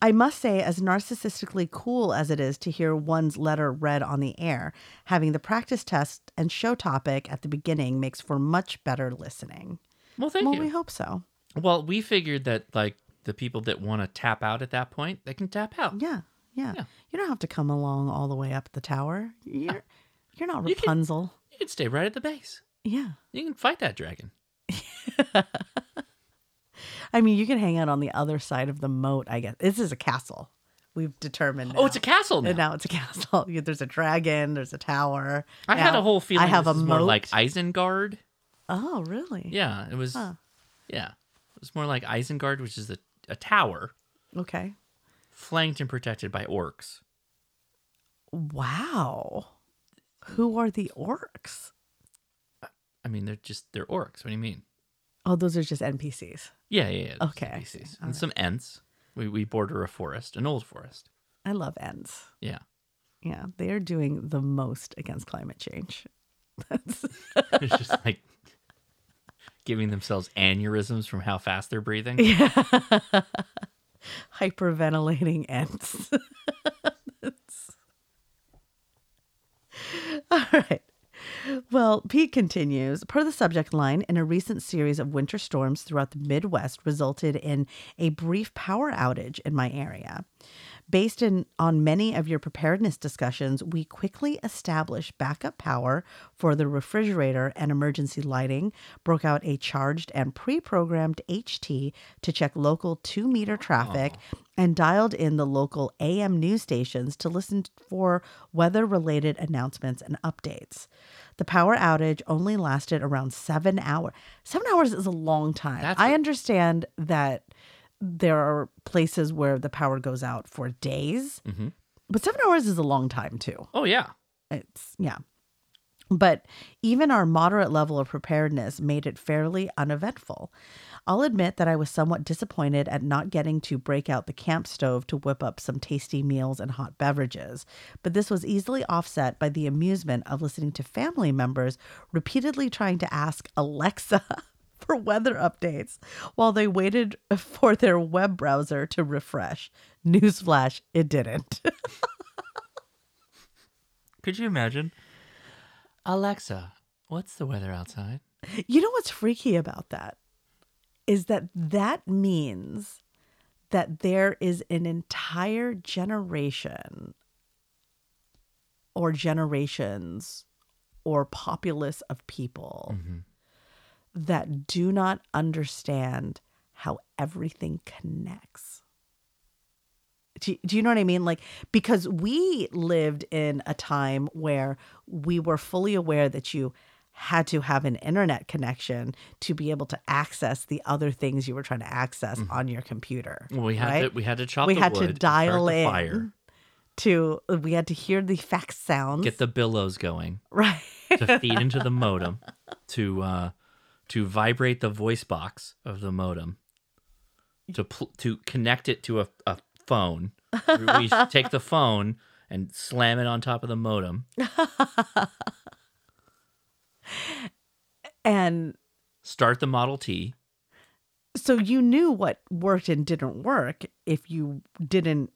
I must say, as narcissistically cool as it is to hear one's letter read on the air, having the practice test and show topic at the beginning makes for much better listening. Well, thank well, you. we hope so. Well, we figured that like the people that want to tap out at that point, they can tap out. Yeah, yeah. You don't have to come along all the way up the tower. You're, you're not You can- Rapunzel. You can stay right at the base. Yeah. You can fight that dragon. <laughs> I mean, you can hang out on the other side of the moat, I guess. This is a castle. We've determined. Oh, it's a castle And now. now it's a <laughs> castle. There's a dragon, there's a tower. I had a whole feeling I have a moat. more like Isengard. Oh, really? Yeah, it was. Huh. Yeah, it was more like Isengard, which is a, a tower Okay. Flanked and protected by orcs. Wow. Who are the orcs? I mean, they're just they're orcs. What do you mean? Oh, those are just NPCs. Yeah, yeah, yeah. Okay, NPCs. and right. some ents. We we border a forest, an old forest. I love ents. Yeah. Yeah, they are doing the most against climate change. That's <laughs> It's just like <laughs> giving themselves aneurysms from how fast they're breathing. Yeah. <laughs> Hyperventilating ants. <laughs> All right. Well, Pete continues. Per the subject line, in a recent series of winter storms throughout the Midwest resulted in a brief power outage in my area. Based in, on many of your preparedness discussions, we quickly established backup power for the refrigerator and emergency lighting, broke out a charged and pre programmed HT to check local two meter traffic, and dialed in the local AM news stations to listen for weather related announcements and updates. The power outage only lasted around seven hours. Seven hours is a long time. That's I understand that there are places where the power goes out for days, hmm but seven hours is a long time too. Oh yeah. It's, yeah. But even our moderate level of preparedness made it fairly uneventful. I'll admit that I was somewhat disappointed at not getting to break out the camp stove to whip up some tasty meals and hot beverages, but this was easily offset by the amusement of listening to family members repeatedly trying to ask Alexa <laughs> for weather updates while they waited for their web browser to refresh. Newsflash, it didn't. <laughs> Could you imagine? Alexa, what's the weather outside? You know what's freaky about that? Is that that means that there is an entire generation or generations or populace of people mm-hmm. That do not understand how everything connects. Do, do you know what I mean? Like, because we lived in a time where we were fully aware that you had to have an internet connection to be able to access the other things you were trying to access on your computer. Well, we had right? to we had to chop we the had wood, to dial in fire, to we had to hear the fax sounds get the billows going, <laughs> right to feed into the modem, to uh, to vibrate the voice box of the modem, to pl- to connect it to a, a phone. we <laughs> take the phone and slam it on top of the modem. <laughs> and Start the Model T. so you knew what worked and didn't work if you didn't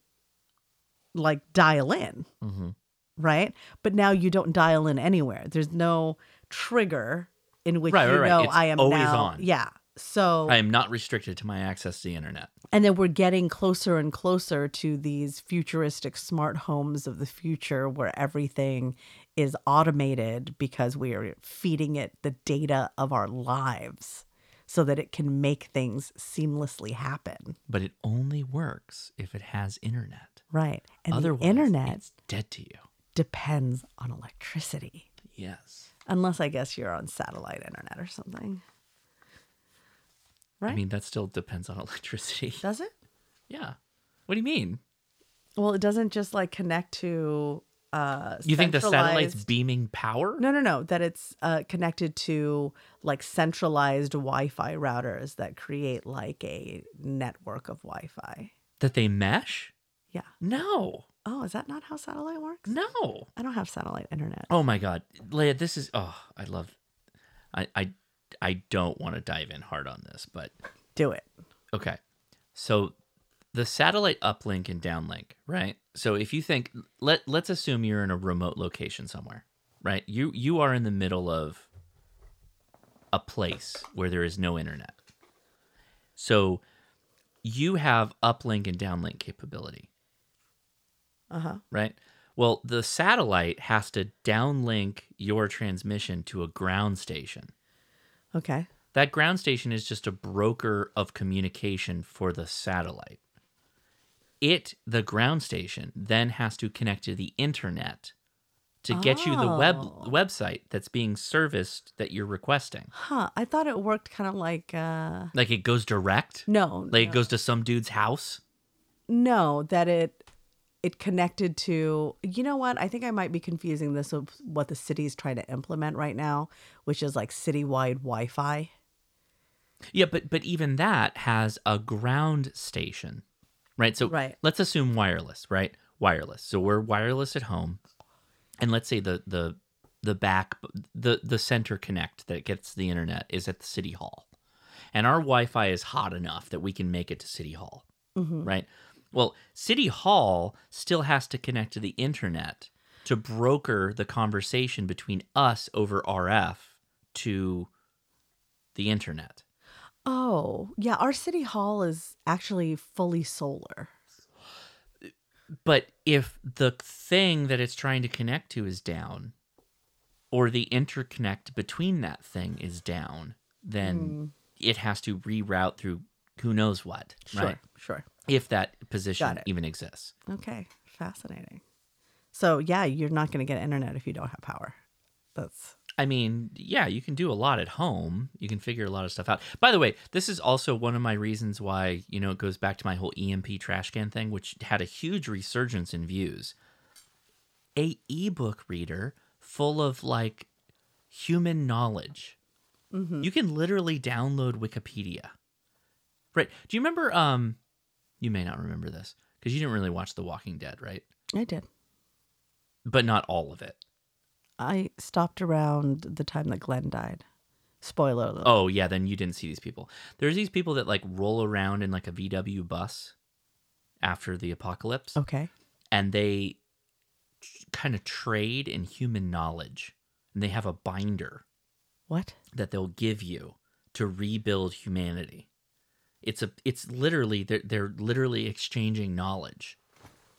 like dial in Mm-hmm. right but now you don't dial in anywhere there's no trigger in which Right, you right, right. know It's i am always now on. yeah so I am not restricted to my access to the internet. and then we're getting closer and closer to these futuristic smart homes of the future where everything is automated because we are feeding it the data of our lives so that it can make things seamlessly happen. But it only works if it has internet. Right. And Otherwise, the internet it's dead to you. depends on electricity. Yes. Unless I guess you're on satellite internet or something. Right? I mean, that still depends on <laughs> electricity. Does it? Yeah. What do you mean? Well, it doesn't just like connect to uh You think the satellite's beaming power? No, no, no. That it's uh, connected to like centralized Wi-Fi routers that create like a network of Wi-Fi. That they mesh? Yeah. No. Oh, is that not how satellite works? No. I don't have satellite internet. Oh my god. Leia, this is oh, I love I I I don't want to dive in hard on this, but Do it. Okay. So the satellite uplink and downlink, right? So if you think let let's assume you're in a remote location somewhere, right? You you are in the middle of a place where there is no internet. So you have uplink and downlink capability, Uh-huh. right? Well, the satellite has to downlink your transmission to a ground station. Okay. That ground station is just a broker of communication for the satellite. It, the ground station, then has to connect to the internet to get you the web Oh. website that's being serviced that you're requesting. Huh. I thought it worked kind of like uh Like it goes direct? No, Like it goes to some dude's house? no, that it it connected to you know what? I think I might be confusing this with what the city's trying to implement right now, which is like citywide Wi-Fi. Yeah, but but even that has a ground station. Right? So Right. let's assume wireless, right? Wireless. So we're wireless at home. And let's say the the the back the the center connect that gets the internet is at the city hall. And our Wi-Fi is hot enough that we can make it to city hall. Mhm. Right? Well, city hall still has to connect to the internet to broker the conversation between us over RF to the internet. Oh, yeah, our city hall is actually fully solar. But if the thing that it's trying to connect to is down, or the interconnect between that thing is down, then Mm. it has to reroute through who knows what, Sure, right? sure. If that position even exists. Okay, fascinating. So, yeah, you're not going to get internet if you don't have power. That's I mean, yeah, you can do a lot at home. You can figure a lot of stuff out. By the way, this is also one of my reasons why, you know, it goes back to my whole EMP trash can thing, which had a huge resurgence in views. A ebook reader full of like human knowledge. Mhm. You can literally download Wikipedia. Right. Do you remember um you may not remember this because you didn't really watch The Walking Dead, right? I did. But not all of it. I stopped around the time that Glenn died. Spoiler alert. Oh yeah, then you didn't see these people. There's these people that like roll around in like a VW bus after the apocalypse. Okay. And they kind of trade in human knowledge. And they have a binder What? that they'll give you to rebuild humanity. It's a it's literally they're they're literally exchanging knowledge.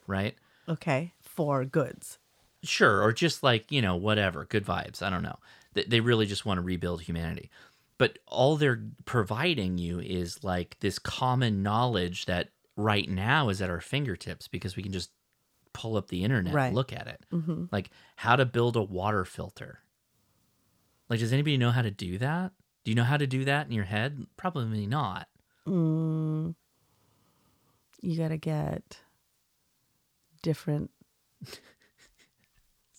Right? Okay. For goods. Sure, or just like, you know, whatever, good vibes. I don't know. They, they really just want to rebuild humanity. But all they're providing you is like this common knowledge that right now is at our fingertips because we can just pull up the internet Right. and look at it. Mhm. Like how to build a water filter. Like, does anybody know how to do that? Do you know how to do that in your head? Probably not. Mm, you got to get different, <laughs>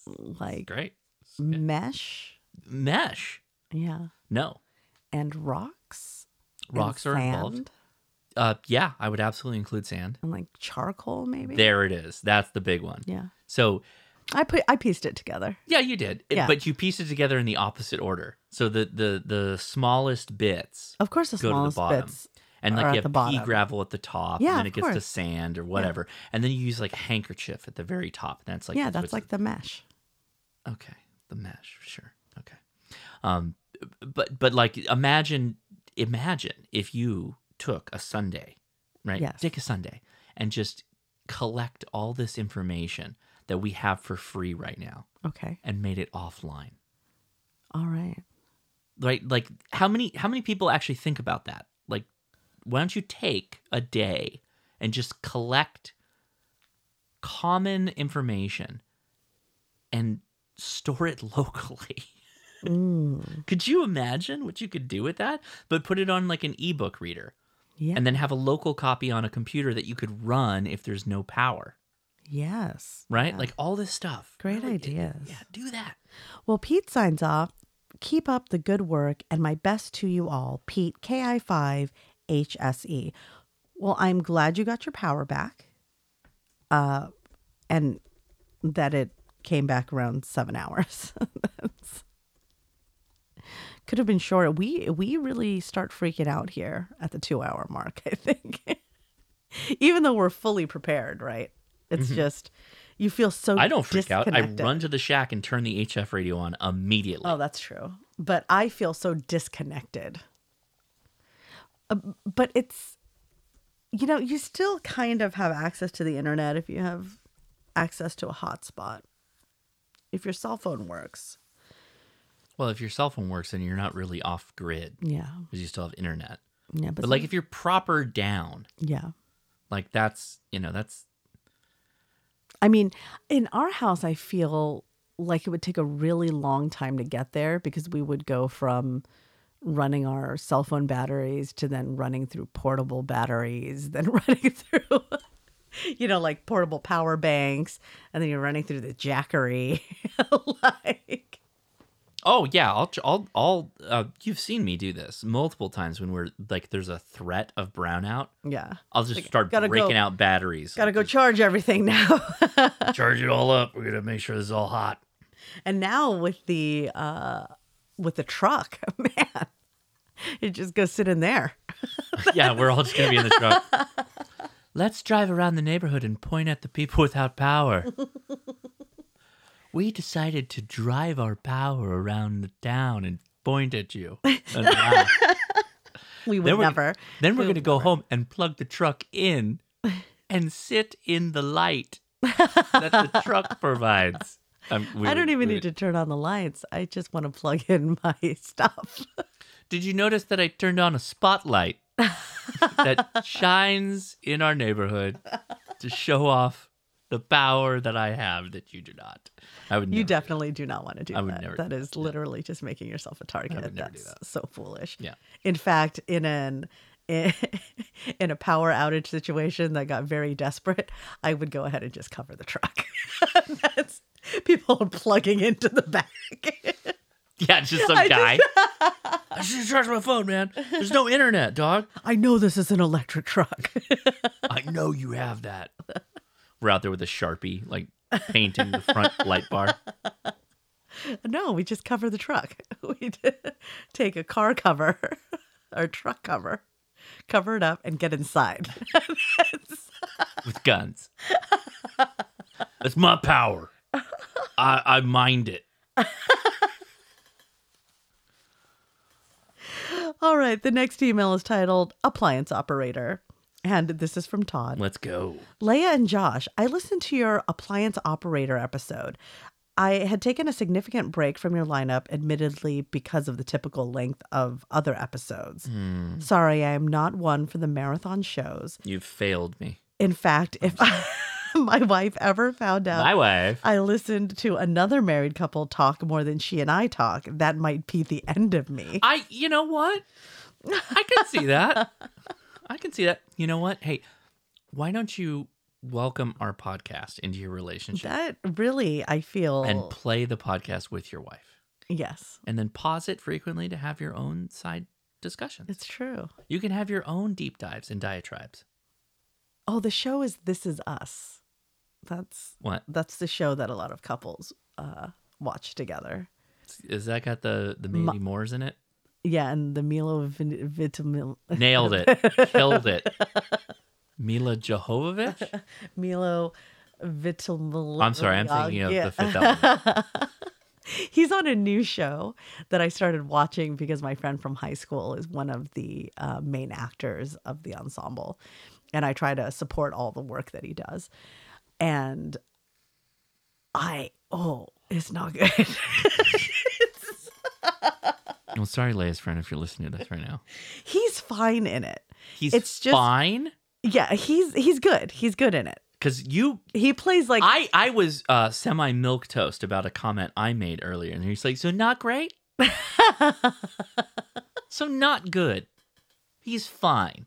like, Great. mesh. Mesh. Yeah. No. And rocks. and Rocks are involved. sand, Uh, yeah, I would absolutely include sand. And like charcoal, maybe? There it is. That's the big one. Yeah. So I put I pieced it together. yeah, you did, It- Yeah. but you pieced it together in the opposite order. So the the the smallest bits, Of course, the smallest the bits and like you have pea gravel at the top, Yeah, and then it gets to sand or whatever, and then you use like a handkerchief at the very top, and that's like yeah, that's like the mesh. Okay, the mesh, sure. Okay. Um but but like imagine imagine if you took a Sunday, right? Yes. Take a Sunday and just collect all this information that we have for free right now Okay. and made it offline. All right. Right? Like how many how many people actually think about that? Why don't you take a day and just collect common information and store it <laughs> locally? Mm. Could you imagine what you could do with that? But put it on like an ebook reader. Yeah. And then have a local copy on a computer that you could run if there's no power. Yes. right? Yeah. Like all this stuff. Great ideas. Yeah, do that. Well, Pete signs off. Keep up the good work and my best to you all. Pete, KI5 HSE. Well, I'm glad you got your power back. Uh, and that it came back around seven hours. <laughs> Could have been shorter. We we really start freaking out here at the two hour mark, <laughs> I think. Even though we're fully prepared, right? It's Mhm. just you feel so I don't freak out. I run to the shack and turn the HF radio on immediately. Oh, that's true. But I feel so disconnected. Uh, but it's, you know, you still kind of have access to the internet if you have access to a hotspot. If your cell phone works. Well, if your cell phone works, then you're not really off grid. Yeah. Because you still have internet. Yeah, But, but like if you're proper down, Yeah. like that's, you know, that's I mean, in our house, I feel like it would take a really long time to get there because we would go from running our cell phone batteries to then running through portable batteries, then <laughs> running through, you know, like portable power banks, and then you're running through the jackery. <laughs> like, Oh yeah, I'll I'll I'll uh, you've seen me do this multiple times when we're like there's a threat of brownout. Yeah. I'll just Like, start breaking go- out batteries. gotta go charge everything now. <laughs> Charge it all up. We're gonna make sure this is all hot. and now with the uh with the truck, <laughs> man, you just go sit in there. <laughs> yeah, we're all just gonna be in the truck. Let's drive around the neighborhood and point at the people without power. we decided to drive our power around the town and point at you. <laughs> And. We would Then never. Then we're we going to go home and plug the truck in and sit in the light that the truck provides. Um, I don't would- even need would- to turn on the lights. I just want to plug in <laughs> my stuff. Did you notice that I turned on a spotlight that shines in our neighborhood to show off the power that I have that you do not? I would You definitely do not want to do I would that. never That do is literally just making yourself a target. would never do That's so foolish. Yeah. In fact, in an <laughs> in a power outage situation that got very desperate, I would go ahead and just cover the truck. <laughs> <laughs> People are plugging into the back. <laughs> Yeah, just some I just- guy. <laughs> I should charge my phone, man. There's no internet, dog. I know this is an electric truck. I know you have that. We're out there with a sharpie, like painting the front light bar. no, we just cover the truck. We take a car cover or truck cover, cover it up, and get inside. with guns. That's my power. I, I mind it. <laughs> All right, the next email is titled Appliance Operator. And this is from Todd. Let's go. Leia and Josh, I listened to your appliance operator episode. I had taken a significant break from your lineup, admittedly, because of the typical length of other episodes. Hmm. Sorry, I am not one for the marathon shows. You've failed me. In fact, if <laughs> <laughs> my wife ever found out My wife. I listened to another married couple talk more than she and I talk, that might be the end of me. I, you know what? I can see that. <laughs> I can see that. You know what? Hey, why don't you welcome our podcast into your relationship That really, I feel. and play the podcast with your wife? yes, And then pause it frequently to have your own side discussions. it's true. You can have your own deep dives and diatribes. Oh, the show is This Is Us. That's What? That's the show that a lot of couples uh, watch together. Is that got the the Ma- Moores in it? Yeah, and the Milo Vin- Vitamil. <laughs> Nailed it. Killed it. Milla Jovovich? <laughs> Milo Vitamil. I'm sorry, I'm thinking of the Fifth Element. <laughs> He's on a new show that I started watching because my friend from high school is one of the uh, main actors of the ensemble. And I try to support all the work that he does. And I, oh, it's not good. <laughs> I'm sorry, Leia's friend, if you're listening to this right now. he's fine in it. He's It's just- fine Yeah, he's he's good. He's good in it. because you. He plays like I I was uh, semi milk toast about a comment I made earlier, and he's like, "So not great, <laughs> so not good." He's fine.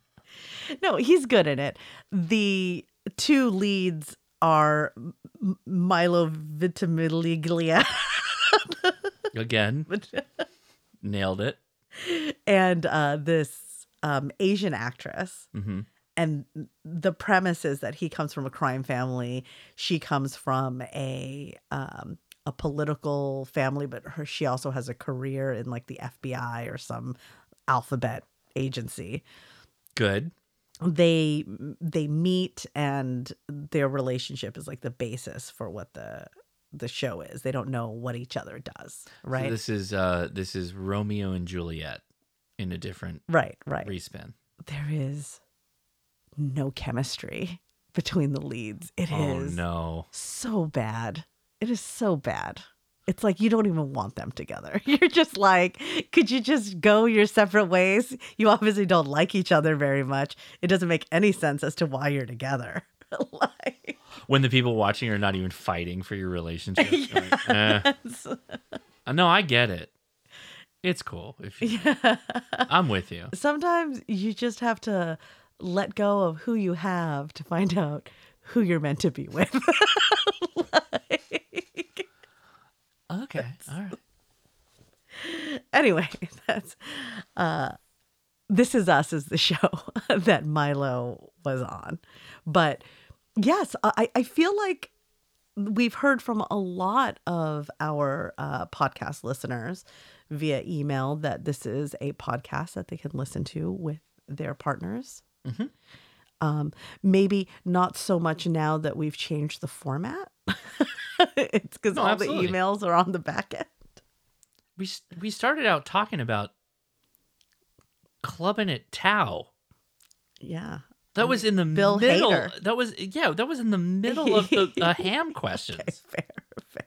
No, he's good in it. The two leads are Milo Vitamiglia Again, <laughs> nailed it. and uh, this um, Asian actress. hmm And the premise is that he comes from a crime family. She comes from a um, a political family, but her she also has a career in like the FBI or some alphabet agency. Good. They they meet, and their relationship is like the basis for what the the show is. They don't know what each other does, So right? this is uh this is Romeo and Juliet in a different right, right. respin. There is no chemistry between the leads. It is Oh no. so bad. It is so bad. It's like you don't even want them together. <laughs> You're just like, could you just go your separate ways? You obviously don't like each other very much. It doesn't make any sense as to why you're together. <laughs> like, When the people watching are not even fighting for your relationship. <laughs> You're like, eh. yes. Uh, No, I get it. It's cool. If you, I'm with you. Sometimes you just have to let go of who you have to find out who you're meant to be with. Okay. All right. <laughs> anyway, <laughs> that's uh this is us is the show <laughs> that Milo was on. But yes, I, I feel like we've heard from a lot of our uh, podcast listeners via email that this is a podcast that they can listen to with their partners. Mhm. Um, maybe not so much now that we've changed the format. <laughs> it's because No, all absolutely. the emails are on the back end. We we started out talking about clubbing at Tao. Yeah. That was in the Bill middle. Hader. That was yeah. That was in the middle of the, the <laughs> ham questions. fair, fair.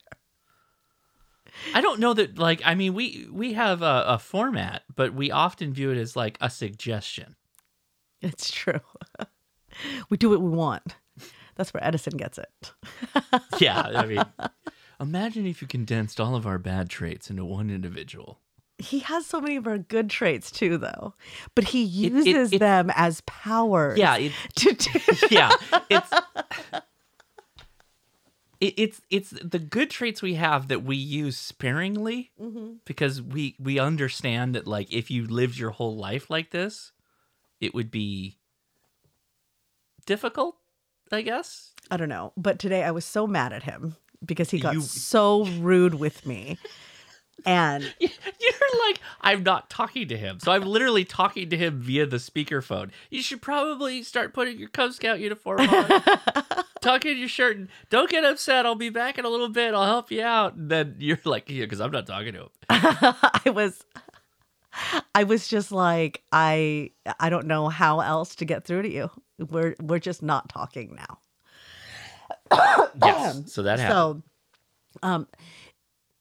I don't know that. Like, I mean, we we have a, a format, but we often view it as like a suggestion. It's true. <laughs> we do what we want. That's where Edison gets it. <laughs> Yeah, I mean, imagine if you condensed all of our bad traits into one individual. He has so many of our good traits too, though. But he it- uses it- them as powers. Yeah, it, <laughs> to do. <laughs> yeah, it's it's it's the good traits we have that we use sparingly Mhm. because we we understand that like if you lived your whole life like this, it would be difficult. I guess. I don't know. But today I was so mad at him because he got You- so rude with me. And <laughs> You're like, I'm not talking to him. So I'm literally talking to him via the speakerphone. You should probably start putting your Cub Scout uniform on. <laughs> Tuck in your shirt and don't get upset. I'll be back in a little bit. I'll help you out. And then you're like, yeah, because I'm not talking to him. <laughs> I was I was just like I I don't know how else to get through to you. We're we're just not talking now. Yes. So that happened. So um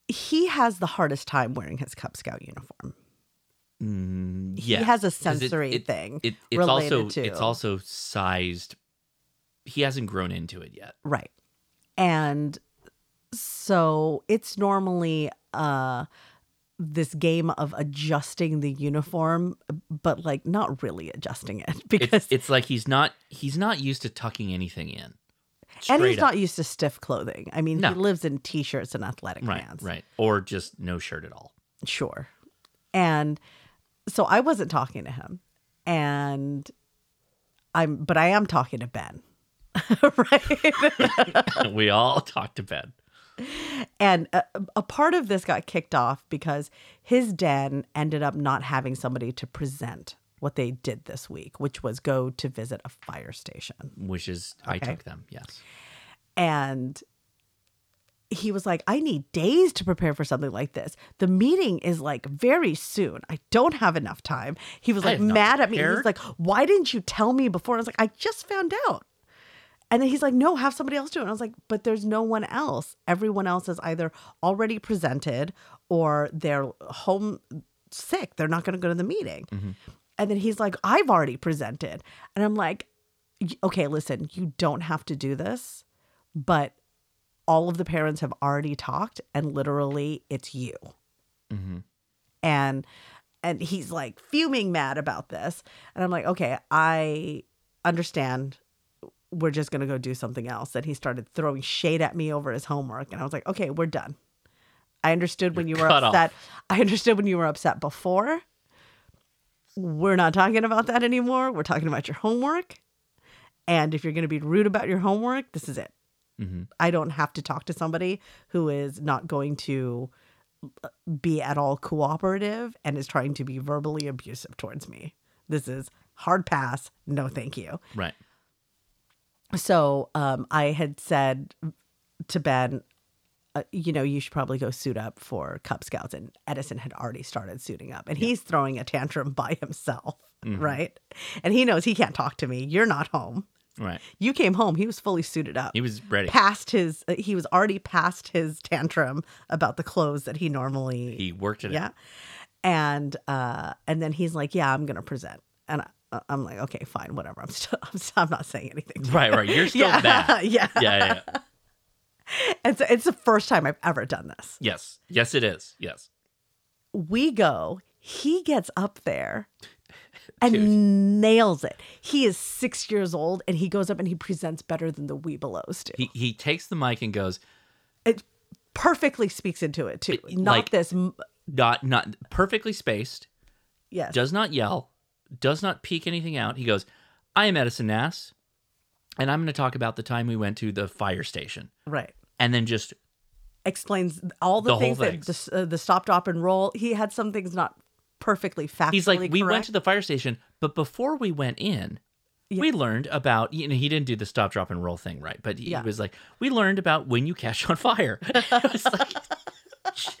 he has the hardest time wearing his Cub Scout uniform. Mm, He yeah, has a 'cause it- sensory it- thing It, it's related also to it's also sized. He hasn't grown into it yet. Right. And so it's normally uh this game of adjusting the uniform, but like not really adjusting it <laughs> because It's, it's like he's not he's not used to tucking anything in. and he's up. not used to stiff clothing. I mean, No. he lives in t-shirts and athletic right, pants. right, or just no shirt at all. Sure. And so I wasn't talking to him. And I'm but I am talking to Ben. <laughs> right? <laughs> we all talk to Ben. And a, a part of this got kicked off because his den ended up not having somebody to present what they did this week, which was go to visit a fire station. which is I Okay. took them. Yes. And he was like, I need days to prepare for something like this. The meeting is like very soon. I don't have enough time. He was I like mad at me. He was like, Why didn't you tell me before? I was like, I just found out. And then he's like, No, have somebody else do it. And I was like, But there's no one else. Everyone else is either already presented or they're home sick. They're not going to go to the meeting. And then he's like, I've already presented. And I'm like, okay, listen, you don't have to do this, but all of the parents have already talked and literally it's you. Mm-hmm. And and he's like fuming mad about this. And I'm like, okay, I understand we're just going to go do something else. Then he started throwing shade at me over his homework. And I was like, okay, we're done. I understood when you were cut off. upset. I understood when you were upset before. We're not talking about that anymore. We're talking about your homework. And if you're going to be rude about your homework, this is it. Mhm. I don't have to talk to somebody who is not going to uh, be at all cooperative and is trying to be verbally abusive towards me. This is hard pass. No, thank you. Right. So um, I had said to Ben, uh, you know, you should probably go suit up for Cub Scouts. And Edison had already started suiting up and he's throwing a tantrum by himself. Mhm. Right. And he knows he can't talk to me. You're not home. Right. You came home. He was fully suited up. He was ready. Past his, uh, he was already past his tantrum about the clothes that he normally. He worked it Yeah. out. And uh, and then he's like, "Yeah, I'm gonna present." And I, Uh, I'm like, "Okay, fine, whatever. I'm <laughs> still, I'm, still, I'm not saying anything." Right, right. You're still yeah, bad. <laughs> Yeah, Yeah, yeah. And so <laughs> it's the first time I've ever done this. Yes. Yes, it is. Yes. We go. He gets up there and nails it. He is six years old, and he goes up and he presents better than the Webelos do. He he takes the mic and goes, It perfectly speaks into it too. Not like- this. m- not not perfectly spaced, Yes. does not yell, does not peek anything out. He goes, I am Edison Nass, and I'm going to talk about the time we went to the fire station. right. And then just explains all the, The things that things. the, uh, the stop, drop, and roll. He had some things not perfectly factually he's like, we went to the fire station, but before we went in, we learned about, you know, he didn't do the stop, drop, and roll thing right, but he Yeah. was like, we learned about when you catch on fire. <laughs> It was like,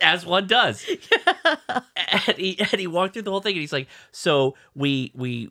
as one does. <laughs> and, he, and he walked through the whole thing and he's like, so we we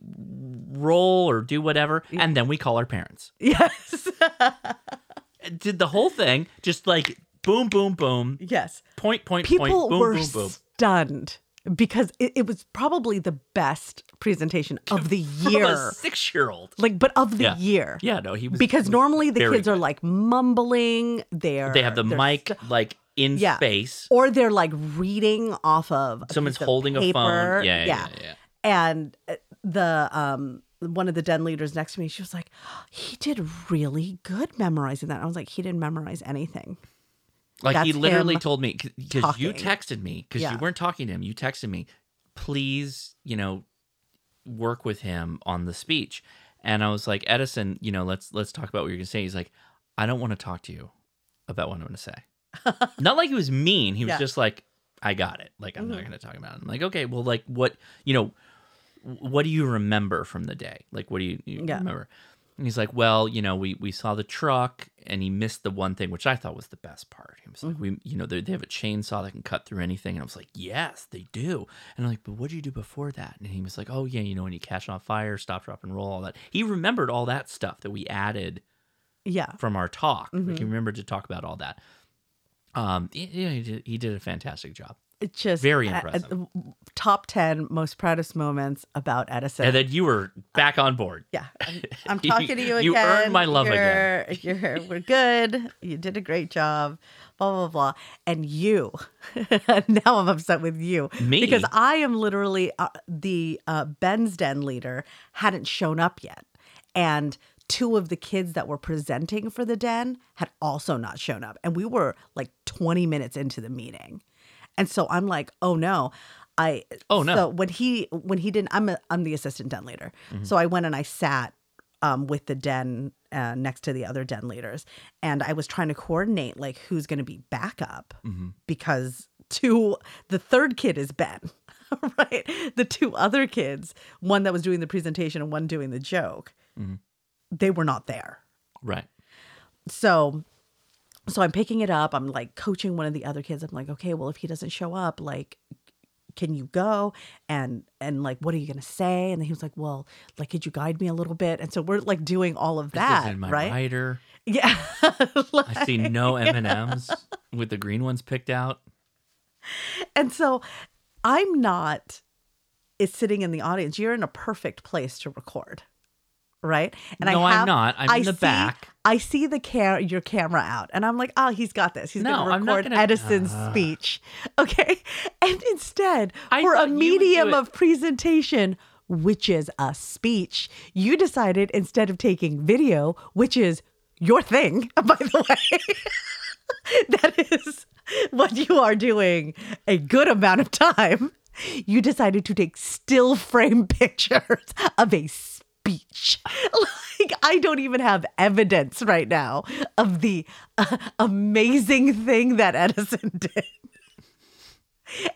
roll or do whatever, and then we call our parents. Yes. <laughs> Did the whole thing just like boom, boom, boom. Yes. Point, point, People point, boom, were boom, boom. stunned because it, it was probably the best presentation of the <laughs> year. a six year old. Like, but of the Yeah. year. Yeah, no, he was because normally the kids are like mumbling. They're They have the mic st- like in Yeah. space. or they're like reading off of a Someone's holding a paper. phone. Yeah, yeah, yeah, yeah. And uh, the um one of the den leaders next to me, she was like, "He did really good memorizing that." I was like, "He didn't memorize anything." Like he literally told me because you texted me because Yeah. you weren't talking to him. You texted me, please, you know, work with him on the speech. And I was like, Edison, you know, let's let's talk about what you're gonna say. He's like, I don't want to talk to you about what I'm gonna say. <laughs> not like he was mean. He was Yeah. just like, I got it. Like I'm not Mhm. gonna talk about it. I'm like, okay, well, like what you know, what do you remember from the day? Like, what do you, you Yeah. remember? And he's like, well, you know, we we saw the truck, and he missed the one thing, which I thought was the best part. He was like, we, you know, they, they have a chainsaw that can cut through anything, and I was like, yes, they do. And I'm like, but what did you do before that? And he was like, oh yeah, you know, when you catch on fire, stop, drop, and roll, all that. He remembered all that stuff that we added Yeah. from our talk. Like, he Mhm. remembered to talk about all that. Um, he, he did, he did a fantastic job. It just Very uh, impressive. top ten most proudest moments about Edison. And then you were back on board. Yeah, <laughs> I'm, I'm You- talking to you again. you earned my love you're, again. You're, we're good. You did a great job. Blah blah blah. And you, <laughs> now I'm upset with you Me? because I am literally uh, the uh, Ben's Den leader hadn't shown up yet, and two of the kids that were presenting for the den had also not shown up, and we were like 20 minutes into the meeting, and so I'm like, oh no. I Oh, no. So when he when he didn't, I'm a, I'm the assistant den leader. Mhm. So I went and I sat um, with the den uh, next to the other den leaders, and I was trying to coordinate like who's going to be backup Mhm. because two the third kid is Ben, <laughs> right? The two other kids, one that was doing the presentation and one doing the joke, Mhm. They were not there. Right. So so I'm picking it up. I'm like coaching one of the other kids. I'm like, okay, well, if he doesn't show up, like, can you go? And and like, what are you gonna say? And then he was like, well, like, could you guide me a little bit? And so we're like doing all of that, right? writer. Yeah. <laughs> I see no M and M's with the green ones picked out. And so I'm not is sitting in the audience. You're in a perfect place to record. Right? And No, I I'm have, not. I'm I in the see- back. I see the car your camera out and I'm like, oh, he's got this. He's No, gonna I'm not record gonna- Edison's Ah. speach. <laughs> Okay. And instead, I for a thought you would do medium of presentation, which is a speech, you decided instead of taking video, which is your thing, <laughs> by the way, <laughs> that is what you are doing a good amount of time, you decided to take still frame pictures of a speech. <laughs> Like, I don't even have evidence right now of the uh, amazing thing that Edison <laughs> did.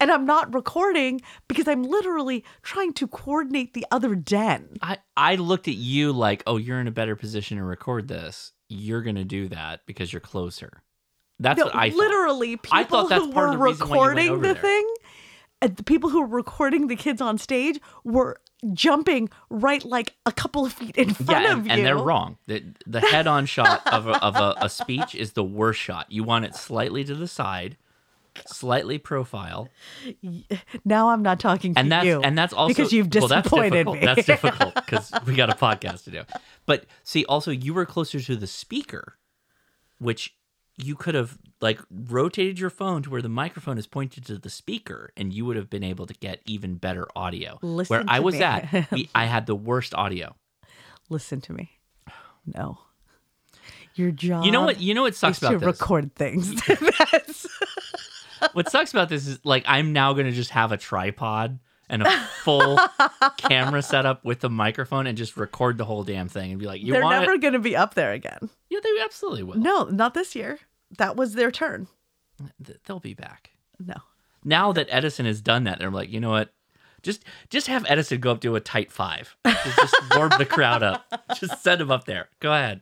And I'm not recording because I'm literally trying to coordinate the other den. I, I looked at you like, oh, you're in a better position to record this. You're going to do that because you're closer. That's No, what I thought. literally people I thought that's who part were of the reason why you went recording the there. thing, and the people who were recording the kids on stage were jumping right like a couple of feet in front Yeah, of you. and they're wrong. The, the head-on shot of, a, of a, a speech is the worst shot. You want it slightly to the side, slightly profile, Now I'm not talking to and that's you. and that's also because you've well, that's disappointed difficult. me. That's <laughs> difficult because we got a podcast to do. But see, also you were closer to the speaker, which you could have like rotated your phone to where the microphone is pointed to the speaker, and you would have been able to get even better audio. Listen where I was me. at, <laughs> we, I had the worst audio. Listen to me. No. Your job. You know what? You know what sucks is to about this? record things. <laughs> What sucks about this is like I'm now gonna just have a tripod and a full camera setup with a microphone and just record the whole damn thing and be like, you They're want never going to be up there again. Yeah, they absolutely will. No, not this year. That was their turn. They'll be back. No. Now that Edison has done that, they're like, you know what? Just just have Edison go up to a tight five. Just, just warm the crowd up. Just send him up there. Go ahead.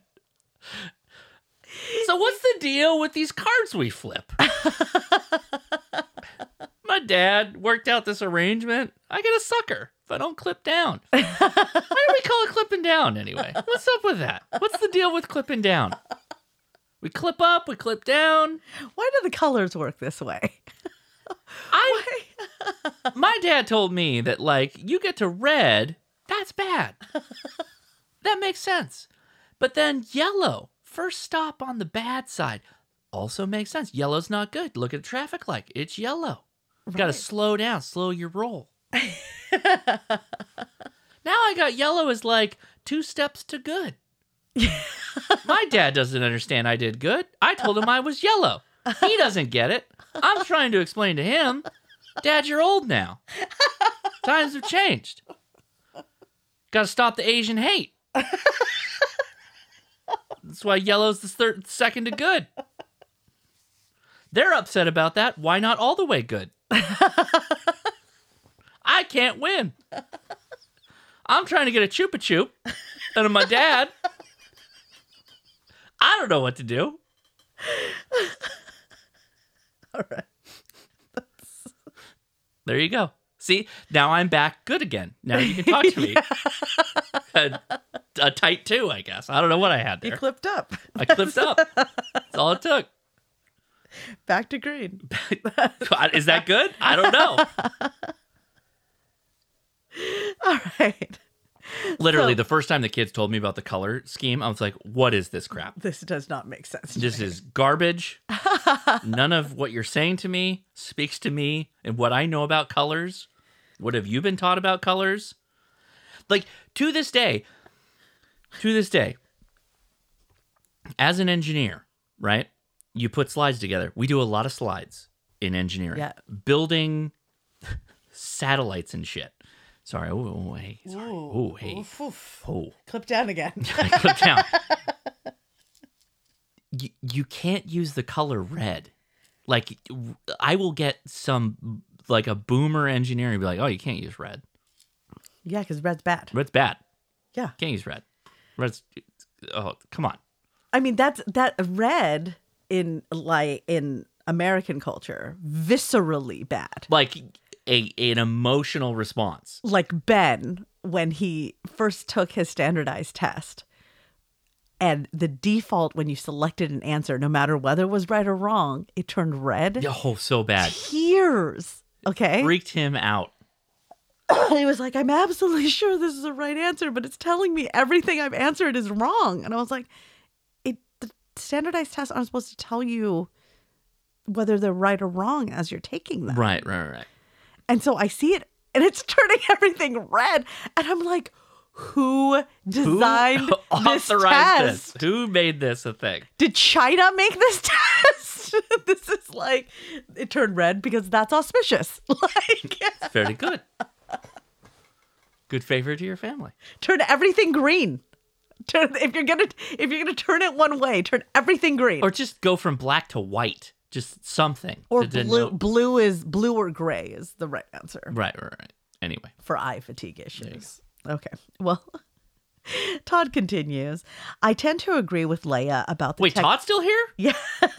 So what's the deal with these cards we flip? <laughs> My dad worked out this arrangement. I get a sucker if I don't clip down. <laughs> Why do we call it clipping down anyway? What's up with that? What's the deal with clipping down? We clip up, we clip down. Why do the colors work this way? I <laughs> <laughs> my dad told me that like you get to red, that's bad. that makes sense. But then yellow, first stop on the bad side, also makes sense. Yellow's not good. Look at the traffic light. It's yellow. You got to slow down, slow your roll. <laughs> now I got yellow as like two steps to good. <laughs> My dad doesn't understand I did good. I told him I was yellow. He doesn't get it. I'm trying to explain to him, Dad, you're old now. Times have changed. Got to stop the Asian hate. That's why yellow's the third, second to good. They're upset about that. Why not all the way good? <laughs> I can't win. I'm trying to get a chupa chup and my dad. I don't know what to do. <laughs> All right. There you go. See, now I'm back good again. Now you can talk to me. <laughs> a, a tight two, I guess. I don't know what I had there. You clipped up. I clipped up. That's all it took. Back to green. <laughs> Is that good? I don't know. <laughs> All right. Literally, So- the first time the kids told me about the color scheme, I was like, what is this crap? This does not make sense. This me. is garbage. <laughs> None of what you're saying to me speaks to me and what I know about colors. What have you been taught about colors? Like, to this day, to this day, as an engineer, right? You put slides together. We do a lot of slides in engineering. Yeah. Building satellites and shit. Sorry. Oh, oh, hey. Sorry. Oh, hey. oof, oof. Oh. Clip down again. <laughs> Clip down. <laughs> you, you can't use the color red. Like I will get some like a boomer engineer and be like, "Oh, you can't use red. yeah, because red's bad. Red's bad. Yeah. Can't use red. Red's oh, come on. I mean, that's that red in like in American culture, viscerally bad. Like a an emotional response. Like Ben when he first took his standardized test. And the default when you selected an answer, no matter whether it was right or wrong, it turned red. Oh, so bad. Tears. Okay. Freaked him out. <coughs> he was like, I'm absolutely sure this is the right answer, but it's telling me everything I've answered is wrong. And I was like, standardized tests aren't supposed to tell you whether they're right or wrong as you're taking them. Right, right, right. And so I see it and it's <laughs> turning everything red. And I'm like, who designed <laughs> Who this authorized test? this? Who made this a thing? Did China make this <laughs> test? this is like it turned red because that's auspicious. Like very good. Good favor to your family. turn everything green. Turn if you're gonna if you're gonna turn it one way, turn everything green. Or just go from black to white. Just something. Or blue blue is blue or gray is the right answer. Right, right, right. Anyway. For eye fatigue issues. Okay. Well <laughs> Todd continues. I tend to agree with Leia about the Wait, tech- Todd's still here? Yeah. <laughs>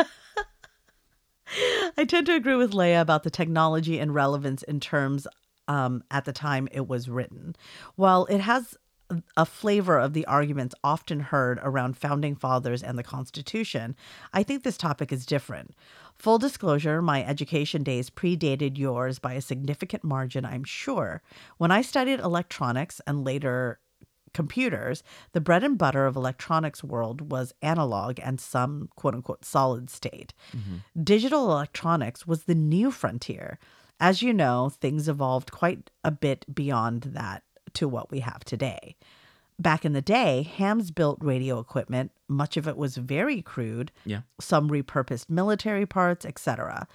I tend to agree with Leia about the technology and relevance in terms um, at the time it was written. While it has a flavor of the arguments often heard around founding fathers and the Constitution, I think this topic is different. Full disclosure, my education days predated yours by a significant margin, I'm sure. When I studied electronics and later computers, the bread and butter of electronics world was analog and some quote unquote solid state. Mm-hmm. Digital electronics was the new frontier. As you know, things evolved quite a bit beyond that to what we have today. Back in the day, hams built radio equipment. Much of it was very crude. Yeah. Some repurposed military parts, etc.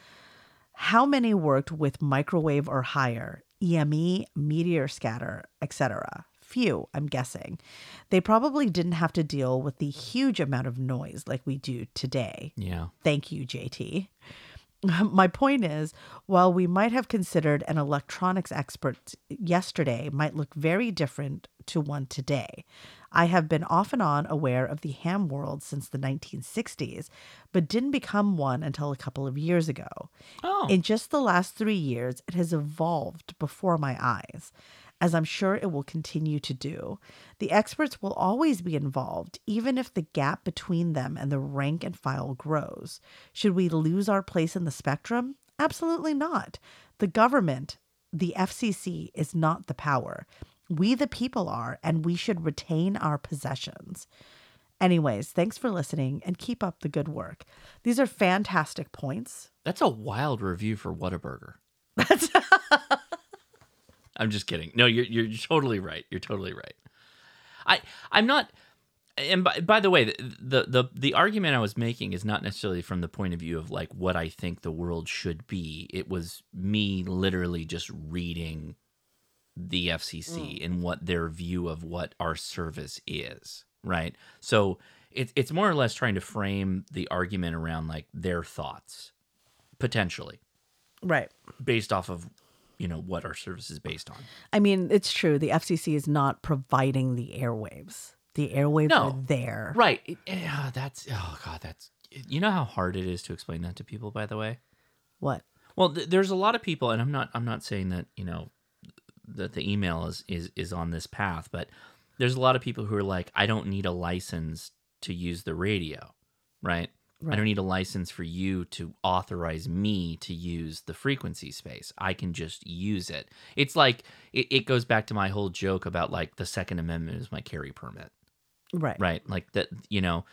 How many worked with microwave or higher, EME, meteor scatter, etc.? Few, I'm guessing. They probably didn't have to deal with the huge amount of noise like we do today. Yeah. Thank you, JT. <laughs> My point is, while we might have considered an electronics expert yesterday might look very different to one today. I have been off and on aware of the ham world since the 1960s, but didn't become one until a couple of years ago. Oh. In just the last three years, it has evolved before my eyes, as I'm sure it will continue to do. The experts will always be involved, even if the gap between them and the rank and file grows. Should we lose our place in the spectrum? Absolutely not. The government, the FCC, is not the power. We, the people, are, and we should retain our possessions. Anyways, thanks for listening and keep up the good work. These are fantastic points. That's a wild review for Whataburger. <laughs> I'm just kidding. No, you're you're totally right. You're totally right. I I'm not. And by, by the way, the, the the the argument I was making is not necessarily from the point of view of like what I think the world should be. It was me literally just reading the FCC mm. and what their view of what our service is, right? So it's it's more or less trying to frame the argument around like their thoughts, potentially Right. based off of you know what our service is based on. I mean, it's true. The FCC is not providing the airwaves. The airwaves No. are there. Right. It- yeah, that's oh god, that's you know how hard it is to explain that to people. By the way, What? well, th- there's a lot of people, and I'm not I'm not saying that you know that the email is is is on this path, but there's a lot of people who are like, I don't need a license to use the radio, right? I don't need a license for you to authorize me to use the frequency space. I can just use it. It's like it, it goes back to my whole joke about like the Second Amendment is my carry permit. Right. Right. Like that, you know.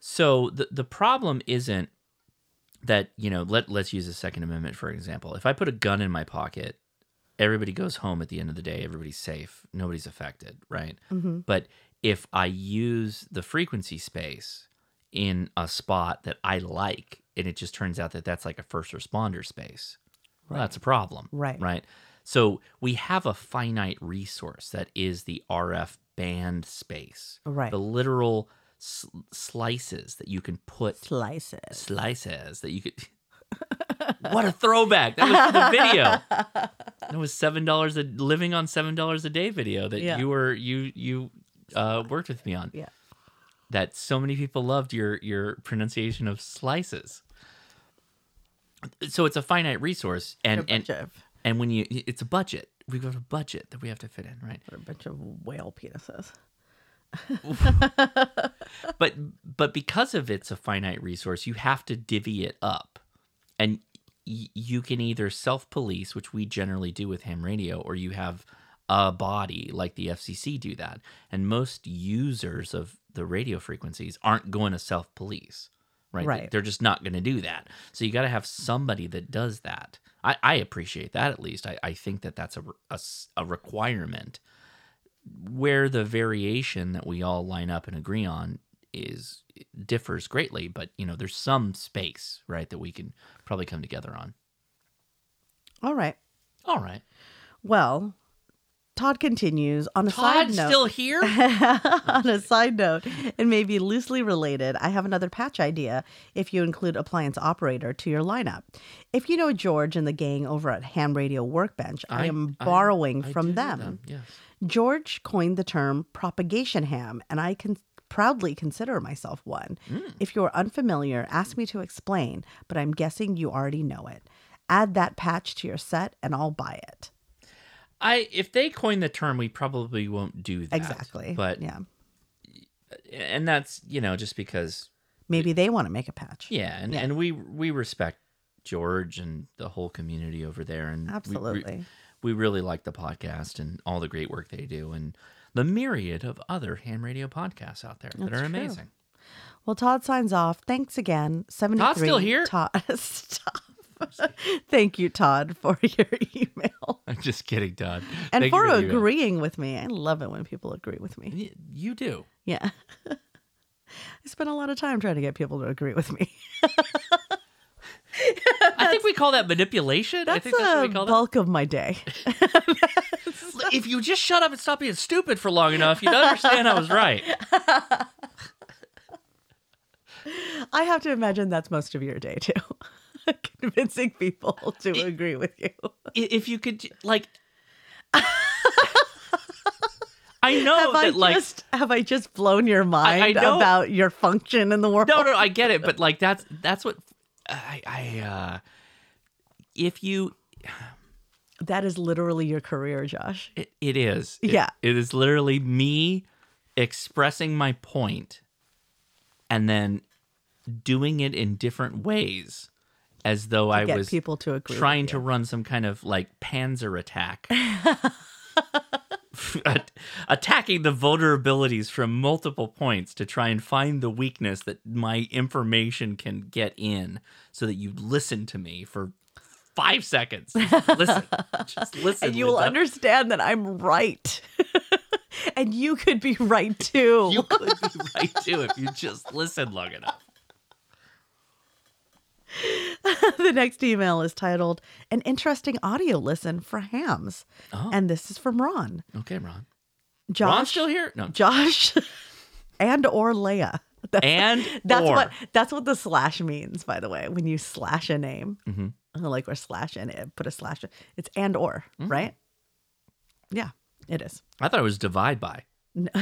So the the problem isn't that, you know, let let's use the Second Amendment for example. If I put a gun in my pocket, everybody goes home at the end of the day, everybody's safe, nobody's affected, right? Mhm. But if I use the frequency space in a spot that I like and it just turns out that that's like a first responder space, well, that's a problem. Right. Right. So we have a finite resource that is the RF band space. Right. The literal s- slices that you can put Slices. slices that you could. <laughs> what a throwback! That was the video. <laughs> That was seven dollars a living on seven dollars a day video that Yeah. you were you you uh, worked with me on. Yeah. That so many people loved your your pronunciation of slices. So it's a finite resource, and and of- and when you it's a budget. We've got a budget that we have to fit in, right? A bunch of whale penises. <laughs> but but because of it's a finite resource, you have to divvy it up, and y- you can either self police, which we generally do with ham radio, or you have a body like the FCC do that. And most users of the radio frequencies aren't going to self police, right? Right. They're just not going to do that. So you got to have somebody that does that. I, I appreciate that at least. I, I think that that's a, a a requirement. Where the variation that we all line up and agree on is differs greatly, but you know, there's some space, right, that we can probably come together on. All right. All right. Well, Todd continues on a side Todd's note. still here? <laughs> on a side note, and maybe loosely related, I have another patch idea if you include appliance operator to your lineup. If you know George and the gang over at Ham Radio Workbench, I, I- am borrowing I from them. them, yes. George coined the term propagation ham, and I can proudly consider myself one. Mm. If you're unfamiliar, ask me to explain, but I'm guessing you already know it. Add that patch to your set, and I'll buy it. I if they coin the term, we probably won't do that. Exactly. But yeah, and that's you know just because maybe they want to make a patch. yeah, and Yeah. and we we respect George and the whole community over there, and we- we- Absolutely. we, really like the podcast and all the great work they do, and the myriad of other ham radio podcasts out there that That's are true. amazing. Well, Todd signs off. Thanks again. 73. Todd's still here? Todd, <laughs> stop. <laughs> Thank you, Todd, for <laughs> your email. I'm just kidding, Todd. And Thank for email. agreeing with me. I love it when people agree with me. You do. Yeah. <laughs> I spend a lot of time trying to get people to agree with me. I think we call that manipulation. I That's think that's what the we call that. bulk of my day. if you just shut up and stop being stupid for long enough, you'd understand I was right. I have to imagine that's most of your day, too. <laughs> Convincing people <laughs> to agree with you. If you could, like, <laughs> I know have I that, like, just have I just blown your mind know- about your function in the world? no, no, I get it, but like that's that's what I, I uh, if you, That is literally your career, Josh. it, it is, It- Yeah. it is literally me expressing my point, and then doing it in different ways, as though I was people to agree trying to run some kind of like Panzer attack. <laughs> <laughs> Attacking the vulnerabilities from multiple points to try and find the weakness that my information can get in so that you listen to me for five seconds. listen. <laughs> Just listen. and you will understand that I'm right. and you could be right too. You could be right too if you just listen long enough. <laughs> the next email is titled An Interesting Audio Listen for Hams. Oh. And this is from Ron. Okay, Ron. Josh Ron's still here? No. Josh <laughs> and or Leia. <laughs> That's, And that's or. what that's what the slash means, by the way. When you slash a name, Mhm. like or slash in it, put a slash. It's and or, Mm-hmm. right? Yeah, it is. I thought it was divide by. No, <laughs>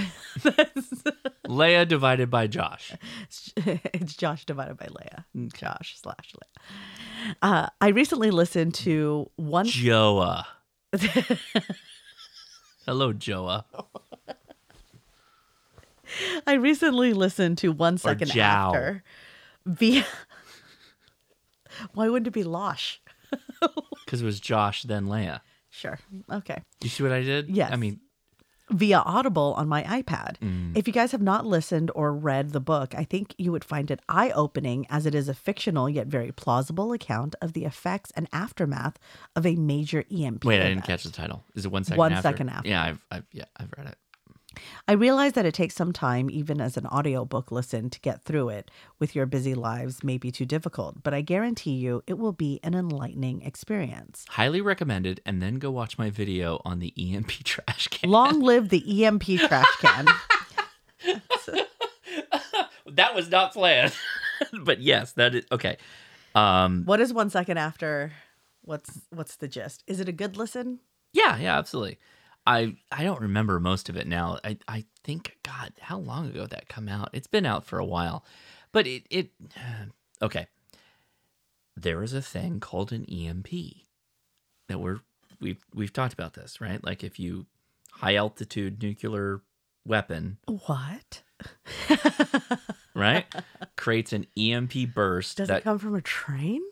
Leia divided by Josh. <laughs> it's Josh divided by Leia. Josh slash Leia. Uh, I recently listened to one. Joa. <laughs> Hello, Joa. I recently listened to one second after. Via. Why wouldn't it be Losh? Because it was Josh, then Leia. Sure. Okay. You see what I did? Yes. I mean, Via Audible on my iPad. Mm. If you guys have not listened or read the book, I think you would find it eye opening as it is a fictional yet very plausible account of the effects and aftermath of a major EMP. wait, I didn't catch the title. Is it one second One after? second after. Yeah, I've, I've, yeah, I've read it. I realize that it takes some time, even as an audiobook listen, to get through it with your busy lives may be too difficult, but I guarantee you it will be an enlightening experience. Highly recommended. And then go watch my video on the EMP <laughs> trash can. Long live the EMP trash can. <laughs> that was not planned. <laughs> but yes, that is okay. Um, what is one second after? What's what's the gist? Is it a good listen? yeah, yeah, absolutely. I I don't remember most of it now. I I think God, how long ago that come out? It's been out for a while, but it it <sighs> okay. There is a thing called an EMP that we're we've we've talked about this, right? Like if you high altitude nuclear weapon, What? <laughs> right, <laughs> creates an EMP burst Does that it come from a train?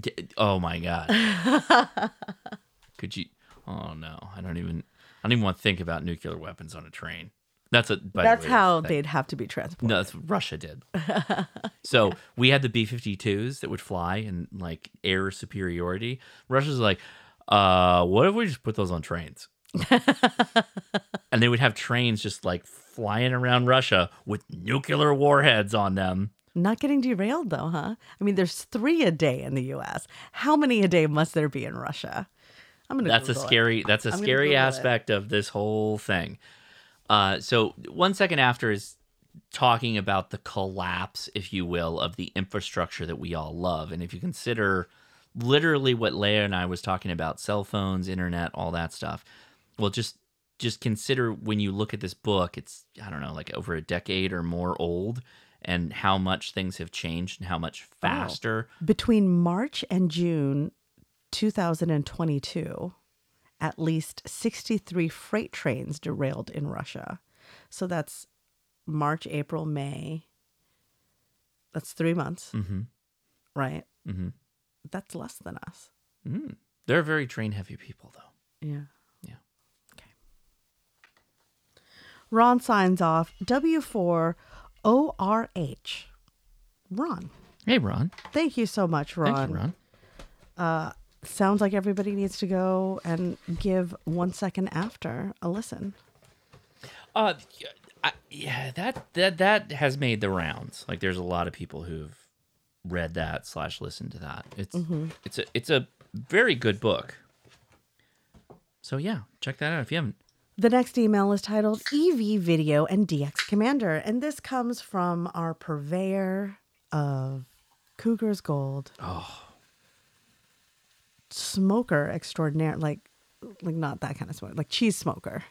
D- Oh my god. <laughs> Could you? Oh no, I don't even. I don't even want to think about nuclear weapons on a train. That's a. By the That's way, how that- they'd have to be transported. No, that's what Russia did. <laughs> so we had the B 52s that would fly in like air superiority. Russia's like, uh, what if we just put those on trains? <laughs> and they would have trains just like flying around Russia with nuclear warheads on them. Not getting derailed though, huh? I mean, there's three a day in the U.S. How many a day must there be in Russia? I'm gonna. That's a Google it. scary. That's a I'm scary Google it. aspect of this whole thing. Uh, so one second after is talking about the collapse, if you will, of the infrastructure that we all love, and if you consider literally what Leia and I was talking about, cell phones, internet, all that stuff. Well, just just consider when you look at this book, it's I don't know, like over a decade or more old, and how much things have changed and how much faster. Between March and June 2022, at least 63 freight trains derailed in Russia. So that's March, April, May. That's three months, Mm-hmm. right? Mm-hmm. That's less than us. Mm. They're very train heavy people, though. Yeah. Yeah. Okay. Ron signs off W4 ORH. Ron. Hey, Ron. Thank you so much, Ron. Thank you, Ron. Uh, sounds like everybody needs to go and give one second after a listen. Uh, I, yeah, that that that has made the rounds. Like, there's a lot of people who've read that slash listened to that. It's mm-hmm. it's a it's a very good book. So yeah, check that out if you haven't. The next email is titled EV Video and DX Commander, and this comes from our purveyor of Cougar's Gold. Oh. Smoker extraordinaire, like like not that kind of smoke, like cheese smoker.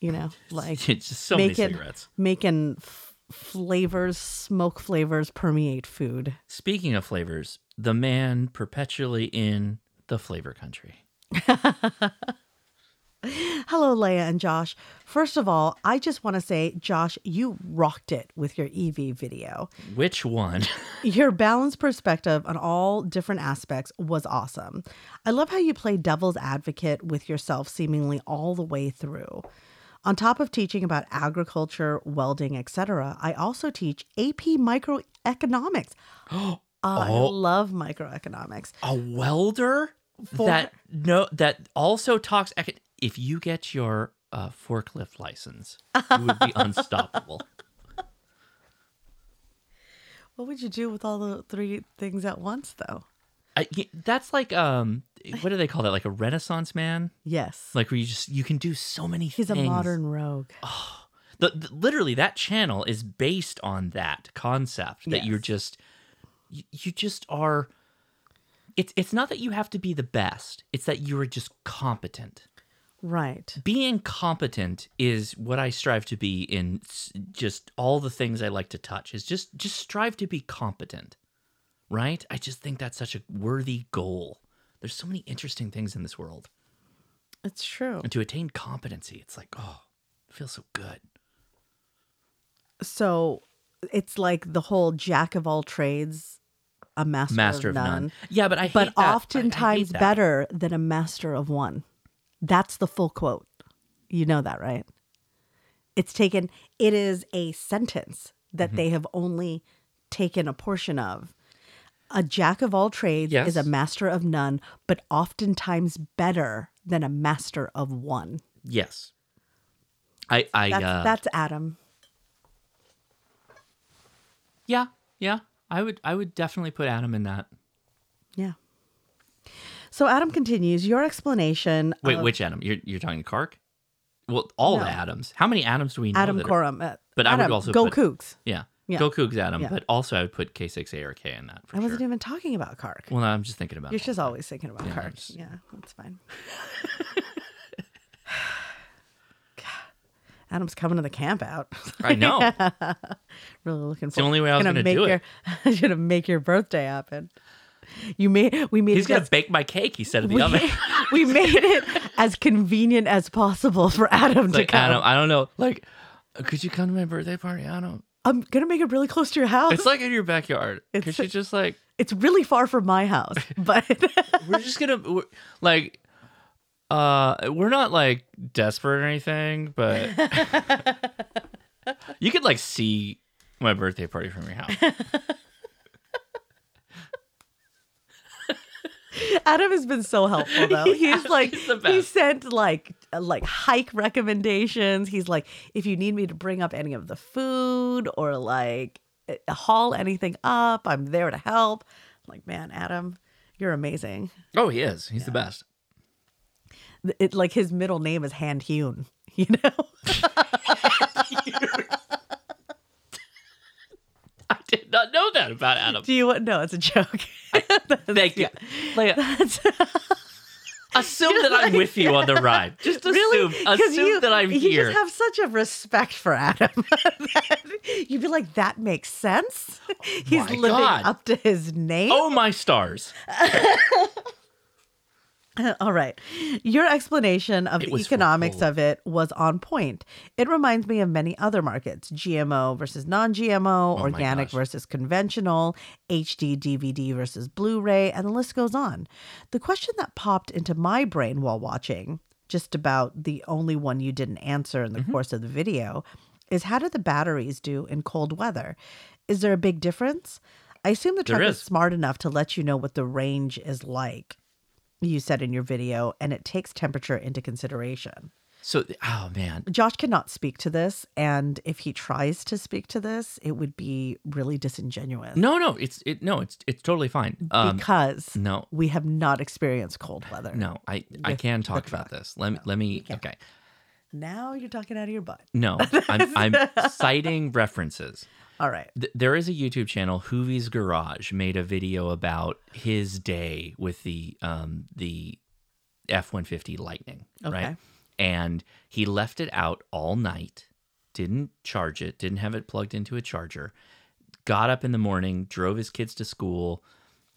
You know, <laughs> like <laughs> so many making- cigarettes. Making f- flavors, smoke flavors permeate food. Speaking of flavors, the man perpetually in the flavor country. <laughs> <laughs> Hello, Leia and Josh. First of all, I just want to say, Josh, you rocked it with your EV video. Which one? <laughs> Your balanced perspective on all different aspects was awesome. I love how you play devil's advocate with yourself seemingly all the way through. On top of teaching about agriculture, welding, etc., I also teach AP microeconomics. <gasps> I Oh. love microeconomics. a welder For- that no that also talks if you get your uh, forklift license you would be <laughs> unstoppable What would you do with all the three things at once, though? I, that's like um what do they call that like a renaissance man Yes. like where you just you can do so many He's a modern rogue. the, the- literally that channel is based on that concept that you're just you, you just are it's it's not that you have to be the best it's that you are just competent Right. being competent is what I strive to be in just all the things I like to touch is just just strive to be competent. Right? I just think that's such a worthy goal. There's so many interesting things in this world. It's true. And to attain competency, it's like, oh, it feels so good. So it's like the whole jack of all trades, a master, Master of of none. none. Yeah, but I but hate that. I- I hate oftentimes that. better than a master of one. That's the full quote. You know that, right? It's taken. It is a sentence that Mm-hmm. they have only taken a portion of. A jack of all trades is a master of none, but oftentimes better than a master of one. Yes. I I That's, uh that's Adam. yeah, yeah. I would I would definitely put Adam in that. Yeah. So Adam continues, your explanation Wait, of which Adam? You're you're talking Kark? Well, all the No. Adams. How many Adams do we know? Adam that are- uh, But I would also go put, Cougs. Yeah. Yeah. Go Cougs Adam, Yeah. but also I would put K6ARK in that for I wasn't even talking about Kark. Well, no, I'm just thinking about You're just always thinking about Yeah, Kark. Just- Yeah, that's fine. <laughs> God, Adam's coming to the camp out. I <laughs> know. <laughs> really looking It's the only way I was gonna make do your, <laughs> it. gonna make your birthday happen. You made we made He's it gonna as- bake my cake. He said in the we, oven. we made it as convenient as possible for Adam It's to like come. Adam, I don't know. Like, could you come to my birthday party? Adam? I'm gonna make it really close to your house. It's like in your backyard. Could It's- you just like? it's really far from my house, but We're just gonna we're, like. Uh, we're not like desperate or anything, but <laughs> You could like see my birthday party from your house. <laughs> Adam has been so helpful though. <laughs> He's like he's he sent like uh, like hike recommendations. He's like if you need me to bring up any of the food or like uh, haul anything up, I'm there to help. I'm like, man, Adam, you're amazing. oh, he is. He's the best. It like his middle name is Hand Hewn, <laughs> you know? I did not know that about Adam. Do you no, it's a joke. <laughs> Thank you. Leia, <laughs> assume that I'm with you on the ride. Just assume, Really? assume you, that I'm here. you have such a respect for Adam. that you'd be like, that makes sense. Oh He's my living God. up to his name. oh my stars! <laughs> All right. Your explanation of It the economics of it was on point. It reminds me of many other markets GMO versus non GMO, Oh organic versus conventional, HD DVD versus Blu ray, and the list goes on. The question that popped into my brain while watching, just about the only one you didn't answer in the Mm-hmm. course of the video, is how do the batteries do in cold weather? Is there a big difference? I assume the truck is is. smart enough to let you know what the range is like you said in your video, and it takes temperature into consideration. So, oh man, Josh cannot speak to this, and if he tries to speak to this, it would be really disingenuous. no, no, it's it. No, it's it's totally fine. Um, because no, we have not experienced cold weather. no, I I can talk about this. Let me let me. Okay, Now you're talking out of your butt. no, I'm I'm <laughs> citing references. All right. Th- there is a YouTube channel, Hoovie's Garage, made a video about his day with the um the F one fifty Lightning, right? And he left it out all night, didn't charge it, didn't have it plugged into a charger. Got up in the morning, drove his kids to school,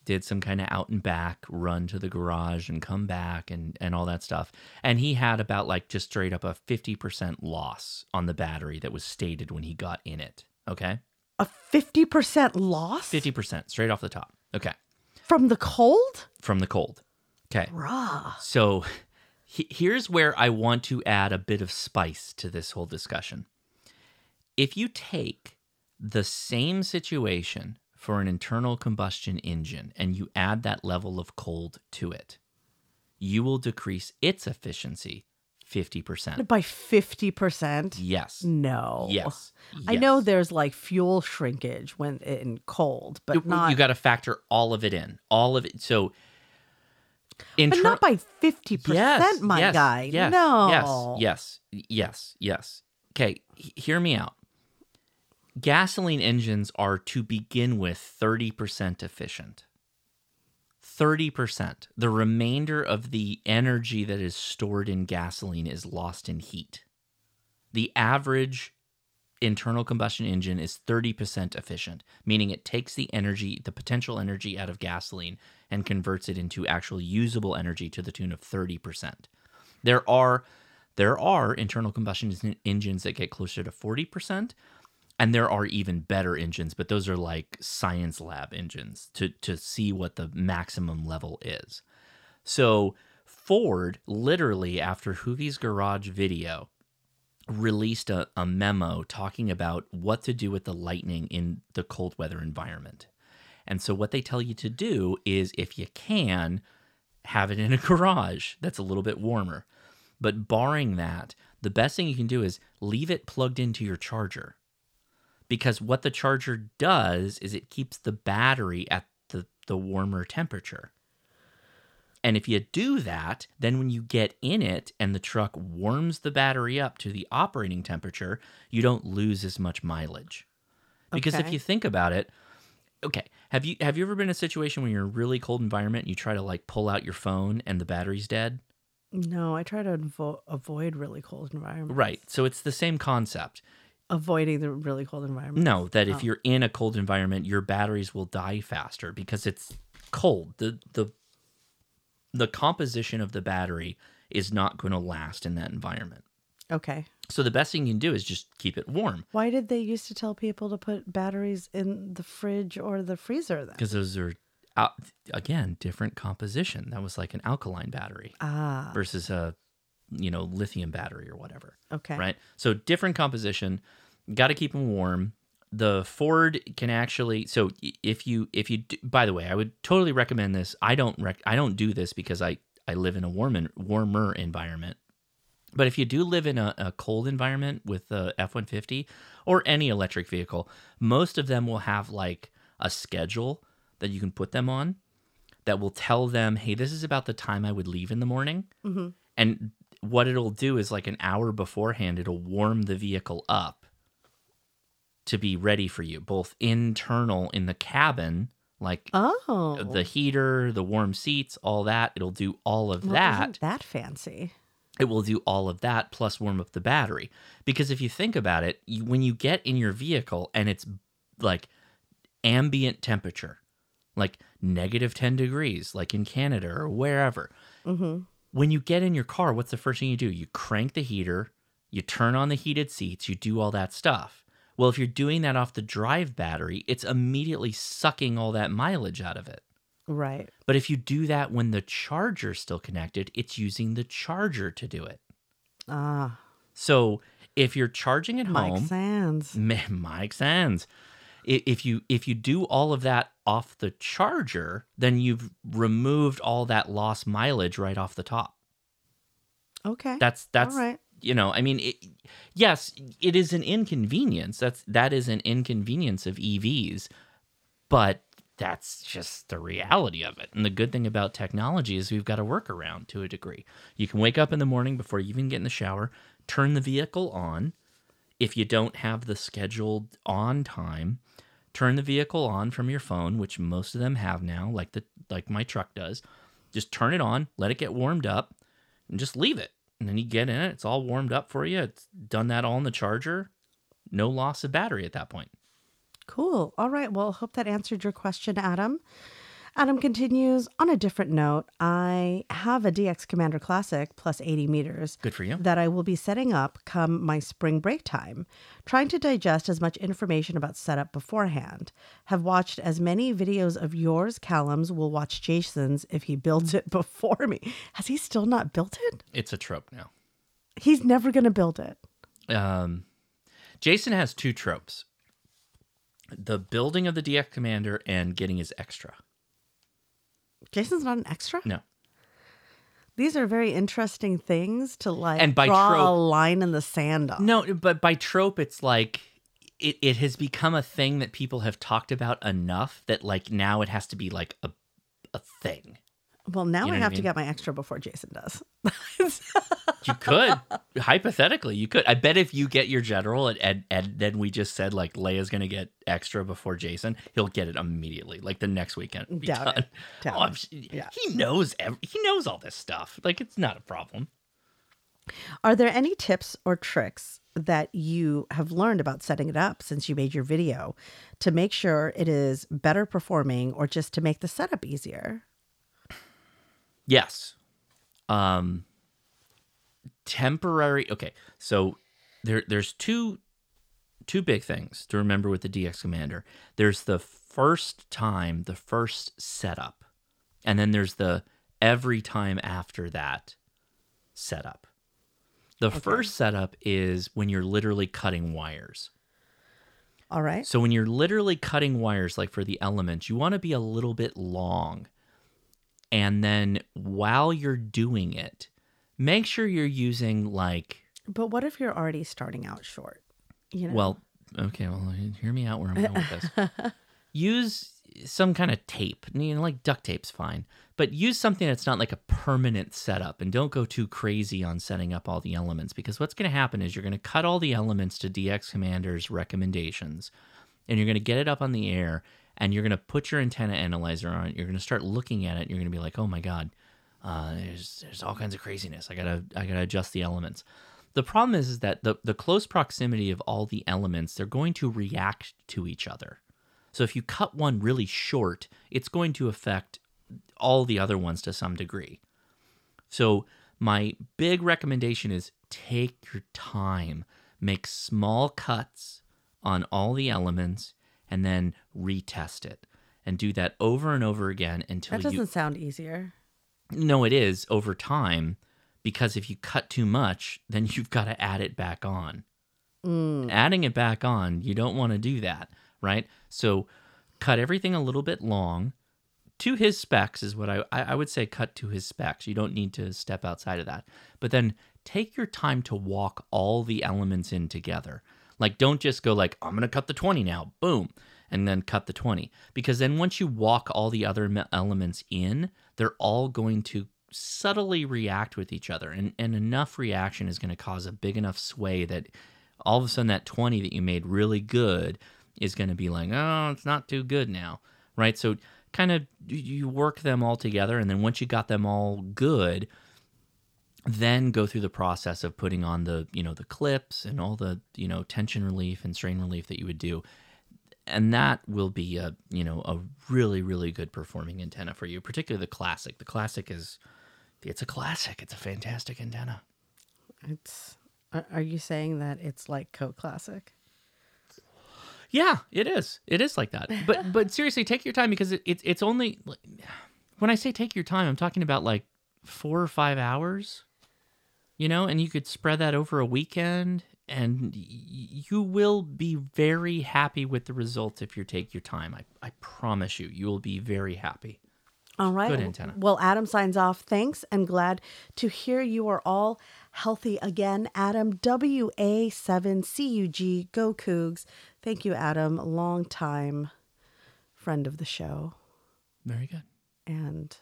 did some kind of out and back run to the garage and come back and and all that stuff. And he had about like just straight up a 50% loss on the battery that was stated when he got in it. Okay? A 50% loss 50% straight off the top. Okay. from the cold? From the cold. Okay. Rah. So <laughs> he- here's where I want to add a bit of spice to this whole discussion. If you take the same situation for an internal combustion engine and you add that level of cold to it, you will decrease its efficiency 50%. By 50%? Yes. No. Yes. I know there's like fuel shrinkage when in cold, but You- not you got to factor all of it in. All of it. So but not by 50%, Yes, my yes, guy. Yes, no. Yes, yes, yes, yes. Okay, he- hear me out. Gasoline engines are to begin with 30% efficient. 30%. The remainder of the energy that is stored in gasoline is lost in heat. The average internal combustion engine is 30% efficient, meaning it takes the energy, the potential energy out of gasoline and converts it into actual usable energy to the tune of 30%. There are there are internal combustion engines that get closer to 40%, and there are even better engines, but those are like science lab engines to to see what the maximum level is. So Ford literally after Hoovie's garage video released a, a memo talking about what to do with the lightning in the cold weather environment. And so what they tell you to do is if you can have it in a <laughs> garage that's a little bit warmer. But barring that, the best thing you can do is leave it plugged into your charger. Because what the charger does is it keeps the battery at the, the warmer temperature. And if you do that, then when you get in it and the truck warms the battery up to the operating temperature, you don't lose as much mileage. Because if you think about it, okay, have you have you ever been in a situation where you're in a really cold environment and you try to like pull out your phone and the battery's dead? No, I try to avo- avoid really cold environments. Right. So it's the same concept. Avoiding the really cold environment. No, that if Oh. you're in a cold environment, your batteries will die faster because it's cold. The the the composition of the battery is not going to last in that environment. Okay. So the best thing you can do is just keep it warm Why did they used to tell people to put batteries in the fridge or the freezer then? because those are out, again different composition. That was like an alkaline battery Ah. versus a you know lithium battery or whatever. Okay. Right. So different composition. got to keep them warm. The Ford can actually so if you if you do, by the way, I would totally recommend this. I don't rec- I don't do this because I I live in a warm and warmer environment. But if you do live in a, a cold environment with the F 150 or any electric vehicle, most of them will have like a schedule that you can put them on that will tell them, hey, this is about the time I would leave in the morning. Mm-hmm. And what it'll do is like an hour beforehand, it'll warm the vehicle up to be ready for you, both internal in the cabin, like Oh, the heater, the warm seats, all that. It'll do all of well, that that fancy? it will do all of that plus warm up the battery. Because if you think about it, you, when you get in your vehicle and it's like ambient temperature, like negative 10 degrees, like in Canada or wherever, Mm-hmm. When you get in your car, what's the first thing you do? You crank the heater, you turn on the heated seats, you do all that stuff. Well, if you're doing that off the drive battery, it's immediately sucking all that mileage out of it. Right. But if you do that when the charger's still connected, it's using the charger to do it. Ah, So if you're charging at home. Mike home, Sands. <laughs> Mike Sands. If you if you do all of that off the charger, then you've removed all that lost mileage right off the top. Okay. That's that's all right. you know, I mean, it, yes, it is an inconvenience. That's that is an inconvenience of EVs, but that's just the reality of it. And the good thing about technology is we've got a workaround to a degree. You can wake up in the morning before you even get in the shower, turn the vehicle on. If you don't have the scheduled on time, turn the vehicle on from your phone, which most of them have now, like the like my truck does. Just turn it on, let it get warmed up, and just leave it. And then you get in it, it's all warmed up for you. It's done that all in the charger. No loss of battery at that point. Cool. All right. Well, hope that answered your question, Adam. Adam continues on a different note. I have a DX Commander Classic plus 80 meters Good for you. that I will be setting up come my spring break time, trying to digest as much information about setup beforehand. Have watched as many videos of yours, Callum's, will watch Jason's if he builds it <laughs> before me. Has he still not built it? It's a trope now. He's never going to build it. Um, Jason has two tropes the building of the DX Commander and getting his extra. Jason's not an extra? No. These are very interesting things to like And by draw a line in the sand on. No, but by trope, it's like it, it has become a thing that people have talked about enough that like now it has to be like a a thing. Well, now You know I what I have to get my extra before Jason does. <laughs> You could hypothetically, you could. I bet if you get your general and, and and then we just said like Leia's gonna get extra before Jason, he'll get it immediately, like the next weekend. Doubt done. it. <laughs> Doubt Oh. Yeah. He knows. Every, he knows all this stuff. Like it's not a problem. Are there any tips or tricks that you have learned about setting it up since you made your video to make sure it is better performing or just to make the setup easier? Yes. Um temporary okay. So there there's two two big things to remember with the DX Commander. There's the first time, the first setup. And then there's the every time after that setup. The first setup is when you're literally cutting wires. All right. So when you're literally cutting wires, like for the elements, you want to be a little bit long. And then while you're doing it, make sure you're using like, But what if you're already starting out short? You know? well, okay, well, hear me out where I'm going with this. <laughs> use some kind of tape, you know, like duct tape's fine, but use something that's not like a permanent setup and don't go too crazy on setting up all the elements because what's going to happen is you're going to cut all the elements to DX Commander's recommendations and you're going to get it up on the air and you're going to put your antenna analyzer on. You're going to start looking at it. You're going to be like, oh my God, uh, there's, there's all kinds of craziness. I gotta, I gotta adjust the elements. The problem is, is that the, the close proximity of all the elements, they're going to react to each other. So if you cut one really short, it's going to affect all the other ones to some degree. So my big recommendation is take your time, make small cuts on all the elements, and then retest it. And do that over and over again until that doesn't you sound easier. no, it is over time because if you cut too much, then <laughs> you've got to add it back on. Mm. Adding it back on, you don't want to do that, right? So cut everything a little bit long to his specs is what I, I I would say cut to his specs. You don't need to step outside of that. But then take your time to walk all the elements in together. Like don't just go like I'm going to cut the 20 now. Boom. And then cut the 20 because then once you walk all the other elements in, they're all going to subtly react with each other and, and enough reaction is going to cause a big enough sway that all of a sudden that 20 that you made really good is going to be like oh it's not too good now right so kind of you work them all together and then once you got them all good then go through the process of putting on the you know the clips and all the you know tension relief and strain relief that you would do and that will be a you know a really really good performing antenna for you particularly the classic the classic is it's a classic it's a fantastic antenna It's. Are you saying that it's like Coke Classic? Yeah, it is. It is like that. But <laughs> but seriously, take your time because it, it's it's only when I say take your time, I'm talking about like four or five hours. You know, and you could spread that over a weekend, and you will be very happy with the results if you take your time. I I promise you, you will be very happy. All right. Good antenna. Well, Adam signs off. Thanks and glad to hear you are all healthy again. Adam, WA7CUG, go Cougs. Thank you, Adam. Long time friend of the show Very good. and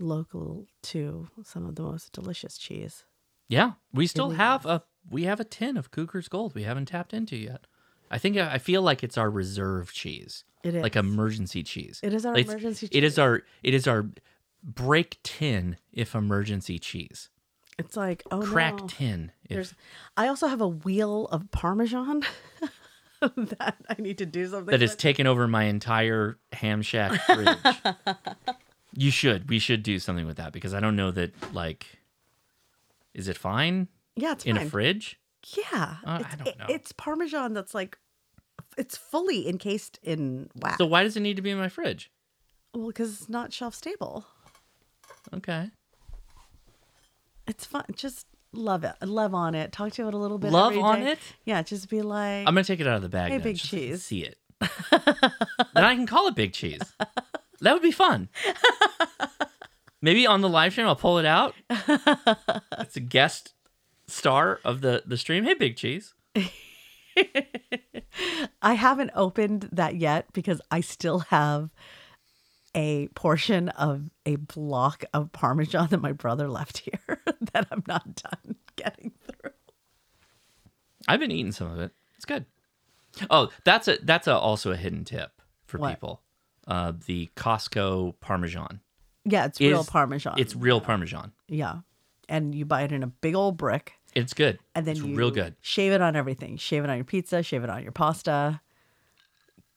local to some of the most delicious cheese. Yeah, we still have a we have a tin of Cougar's Gold we haven't tapped into yet. I think uh, I feel like it's our reserve cheese. It is like emergency cheese. It is our It's- emergency It is our it is our break tin if emergency cheese. It's like, oh Crack no. tin. If, There's I also have a wheel of Parmesan <laughs> that I need to do something that has taken over my entire ham shack fridge. <laughs> you should. We should do something with that because I don't know that like is it fine? Yeah, it's in fine. a fridge. Yeah. Uh, I don't know. it's Parmesan that's like, it's fully encased in wax. So why does it need to be in my fridge? Well, because it's not shelf stable. Okay. It's fun. Just love it. Love on it. Talk to it a little bit. Love on day. it? Yeah, just be like, I'm gonna take it out of the bag. Hey, now, big just so I can cheese. See it. <laughs> then I can call it big cheese. That would be fun. <laughs> Maybe on the live stream I'll pull it out. <laughs> It's a guest star of the the stream. Hey, big cheese. I haven't opened that yet because I still have a portion of a block of Parmesan that my brother left here <laughs> that I'm not done getting through. I've been eating some of it. It's good. Oh, that's a that's a, also a hidden tip for What? people. Uh, the Costco Parmesan. Yeah, it's real Parmesan. It's real Parmesan. Yeah. And you buy it in a big old brick. It's good. And then it's you real good. shave it on everything. Shave it on your pizza, shave it on your pasta.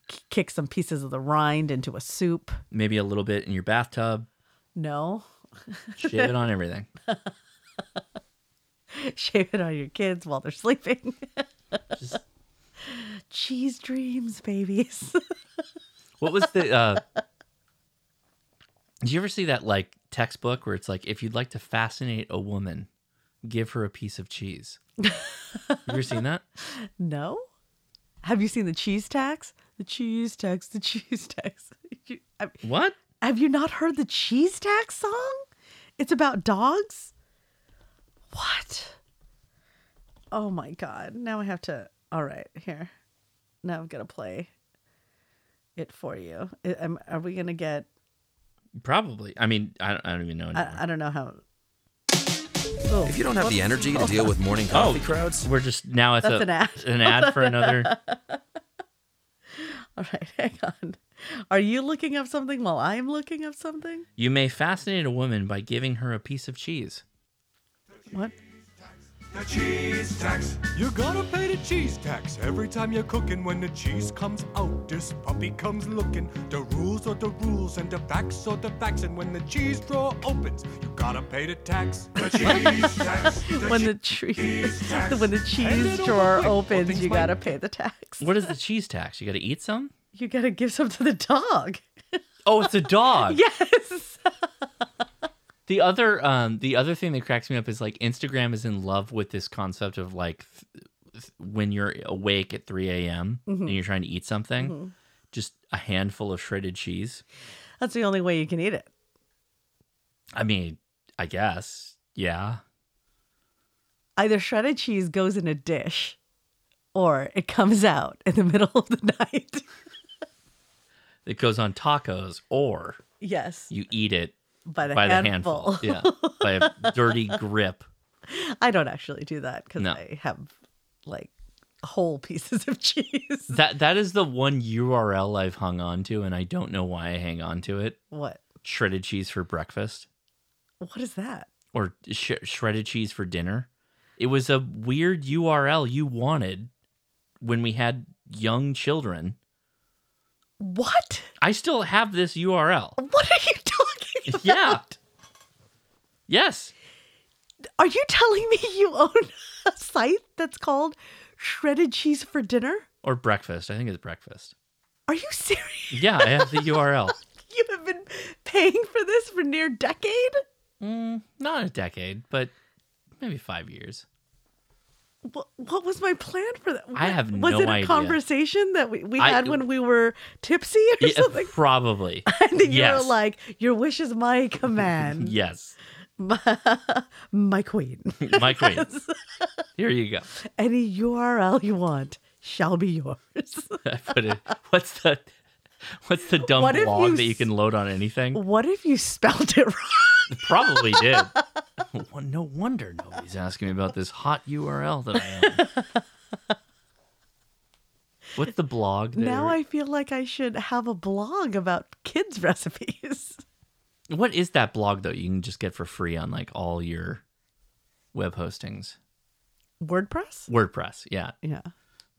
k- Kick some pieces of the rind into a soup. Maybe a little bit in your bathtub. No. Shave it <laughs> on everything. <laughs> shave it on your kids while they're sleeping. <laughs> Cheese dreams, babies. What was the? uh Did you ever see that like textbook where it's like, if you'd like to fascinate a woman, give her a piece of cheese? Have you ever seen that? <laughs> no. Have you seen the cheese tax? The cheese tax, the cheese tax. <laughs> You- have- What? Have you not heard the cheese tax song? It's about dogs. What? Oh my god! Now I have to. All right, here. Now I'm gonna play it for you. Am- Are we gonna get? Probably. I mean, I don't, I don't even know. I, I don't know how. If you don't have the energy to deal with morning oh, coffee crowds, we're just now it's That's a, an ad. an ad for another. <laughs> All right, hang on. Are you looking up something while I'm looking up something? You may fascinate a woman by giving her a piece of cheese. What? The cheese tax. You gotta pay the cheese tax every time you're cooking. When the cheese comes out, this puppy comes looking. The rules are the rules and the facts are the facts. And when the cheese drawer opens, you gotta pay the tax. The cheese tax. when <laughs> the tree, tax. when the cheese <laughs> drawer quick, opens, you gotta pay the tax. What is the cheese tax? You got to eat some? You gotta give some to the dog. Oh, it's a dog. <laughs> yes. The other um the other thing that cracks me up is like Instagram is in love with this concept of like th- th- when you're awake at 3 a.m. Mhm. and you're trying to eat something, Mhm. just a handful of shredded cheese. That's the only way you can eat it. I mean, I guess. Yeah. Either shredded cheese goes in a dish or it comes out in the <laughs> middle of the night. It goes on tacos or yes. you eat it By the handful. handful. Yeah. By a <laughs> dirty grip. I don't actually do that because No. I have like whole pieces of <laughs> cheese. That that is the one URL I've hung on to and I don't know why I hang on to it. What? Shredded cheese for breakfast. What is that? or sh- shredded cheese for dinner. It was a weird URL you wanted when we had young children. What? I still have this URL. What are you about? <laughs> Yeah. Yes. Are you telling me you own a site that's called Shredded Cheese for Dinner? Or breakfast. I think it's breakfast. Are you serious? Yeah, I have the URL. <laughs> You have been paying for this for near decade? Mm, not a decade, but maybe five years. What, what was my plan for that? I have no idea. was it a idea. conversation that we, we I- had when we were tipsy or Yeah, something? <laughs> probably. And then you were like, "Your wish is my <laughs> command." yes. <laughs> my queen. My queen. Here you go. Any URL you want shall be yours. I put it. What's the what's the dumb What you that you can load on anything? what if you spelled it wrong? Probably did. <laughs> No wonder nobody's asking me about this hot URL that I am. <laughs> What's the blog? That Now I feel like I should have a blog about kids <laughs> recipes. What is that blog though? You can just get for free on like all your web hostings. WordPress? WordPress, yeah. Yeah.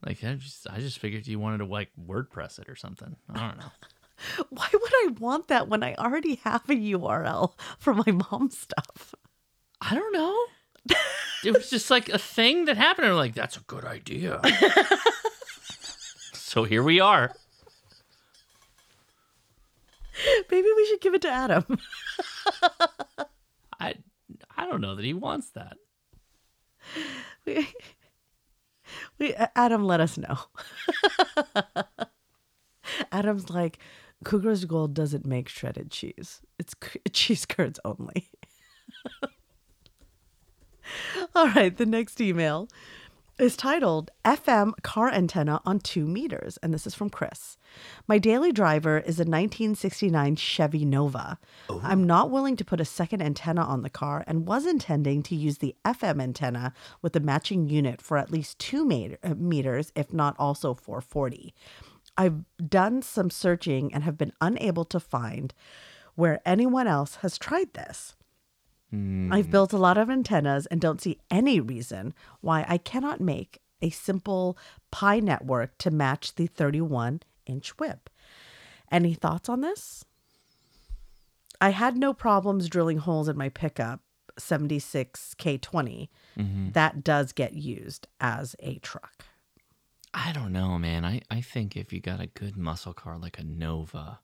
Like I just I just figured you wanted to like WordPress it or something. I don't know. <laughs> Why would I want that when I already have a URL for my mom's stuff? I don't know. It was just like a thing that happened. I'm like, that's a good idea. <laughs> so here we are. Maybe we should give it to Adam. <laughs> I I don't know that he wants that. we, we, Adam, let us know. Adam's like, Cougar's Gold doesn't make shredded cheese. It's <laughs> cheese curds only. <laughs> All right, the next email is titled FM Car Antenna on Two Meters, and this is from Chris. My daily driver is a 1969 Chevy Nova. I'm not willing to put a second antenna on the car and was intending to use the FM antenna with the matching unit for at least two meter, uh, meters, if not also 440. I've done some searching and have been unable to find where anyone else has tried this. I've built a lot of antennas and don't see any reason why I cannot make a simple Pi network to match the 31 inch whip. Any thoughts on this? I had no problems drilling holes in my pickup 76K20. Mhm. That does get used as a truck. I don't know, man. I, I think if you got a good muscle car like a Nova,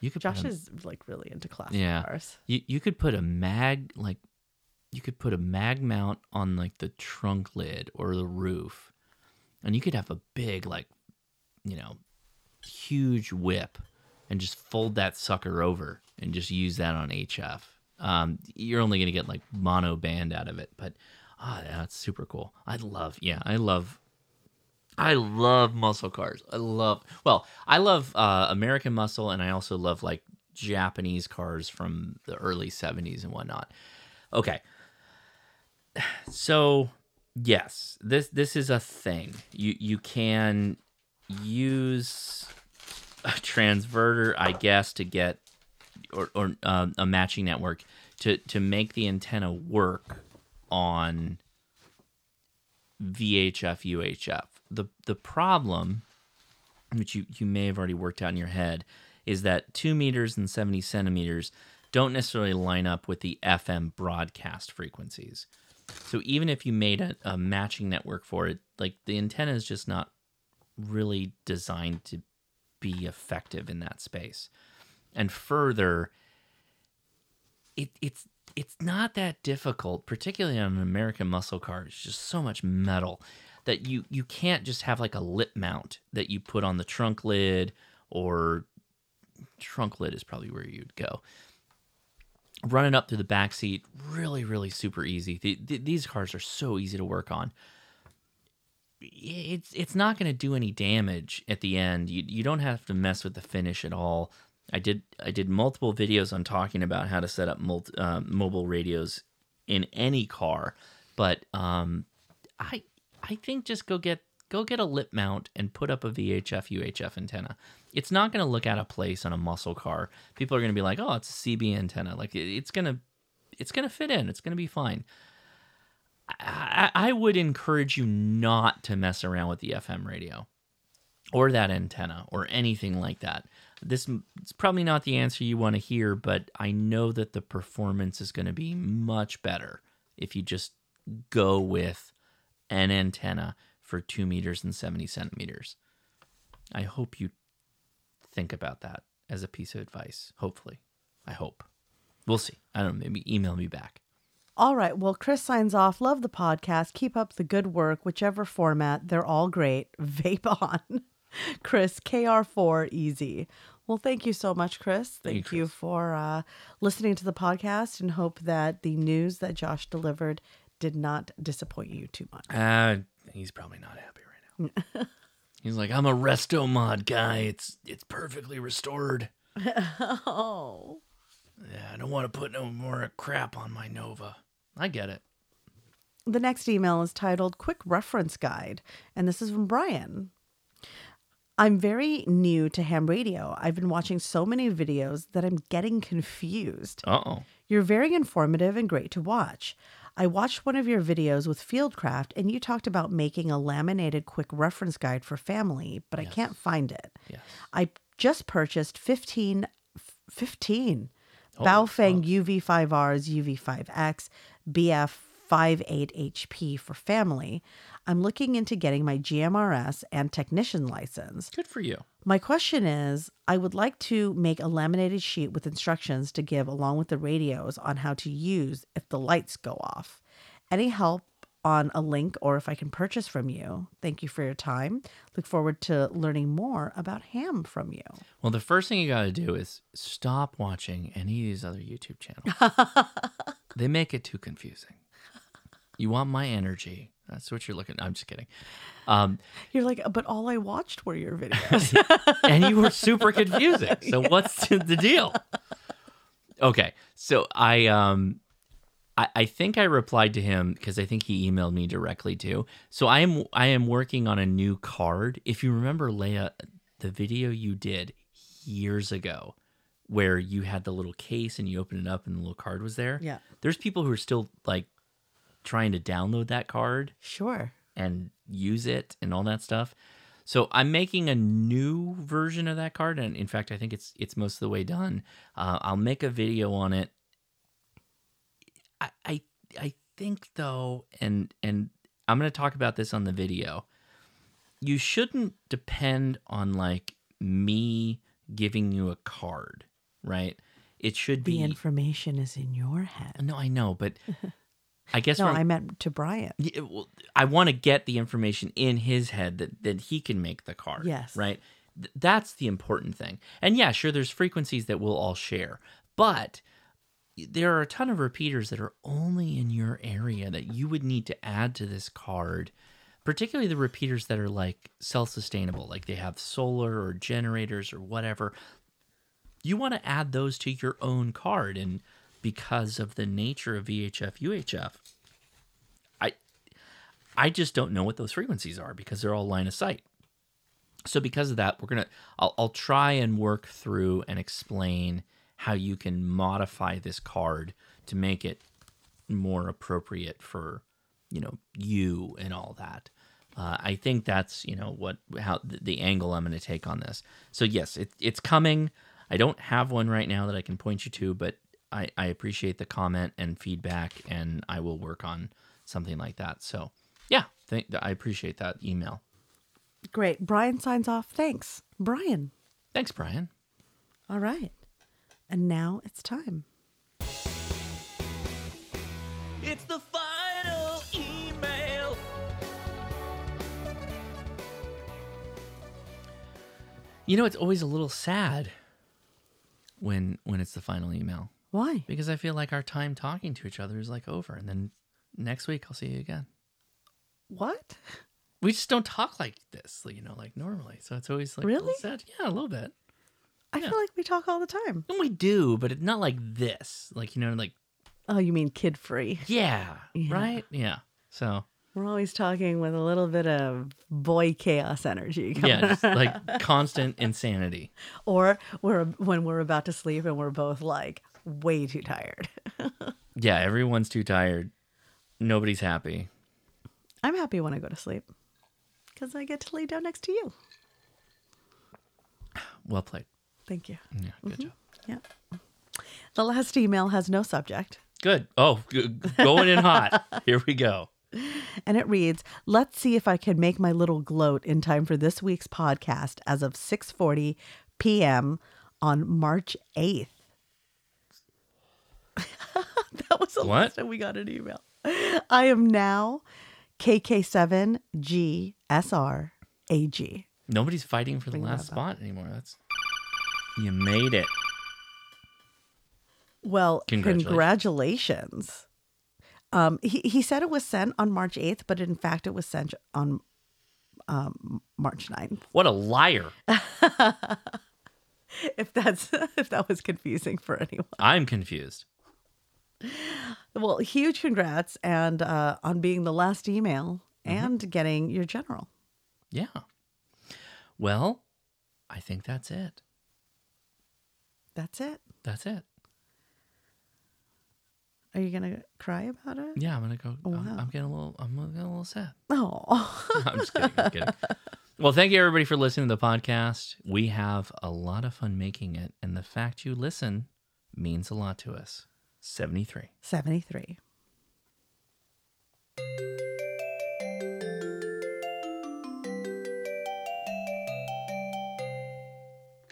you could put Josh a- is like really into classic yeah. cars. You you could put a mag like you could put a mag mount on like the trunk lid or the roof, and you could have a big like you know huge whip and just fold that sucker over and just use that on HF. Um, you're only gonna get like mono band out of it, but ah, yeah, that's super cool. I love yeah, I love I love muscle cars. I love well, I love uh, American muscle, and I also love like Japanese cars from the early '70s and whatnot. Okay, <sighs> so yes, this this is a thing. You you can use a transverter, I guess, to get or or um, a matching network to to make the antenna work on VHF UHF. The the problem, which you, you may have already worked out in your head, is that two meters and seventy centimeters don't necessarily line up with the FM broadcast frequencies. So even if you made a, a matching network for it, like the antenna is just not really designed to be effective in that space. And further, it it's it's not that difficult, particularly on an American muscle car. It's just so much metal that you you can't just have like a lip mount that you put on the trunk lid or trunk lid is probably where you'd go. Running up through the back seat, really, really super easy. The, the, these cars are so easy to work on. It's it's not going to do any damage at the end. You you don't have to mess with the finish at all. I did I did multiple videos on talking about how to set up multi, uh, mobile radios in any car, but um, I I think just go get go get a lip mount and put up a VHF UHF antenna. It's not going to look out of place on a muscle car. People are going to be like, "Oh, it's a CB antenna." Like it's going to it's going to fit in. It's going to be fine. I, I would encourage you not to mess around with the FM radio or that antenna or anything like that. This is probably not the answer you want to hear, but I know that the performance is going to be much better if you just go with an antenna for two meters and 70 centimeters. I hope you think about that as a piece of advice. Hopefully. I hope. We'll see. I don't know. Maybe email me back. All right. Well, Chris signs off. Love the podcast. Keep up the good work, whichever format. They're all great. <laughs> Vape on. Chris, KR4 Easy. Well, thank you so much, Chris. Thank, Thank you, you for uh, listening to the podcast and hope that the news that Josh delivered did not disappoint you too much. Uh, he's probably not happy right now. <laughs> he's like, I'm a resto mod guy. It's it's perfectly restored. <laughs> oh. Yeah, I don't want to put no more crap on my Nova. I get it. The next email is titled Quick Reference Guide, and this is from Brian. I'm very new to ham radio. I've been watching so many videos that I'm getting confused. Uh oh. You're very informative and great to watch. I watched one of your videos with Fieldcraft, and you talked about making a laminated quick reference guide for family, but I can't find it. Yes. I just purchased 15, 15 Oh, Baofeng UV5Rs, UV5X, BF 58HP for family. I'm looking into getting my GMRS and technician license. Good for you. My question is I would like to make a laminated sheet with instructions to give along with the radios on how to use if the lights go off. Any help on a link or if I can purchase from you? Thank you for your time. Look forward to learning more about ham from you. Well, the first thing you got to do is stop watching any of these other YouTube channels. <laughs> they make it too confusing. You want my energy. That's what you're looking. I'm just kidding. Um, You're like, but all I watched were your videos. <laughs> and you were super confusing. So <laughs> what's the deal? Okay, so I um, I, I think I replied to him because I think he emailed me directly too. So I am I am working on a new card. If you remember, Leia, the video you did years ago, where you had the little case and you opened it up and the little card was there. Yeah. There's people who are still like trying to download that card Sure. and use it and all that stuff. So I'm making a new version of that card, and in fact, I think it's it's most of the way done. Uh, I'll make a video on it. I I, I think though, and and I'm going to talk about this on the video. You shouldn't depend on like me giving you a card, right? It should The be. information is in your head. no, I know, but <laughs> I guess no, I meant to Brian. yeah, well, I want to get the information in his head that, that he can make the card. Yes. Right. Th- that's the important thing. And yeah, sure, there's frequencies that we'll all share, but there are a ton of repeaters that are only in your area that you would need to add to this card, particularly the repeaters that are like self sustainable, like they have solar or generators or whatever. You want to add those to your own card. And because of the nature of VHF, UHF, I I just don't know what those frequencies are because they're all line of sight. So because of that, we're gonna I'll, I'll try and work through and explain how you can modify this card to make it more appropriate for you know you and all that. Uh, I think that's you know what how the, the angle I'm going to take on this. So yes, it, it's coming. I don't have one right now that I can point you to, but I, I appreciate the comment and feedback, and I will work on something like that. So yeah, thank, I appreciate that email. Great. Brian signs off. Thanks. Brian. Thanks, Brian. All right. And now it's time. It's the final email. You know, it's always a little sad when when it's the final email Why? because I feel like our time talking to each other is like over, and then next week I'll see you again. What? We just don't talk like this, you know, like normally. So it's always like Really? sad. Yeah, a little bit. I feel like we talk all the time. And we do, but it's not like this. Like you know, like Oh, you mean kid free? yeah, Yeah. right? Yeah. So We're always talking with a little bit of boy chaos energy. yeah, just like <laughs> constant insanity. or we're when we're about to sleep and we're both like way too tired. <laughs> Yeah, everyone's too tired. Nobody's happy. I'm happy when I go to sleep because I get to lay down next to you. Well played. Thank you. Yeah, good mm-hmm. job. Yeah. The last email has no subject. Good. Oh, going in hot. <laughs> Here we go. And it reads, "Let's see if I can make my little gloat in time for this week's podcast as of 6:40 p.m. on March 8th." <laughs> that was the What? last time we got an email. I am now KK7GSRAG. Nobody's fighting for the last spot anymore. That's you made it. Well, Congratulations. congratulations. Um, he, he said it was sent on March 8th, but in fact, it was sent on um, March 9th. What a liar. <laughs> If that's <laughs> if that was confusing for anyone. I'm confused. Well, huge congrats and uh, on being the last email Mm-hmm. and getting your general. Yeah. Well, I think that's it. That's it. That's it. Are you gonna cry about it? Yeah, I'm gonna go. I'm, Wow. I'm getting a little. I'm getting a little sad. <laughs> Oh, <laughs> I'm just kidding. I'm kidding. Well, thank you everybody for listening to the podcast. We have a lot of fun making it, and the fact you listen means a lot to us. 73. seventy-three.